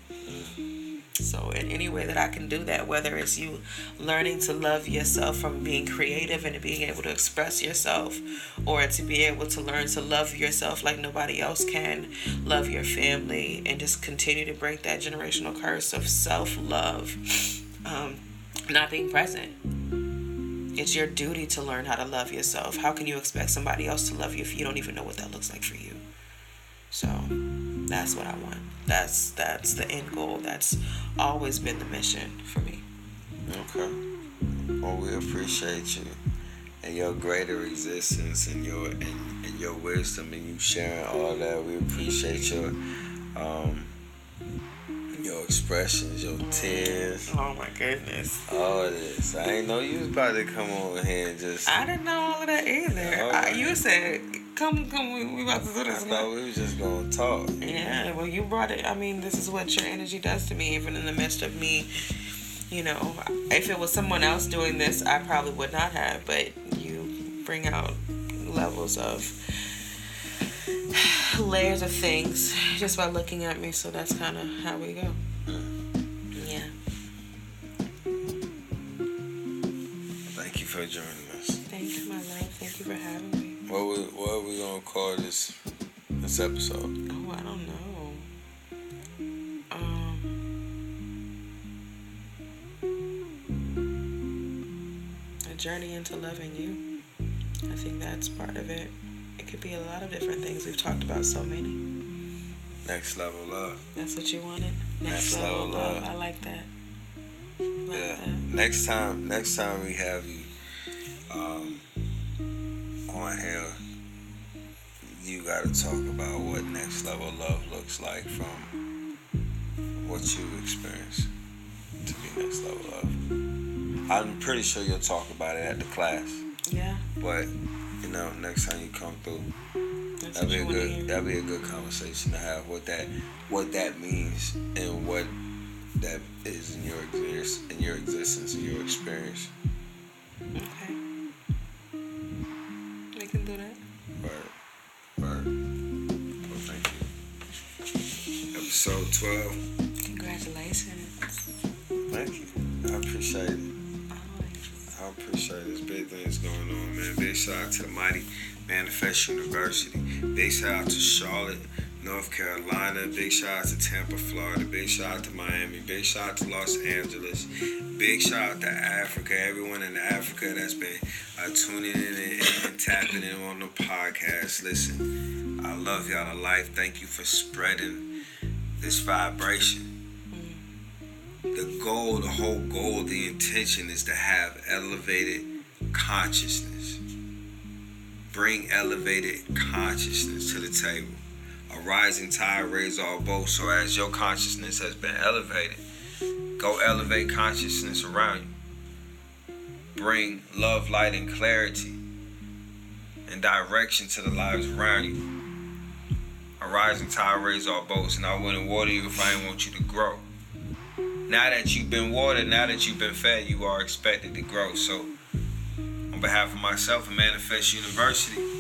So, in any way that I can do that, whether it's you learning to love yourself from being creative and being able to express yourself, or to be able to learn to love yourself like nobody else can, love your family, and just continue to break that generational curse of self love, um, not being present. It's your duty to learn how to love yourself. How can you expect somebody else to love you if you don't even know what that looks like for you? So that's what I want. That's that's the end goal. That's always been the mission for me. Okay. Well, we appreciate you and your greater existence and your and, and your wisdom and you sharing all that. We appreciate your um your expressions, your tears. Oh my goodness. All of this. I ain't know you was about to come over here and just. I didn't know all of that either. I, you said, "Come, come, we, we about to do I this." thought we was just gonna talk. Yeah, well, you brought it. I mean, this is what your energy does to me, even in the midst of me. You know, if it was someone else doing this, I probably would not have. But you bring out levels of layers of things just by looking at me. So that's kind of how we go. Yeah. Thank you for joining us. Thank you, my love. Thank you for having me. What we what are we gonna call this this episode? Oh, I don't know. Um. A journey into loving you. I think that's part of it. It could be a lot of different things. We've talked about so many. Next level love. That's what you wanted. Next Next, level, level love. love. I like that. Like Yeah. that. Next time, next time we have you um, on here, you got to talk about what next level love looks like from what you experienced to be next level love. I'm pretty sure you'll talk about it at the class, Yeah. but you know, next time you come through, That's that'd be a good that'd be a good conversation to have. What that what that means and what that is in your experience, in your existence, in your experience. Okay. We can do that. Word. Word. Well, thank you. Episode 12. Congratulations. Thank you. I appreciate it. I appreciate this big things going on, man. Big shout out to the mighty Manifest University. Big shout out to Charlotte, North Carolina. Big shout out to Tampa, Florida. Big shout out to Miami. Big shout out to Los Angeles. Big shout out to Africa. Everyone in Africa that's been uh, tuning in and, and tapping in on the podcast. Listen, I love y'all to life. Thank you for spreading this vibration the goal, the whole goal, the intention is to have elevated consciousness. Bring elevated consciousness to the table. A rising tide raises all boats. So as your consciousness has been elevated, go elevate consciousness around you. Bring love, light, and clarity and direction to the lives around you. A rising tide raises all boats, and I wouldn't water you if I didn't want you to grow. Now that you've been watered, now that you've been fed, you are expected to grow. So, on behalf of myself and Manifest University,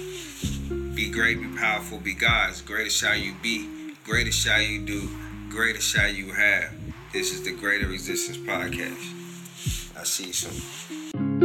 be great, be powerful, be God's. Greatest shall you be, greatest shall you do, greatest shall you have. This is the Greater Existence Podcast. I'll see you soon.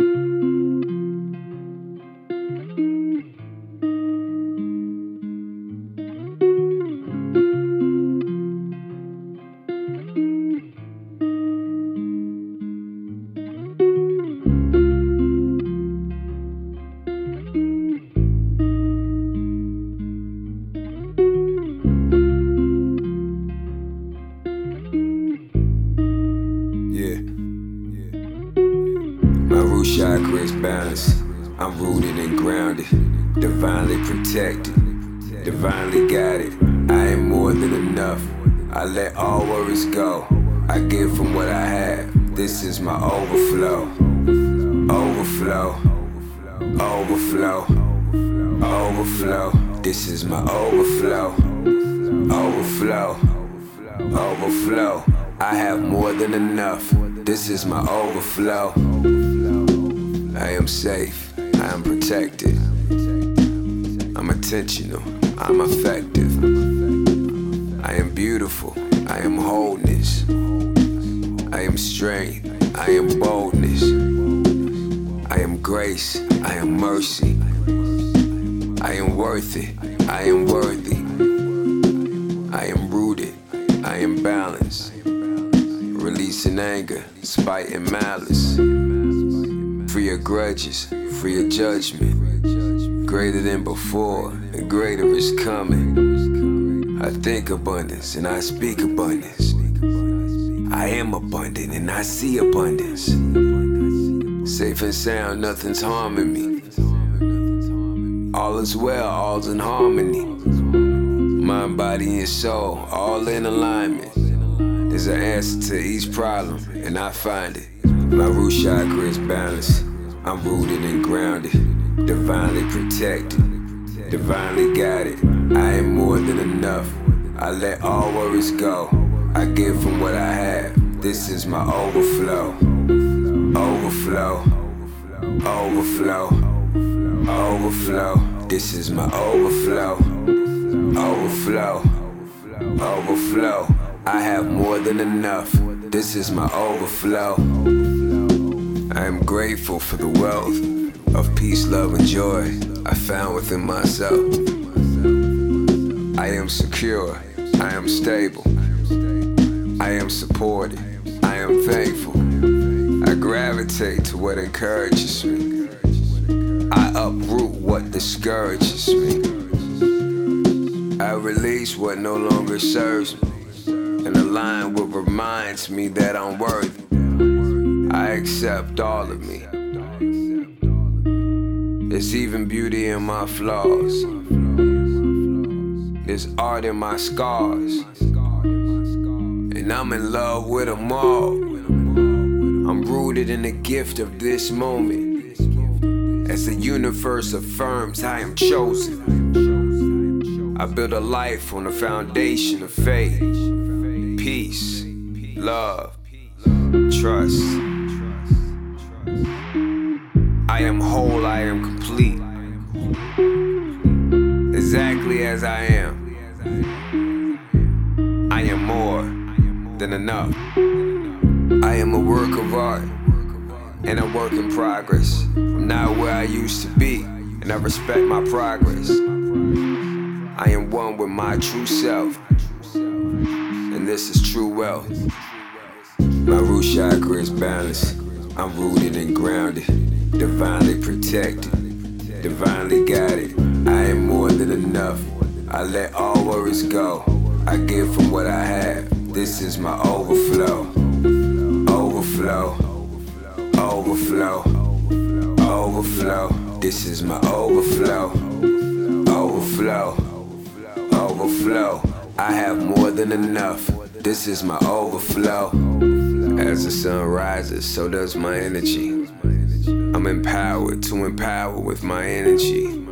Is my overflow. Overflow. Overflow. Overflow. This is my overflow. Overflow. Overflow. I have more than enough. This is my overflow. I am safe. I am protected. I'm intentional. I'm effective. I am beautiful. I am wholeness. I am strength. I am boldness. I am grace. I am mercy. I am worthy. I am worthy. I am rooted. I am balanced. Releasing anger, spite, and malice. Free of grudges, free of judgment. Greater than before, and greater is coming. I think abundance and I speak abundance. I am abundant and I see abundance. Safe and sound, nothing's harming me. All is well, all's in harmony. Mind, body, and soul, all in alignment. There's an answer to each problem, and I find it. My root chakra is balanced. I'm rooted and grounded, divinely protected, divinely guided. I am more than enough. I let all worries go. I give from what I have. This is my overflow. Overflow. Overflow. Overflow. This is my overflow. Overflow. Overflow. I have more than enough. This is my overflow. I am grateful for the wealth of peace, love, and joy I found within myself. I am secure. I am stable. I am supported. I am thankful. I gravitate to what encourages me. I uproot what discourages me. I release what no longer serves me and align what reminds me that I'm worthy. I accept all of me. There's even beauty in my flaws. There's art in my scars. And I'm in love with them all. I'm rooted in the gift of this moment. As the universe affirms, I am chosen. I build a life on the foundation of faith, peace, love, trust. I am whole, I am complete. Exactly as I am. I am more than enough. I am a work of art and a work in progress. I'm not where I used to be, and I respect my progress. I am one with my true self, and this is true wealth. My root chakra is balanced. I'm rooted and grounded, divinely protected, divinely guided. I am more than enough. I let all worries go. I give from what I have. This is my overflow. Overflow. Overflow. Overflow. This is my overflow. Overflow. Overflow. I have more than enough. This is my overflow. As the sun rises, so does my energy. I'm empowered to empower with my energy.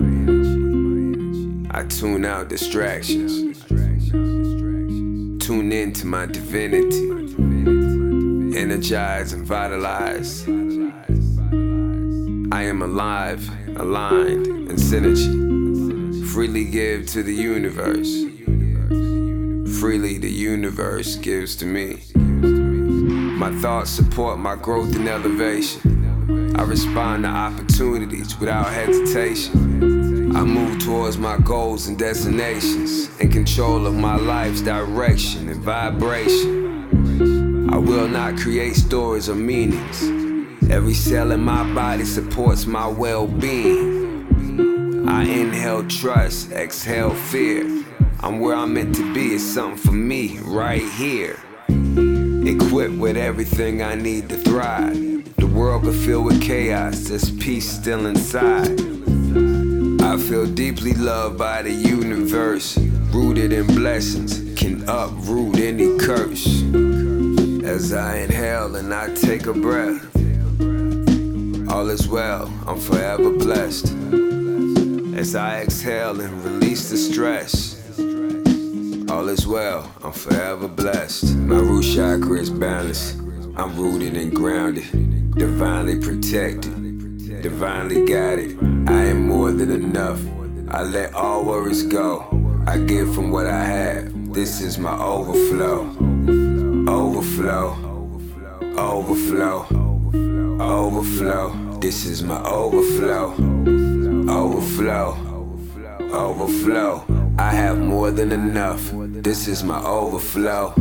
I tune out distractions. Tune into my divinity. Energize and vitalize. I am alive, aligned, in synergy. Freely give to the universe. Freely the universe gives to me. My thoughts support my growth and elevation. I respond to opportunities without hesitation. I move towards my goals and destinations, in control of my life's direction and vibration. I will not create stories or meanings. Every cell in my body supports my well being. I inhale trust, exhale fear. I'm where I'm meant to be, it's something for me right here. Equipped with everything I need to thrive. The world could fill with chaos, there's peace still inside. I feel deeply loved by the universe, rooted in blessings, can uproot any curse. As I inhale and I take a breath, all is well, I'm forever blessed. As I exhale and release the stress, all is well, I'm forever blessed. My root chakra is balanced. I'm rooted and grounded, divinely protected, divinely guided. I am more than enough. I let all worries go. I give from what I have. This is my overflow. Overflow. Overflow. Overflow. This is my overflow. Overflow. Overflow. I have more than enough. This is my overflow.